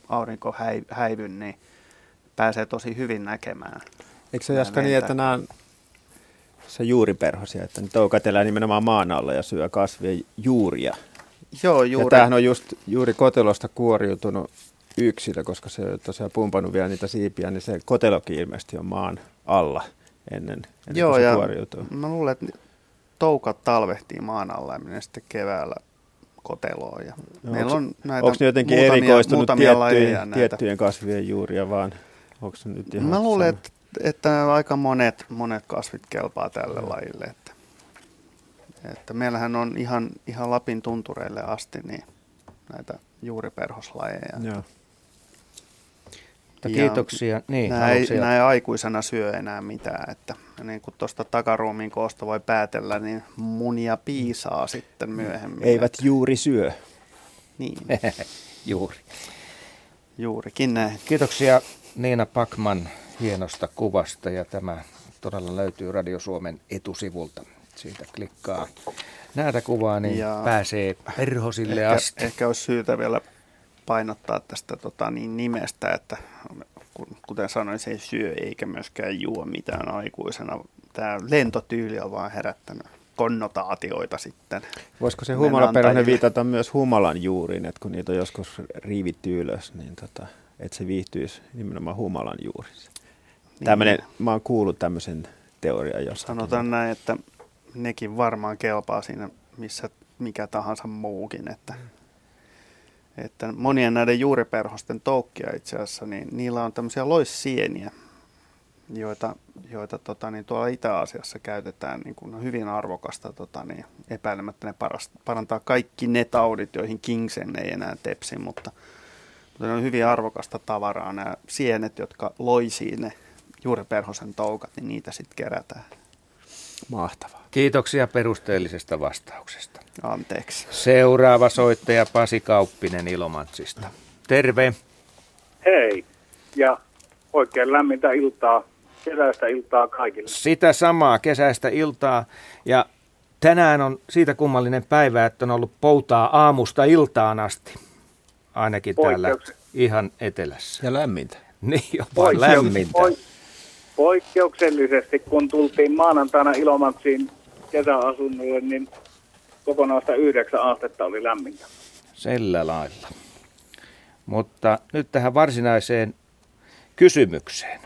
aurinko häi, häivy, niin pääsee tosi hyvin näkemään. Eikö se Jaska niin, että nämä se juuriperhosia, että ne toukatellaan nimenomaan maan alla ja syö kasvien juuria? Joo, juuri. Ja tämähän on just juuri kotelosta kuoriutunut yksilö, koska se on tosiaan pumpannut vielä niitä siipiä, niin se kotelokin ilmeisesti on maan alla ennen, ennen Joo, kuin se ja kuoriutuu. mä luulen, että toukat talvehtii maan alla ja menee sitten keväällä koteloon. Ja No, meillä on näitä onks ne jotenkin muutamia, erikoistunut muutamia tiettyjen, tiettyjen kasvien juuria vaan? Onko se nyt ihan Mä luulen, että, että aika monet, monet kasvit kelpaa tälle lajille. Että, että meillähän on ihan, ihan Lapin tuntureille asti niin näitä juuriperhoslajeja. Joo. Mutta kiitoksia. Niin, nämä, ei, haluatko nämä ei aikuisena syö enää mitään. Että, niin kuin tuosta takaruumiin koosta voi päätellä, niin munia piisaa sitten myöhemmin. Eivät juuri syö. Niin. Juuri. Juurikin näin. Kiitoksia Niina Pakman hienosta kuvasta ja tämä todella löytyy Radio Suomen etusivulta. Siitä klikkaa näitä kuvaa, niin Ja pääsee perhosille ehkä, asti. Ehkä olisi syytä vielä painottaa tästä tota, niin nimestä, että kun, kuten sanoin, se ei syö eikä myöskään juo mitään aikuisena. Tämä lentotyyli on vaan herättänyt konnotaatioita sitten. Voisiko se antajille. viitata myös humalan juuriin, että kun niitä on joskus riivitty ylös, niin tota, että se viihtyisi nimenomaan humalan juurissa. Niin. Tämmönen, mä oon kuullut tämmöisen teorian jostakin. Sanotaan näin, että nekin varmaan kelpaa siinä missä mikä tahansa muukin. Että, että monien näiden juuriperhosten toukkia itse asiassa, niin niillä on tämmöisiä loissieniä, joita, joita tota, niin tuolla Itä-Aasiassa käytetään niin kuin hyvin arvokasta. Tota, niin epäilemättä ne paras, parantaa kaikki ne taudit, joihin kingsen ei enää tepsi, mutta, mutta ne on hyvin arvokasta tavaraa. Nämä sienet, jotka loisii ne juuriperhosen toukat, niin niitä sitten kerätään. Mahtavaa. Kiitoksia perusteellisesta vastauksesta. Anteeksi. Seuraava soittaja Pasi Kauppinen Ilomantsista. Terve. Hei, ja oikein lämmintä iltaa, kesäistä iltaa kaikille. Sitä samaa kesäistä iltaa ja tänään on siitä kummallinen päivä, että on ollut poutaa aamusta iltaan asti. Ainakin täällä ihan etelässä. Ja lämmintä. Niin, jopa Poikkeuks- lämmintä. poi- poikkeuksellisesti, kun tultiin maanantaina Ilomantsiin kesäasunnolle, niin kokonaista yhdeksän astetta oli lämmintä. Sillä lailla. Mutta nyt tähän varsinaiseen kysymykseen.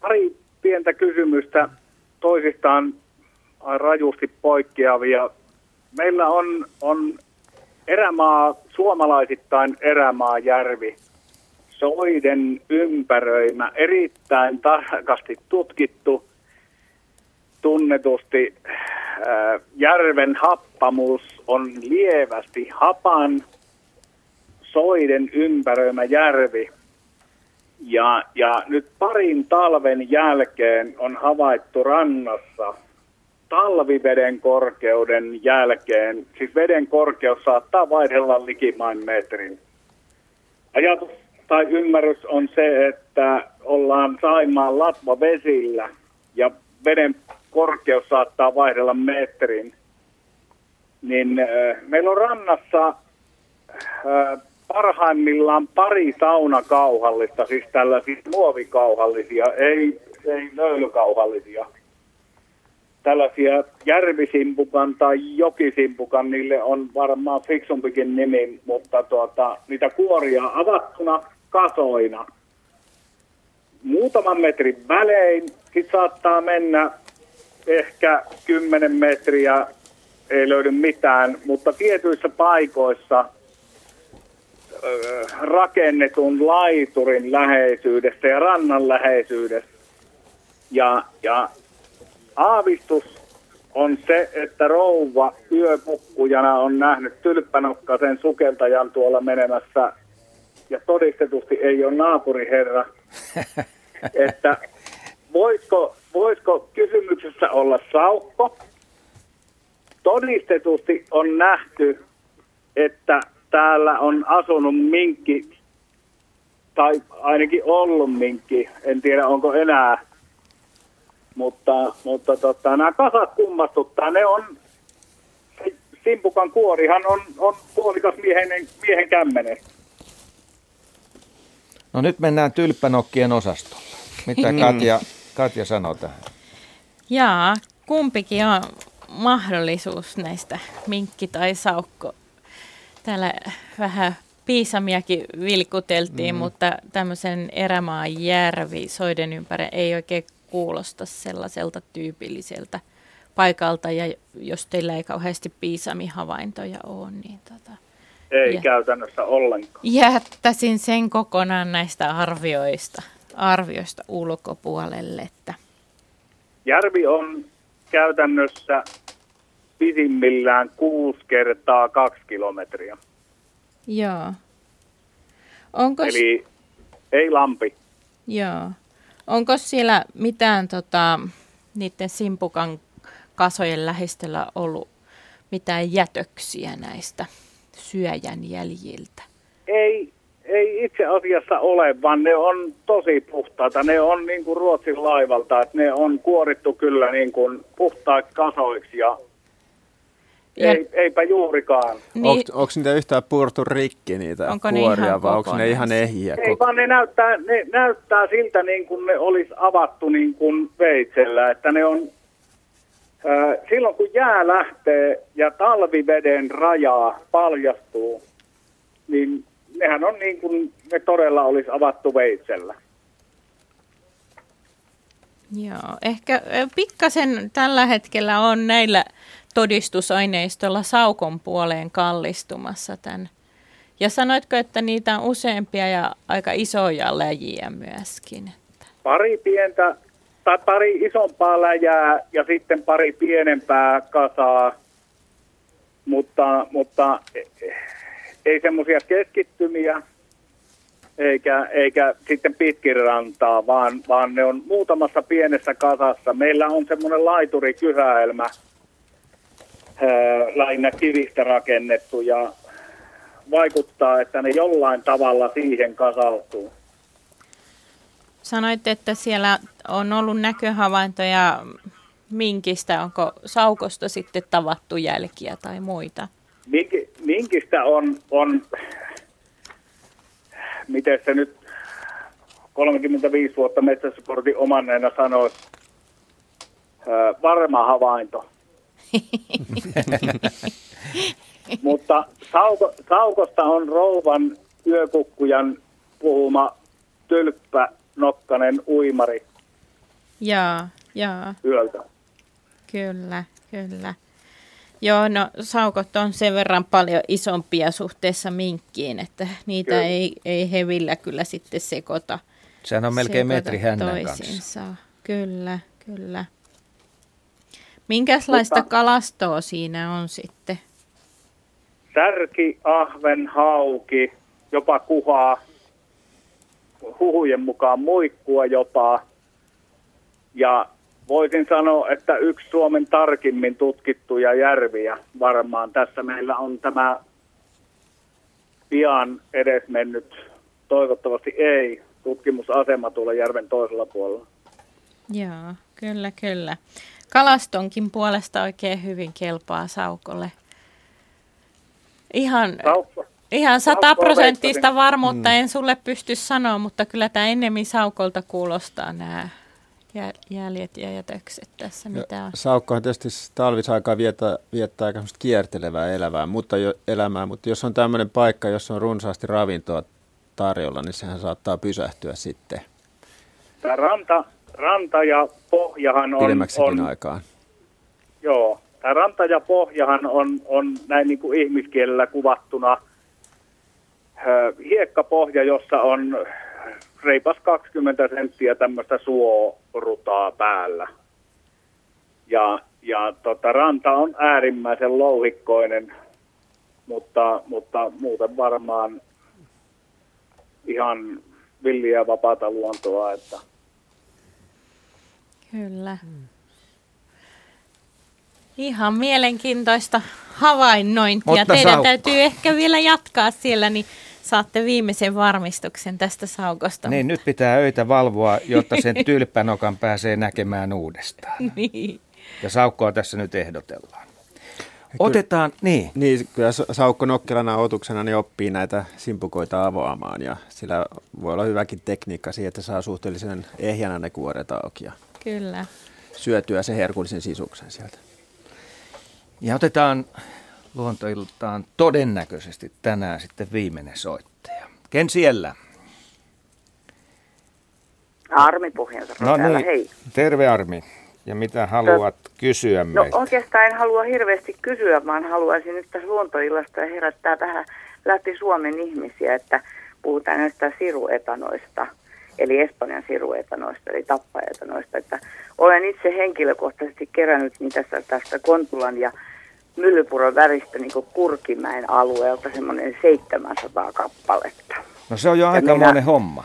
Pari pientä kysymystä toisistaan rajusti poikkeavia. Meillä on, on erämaa, suomalaisittain erämaajärvi, soiden ympäröimä, erittäin tarkasti tutkittu, tunnetusti äh, järven happamus on lievästi hapan, soiden ympäröimä järvi. Ja, ja nyt parin talven jälkeen on havaittu rannassa talviveden korkeuden jälkeen, siis veden korkeus saattaa vaihdella likimain metrin. Ajatus tai ymmärrys on se, että ollaan Saimaan latvavesillä ja veden korkeus saattaa vaihdella metrin. Niin meillä on rannassa parhaimmillaan pari saunakauhallista, siis tällaisia muovikauhallisia, ei, ei löylykauhallisia. Tällaisia järvisimpukan tai jokisimpukan, niille on varmaan fiksumpikin nimi, mutta tuota, niitä kuoria avattuna kasoina. Muutaman metrin välein, sit saattaa mennä ehkä 10 metriä, ei löydy mitään, mutta tietyissä paikoissa rakennetun laiturin läheisyydestä ja rannan läheisyydestä. Ja, ja aavistus on se, että rouva yöpukkujana on nähnyt tylppänokkaisen sukeltajan tuolla menemässä ja todistetusti ei ole naapuriherra. että voisiko, voisiko kysymyksessä olla saukko? Todistetusti on nähty, että täällä on asunut minkki, tai ainakin ollut minkki, en tiedä onko enää, mutta, mutta tota, nämä kasat kummastuttaa, ne on, simpukan kuorihan on, on puolikas miehen, miehen kämmenen. No nyt mennään tylppänokkien osastolle. Mitä Mm. Katja, Katja sanoo tähän? Jaa, kumpikin on mahdollisuus näistä minkki tai saukko. Täällä vähän piisamiakin vilkuteltiin, Mm. mutta tämmöisen erämaan järvi soiden ympäri ei oikein kuulosta sellaiselta tyypilliseltä paikalta. Ja jos teillä ei kauheasti piisamihavaintoja ole, niin tota, Ei Ja- käytännössä ollenkaan. jättäisin sen kokonaan näistä arvioista, arvioista ulkopuolelle. Että Järvi on käytännössä pisimmillään 6 kertaa 2 kilometriä. Joo. Onko, Eli ei lampi. joo. Onko siellä mitään tota, niiden simpukan kasojen lähistöllä ollut mitään jätöksiä näistä syöjän jäljiltä? Ei, ei itse asiassa ole, vaan ne on tosi puhtaita. Ne on niin kuin Ruotsin laivalta, että ne on kuorittu kyllä niin kuin puhtaiksi kasoiksi ja, Ja- Ei, eipä juurikaan. Niin- Onko, onko niitä yhtään purtu rikki niitä Onko ne kuoria ihan vai onko ne ihan ehjiä? Ei vaan ne näyttää, ne näyttää siltä niin kuin ne olisi avattu niin kuin veitsellä, että ne on silloin kun jää lähtee ja talviveden rajaa paljastuu, niin nehän on niin kuin ne todella olisi avattu veitsellä. Joo, ehkä pikkasen tällä hetkellä on näillä todistusaineistolla saukon puoleen kallistumassa tämän. Ja sanoitko, että niitä on useampia ja aika isoja läjiä myöskin? Pari pientä tai pari isompaa läjää ja sitten pari pienempää kasaa, mutta, mutta ei semmoisia keskittymiä eikä, eikä sitten pitkin rantaa, vaan, vaan ne on muutamassa pienessä kasassa. Meillä on semmoinen laiturikyhäelmä, ää, lähinnä kivistä rakennettu ja vaikuttaa, että ne jollain tavalla siihen kasautuu. Sanoitte, että siellä on ollut näköhavaintoja minkistä. Onko saukosta sitten tavattu jälkiä tai muita? Minki, minkistä on, on, miten se nyt 35 vuotta metsäsportin omanneena sanoisi, ää, varma havainto. Mutta sauko, saukosta on rouvan yökukkujan puhuma tylppä nokkanen uimari Jaa, jaa, yöltä. kyllä, kyllä. Joo, no saukot on sen verran paljon isompia suhteessa minkkiin, että niitä Kyllä. ei, ei hevillä kyllä sitten sekoita. Sehän on melkein sekoita metri hännän toisiinsa. Kyllä, kyllä. Minkälaista Mutta- kalastoa siinä on sitten? Särki, ahven, hauki, jopa kuhaa, huhujen mukaan muikkua jopa. Ja voisin sanoa, että yksi Suomen tarkimmin tutkittuja järviä varmaan. Tässä meillä on tämä pian edesmennyt, toivottavasti ei, tutkimusasema tuolla järven toisella puolella. Joo, kyllä, kyllä. Kalastonkin puolesta oikein hyvin kelpaa saukolle. Ihan, Saukko. ihan sataprosenttista varmuutta Mm. en sulle pysty sanoa, mutta kyllä tämä ennemmin saukolta kuulostaa nämä jäljet ja jätökset tässä, mitä on. Saukkohan tietysti talvisaikaa viettää, viettää aika kiertelevää elämää, mutta jo, elämää, mutta jos on tämmöinen paikka, jossa on runsaasti ravintoa tarjolla, niin sehän saattaa pysähtyä sitten Tämä ranta, ranta ja pohjahan on, pidemmäksikin on aikaan. Joo, tämä ranta ja pohjahan on, on näin niin kuin ihmiskielellä kuvattuna ö, hiekkapohja, jossa on reipas 20 senttiä tämmöistä suorutaa päällä. Ja, ja tota, ranta on äärimmäisen louhikkoinen, mutta, mutta muuten varmaan ihan villiä ja vapaata luontoa, että Kyllä. Ihan mielenkiintoista havainnointia. Mutta Teidän Saukko. täytyy ehkä vielä jatkaa siellä, niin saatte viimeisen varmistuksen tästä saukosta. Niin, nyt pitää öitä valvoa, jotta sen tylppänokan pääsee näkemään uudestaan. niin. Ja Saukkoa tässä nyt ehdotellaan. Otetaan, niin. Niin, kyllä Sa- Saukko Nokkelana otuksena niin oppii näitä simpukoita avaamaan ja sillä voi olla hyväkin tekniikka siihen, että saa suhteellisen ehjänä ne kuoret auki ja Kyllä. syötyä se herkullisen sisuksen sieltä. Ja otetaan luontoiltaan todennäköisesti tänään sitten viimeinen soittaja. Ken siellä? Armi Pohjansaari No täällä, niin, hei. terve Armi. Ja mitä haluat kysyä No meiltä? oikeastaan en halua hirveästi kysyä, vaan haluaisin nyt tässä luontoillasta herättää vähän läpi Suomen ihmisiä, että puhutaan näistä siruetanoista, eli Espanjan siruetanoista, eli tappaetanoista. Että olen itse henkilökohtaisesti kerännyt niitä tästä, tästä Kontulan ja Myllypuron väristä niin Kurkimäen alueelta semmoinen 700 kappaletta. No se on jo aikamoinen homma.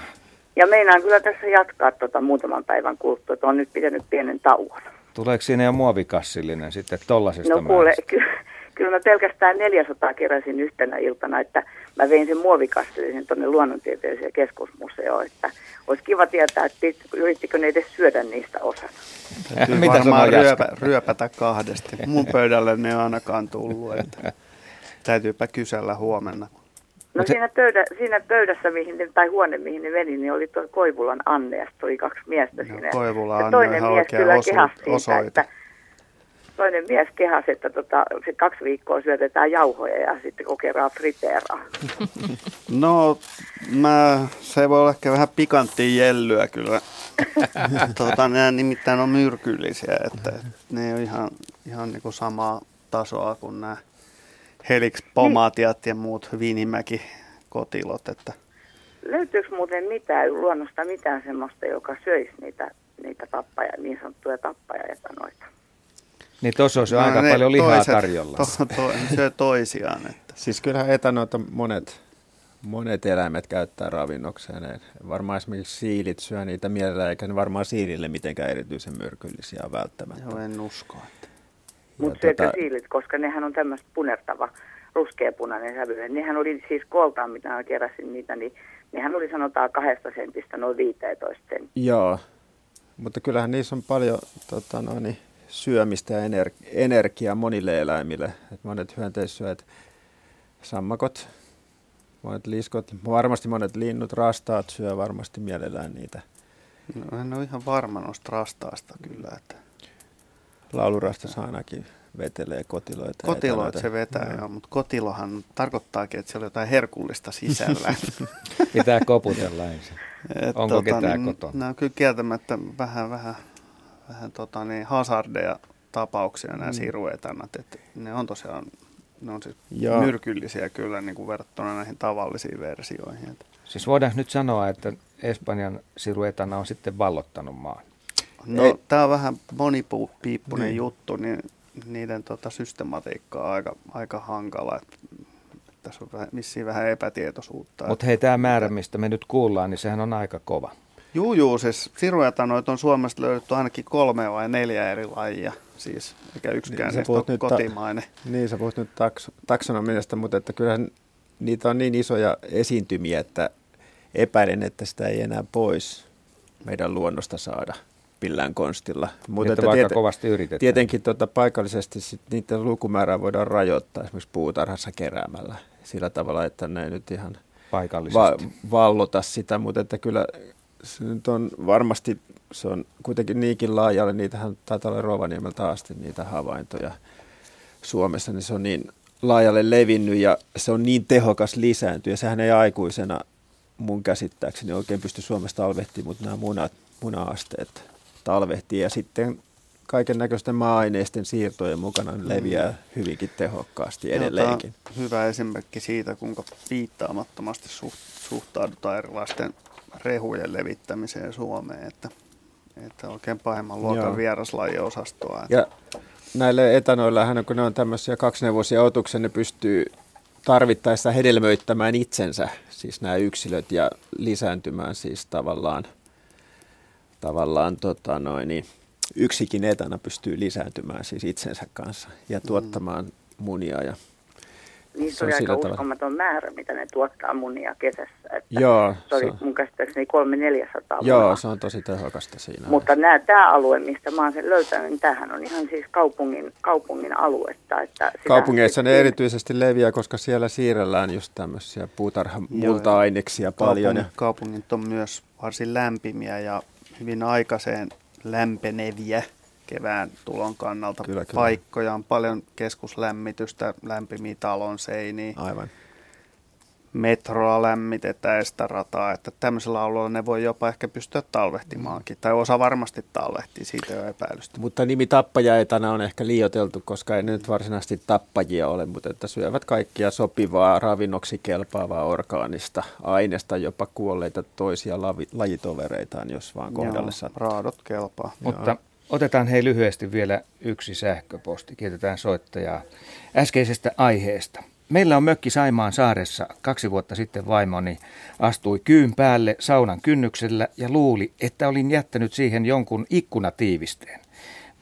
Ja meinaan kyllä tässä jatkaa tota muutaman päivän kuluttua, että on nyt pitänyt pienen tauon. Tuleeko siinä jo muovikassillinen sitten tollasesta No kuule, ky- kyllä mä pelkästään 400 keräsin yhtenä iltana, että mä vein sen muovikassillisen tuonne luonnontieteelliseen keskusmuseoon, että olisi kiva tietää, että yrittikö ne edes syödä niistä osan. Täytyy Mitä varmaan ryöpä, ryöpätä kahdesti. Mun pöydälle ne ei ainakaan tullut. Että täytyypä kysellä huomenna. No siinä, pöydä, siinä pöydässä, mihin ne, tai huone, mihin ne meni, niin oli tuo Koivulan Anne ja oli kaksi miestä siinä. No, Koivula ja Anne toinen on mies kyllä osu- kehasi siitä, osoite. että toinen mies kehasi, että tota, se kaksi viikkoa syötetään jauhoja ja sitten kokeraa friteeraa. No, mä, se voi olla ehkä vähän pikanttia jellyä kyllä. tota, nämä nimittäin on myrkyllisiä, että ne on ihan, ihan niin kuin samaa tasoa kuin nämä Helix pomatiat ja muut Viinimäki kotilot. Että Löytyykö muuten mitään luonnosta mitään semmoista, joka söisi niitä, niitä tappaja, niin sanottuja tappajaetanoita? Niin tuossa olisi No, aika ne paljon lihaa toiset tarjolla. To, to, syö toisiaan. Että. Siis kyllähän etanoita monet, monet eläimet käyttää ravinnokseen. Ne Varmaan esimerkiksi siilit syö niitä mielellään, eikä ne varmaan siilille mitenkään erityisen myrkyllisiä välttämättä. Joo, en usko. Mutta syökö siilit, koska nehän on tämmöistä punertava, ruskeapunainen sävyinen. Nehän oli siis kooltaan, mitä mä keräsin niitä, niin nehän oli sanotaan kahdesta sentistä noin 15 senttiä. Joo, mutta kyllähän niissä on paljon tota, noin, niin, syömistä ja ener- energiaa monille eläimille. Et monet hyönteissyöt, sammakot, monet liskot, varmasti monet linnut, rastaat syö varmasti mielellään niitä. No, en ole ihan varma noista rastaasta kyllä. Että Laulurastas ainakin vetelee kotiloita. kotiloit se vetää, Joo. joo, mutta kotilohan tarkoittaakin, että siellä on jotain herkullista sisällä. Pitää koputella ensin. Et Onko ketään niin, kotona? Nämä on kyllä kieltämättä vähän, vähän, vähän tota niin, hazardeja tapauksia nämä Mm. siruetannat. Että ne on tosiaan ne on siis Joo. myrkyllisiä kyllä niin kuin verrattuna näihin tavallisiin versioihin. Siis voidaanko nyt sanoa, että Espanjan siruetana on sitten vallottanut maan? No, tämä on vähän monipiippunen Niin. niin. juttu, niin niiden tota, systematiikka on aika, aika hankala. Et, tässä on vähän, vissiin vähän epätietoisuutta. Mutta hei, tämä määrä, mistä me nyt kuullaan, niin sehän on aika kova. Juu, juu, siis siruetanoita on Suomesta löydetty ainakin kolme vai neljä eri lajia, siis eikä yksikään niin, ole nyt ta- kotimainen. Niin, sä puhut nyt taks- taksonomiasta, mutta että kyllähän niitä on niin isoja esiintymiä, että epäilen, että sitä ei enää pois meidän luonnosta saada millään konstilla. Niin, että vaikka kovasti yritetään. Tietenkin tota, paikallisesti sit niiden lukumäärää voidaan rajoittaa esimerkiksi puutarhassa keräämällä sillä tavalla, että ne ei nyt ihan Paikallisesti. vallota sitä, mutta että kyllä se nyt on varmasti, se on kuitenkin niinkin laajalle, niitähän taitaa olla Rovaniemeltä asti niitä havaintoja Suomessa, niin se on niin laajalle levinnyt ja se on niin tehokas lisääntyä. Sehän ei aikuisena mun käsittääkseni oikein pysty Suomesta talvehtimaan, mutta nämä munat, muna-asteet talvehtii ja sitten kaiken näköisten maa-aineisten siirtojen mukana ne leviää hyvinkin tehokkaasti edelleenkin. hyvä esimerkki siitä, kuinka piittaamattomasti suht, suhtaudutaan erilaisten rehujen levittämiseen Suomeen, että, että oikein pahemman luokan Joo. vieraslajiosastoa. Ja näille etanoillahan, kun ne on tämmöisiä kaksinevuosia otuksia, ne pystyy tarvittaessa hedelmöittämään itsensä, siis nämä yksilöt, ja lisääntymään siis tavallaan, tavallaan tota noin, niin yksikin etana pystyy lisääntymään siis itsensä kanssa ja tuottamaan munia. Ja Niissä se on oli aika sillä tavalla. uskomaton määrä, mitä ne tuottaa munia kesässä. Että Joo, se oli se on- mun käsittääkseni 300-400 Joo, munaa. se on tosi tehokasta siinä. Mutta tämä alue, mistä mä oon sen löytänyt, niin tämähän on ihan siis kaupungin, kaupungin aluetta. Että Kaupungeissa ne erityisesti leviää, koska siellä siirrellään just tämmöisiä puutarhamulta-aineksia paljon. Ja Kaupungit, kaupungit on myös varsin lämpimiä ja hyvin aikaiseen lämpeneviä kevään tulon kannalta. Kyllä, kyllä. Paikkoja on paljon keskuslämmitystä, lämpimiä talon seiniä. Aivan. Metroa lämmitetään sitä rataa, että tämmöisellä alueella ne voi jopa ehkä pystyä talvehtimaankin. Tai osa varmasti talvehtii, siitä ei ole epäilystä. Mutta nimi tappajaetana on ehkä liioteltu, koska ei ne nyt varsinaisesti tappajia ole, mutta että syövät kaikkia sopivaa, ravinnoksi kelpaavaa orgaanista aineesta, jopa kuolleita toisia lavi, lajitovereitaan, jos vaan kohdalle Joo, sattuu. raadot kelpaa. Mutta otetaan hei lyhyesti vielä yksi sähköposti. Kiitetään soittajaa äskeisestä aiheesta. Meillä on mökki Saimaan saaressa. Kaksi vuotta sitten vaimoni astui kyyn päälle saunan kynnyksellä ja luuli, että olin jättänyt siihen jonkun ikkunatiivisteen.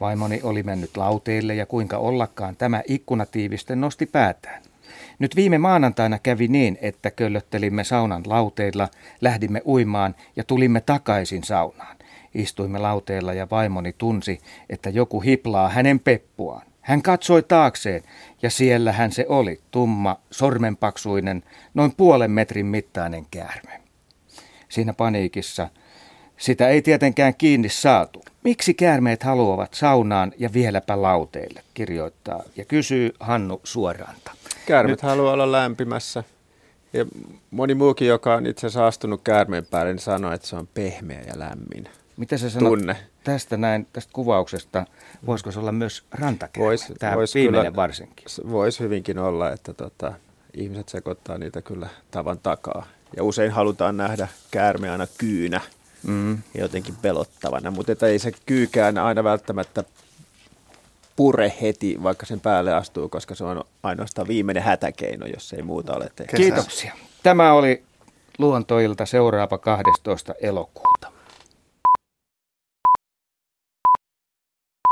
Vaimoni oli mennyt lauteille ja kuinka ollakaan tämä ikkunatiiviste nosti päätään. Nyt viime maanantaina kävi niin, että köllöttelimme saunan lauteilla, lähdimme uimaan ja tulimme takaisin saunaan. Istuimme lauteella ja vaimoni tunsi, että joku hiplaa hänen peppuaan. Hän katsoi taakseen ja siellähän se oli, tumma, sormenpaksuinen, noin puolen metrin mittainen käärme. Siinä paniikissa sitä ei tietenkään kiinni saatu. Miksi käärmeet haluavat saunaan ja vieläpä lauteille, kirjoittaa ja kysyy Hannu Suoranta. Käärmet Nyt- haluaa olla lämpimässä. Ja moni muukin, joka on itse asiassa astunut käärmeen päälle, niin sanoo, että se on pehmeä ja lämmin. Mitä sä sanot Tunne. tästä näin, tästä kuvauksesta? Voisiko se olla myös rantakäärme? Vois, Tämä vois viimeinen kyllä- varsinkin. Voisi hyvinkin olla, että tota, ihmiset sekoittaa niitä kyllä tavan takaa. Ja usein halutaan nähdä käärme aina kyynä mm. ja jotenkin pelottavana, mutta että ei se kyykään aina välttämättä pure heti, vaikka sen päälle astuu, koska se on ainoastaan viimeinen hätäkeino, jos ei muuta ole tehty. Kiitoksia. Tämä oli luontoilta seuraava 12. elokuuta.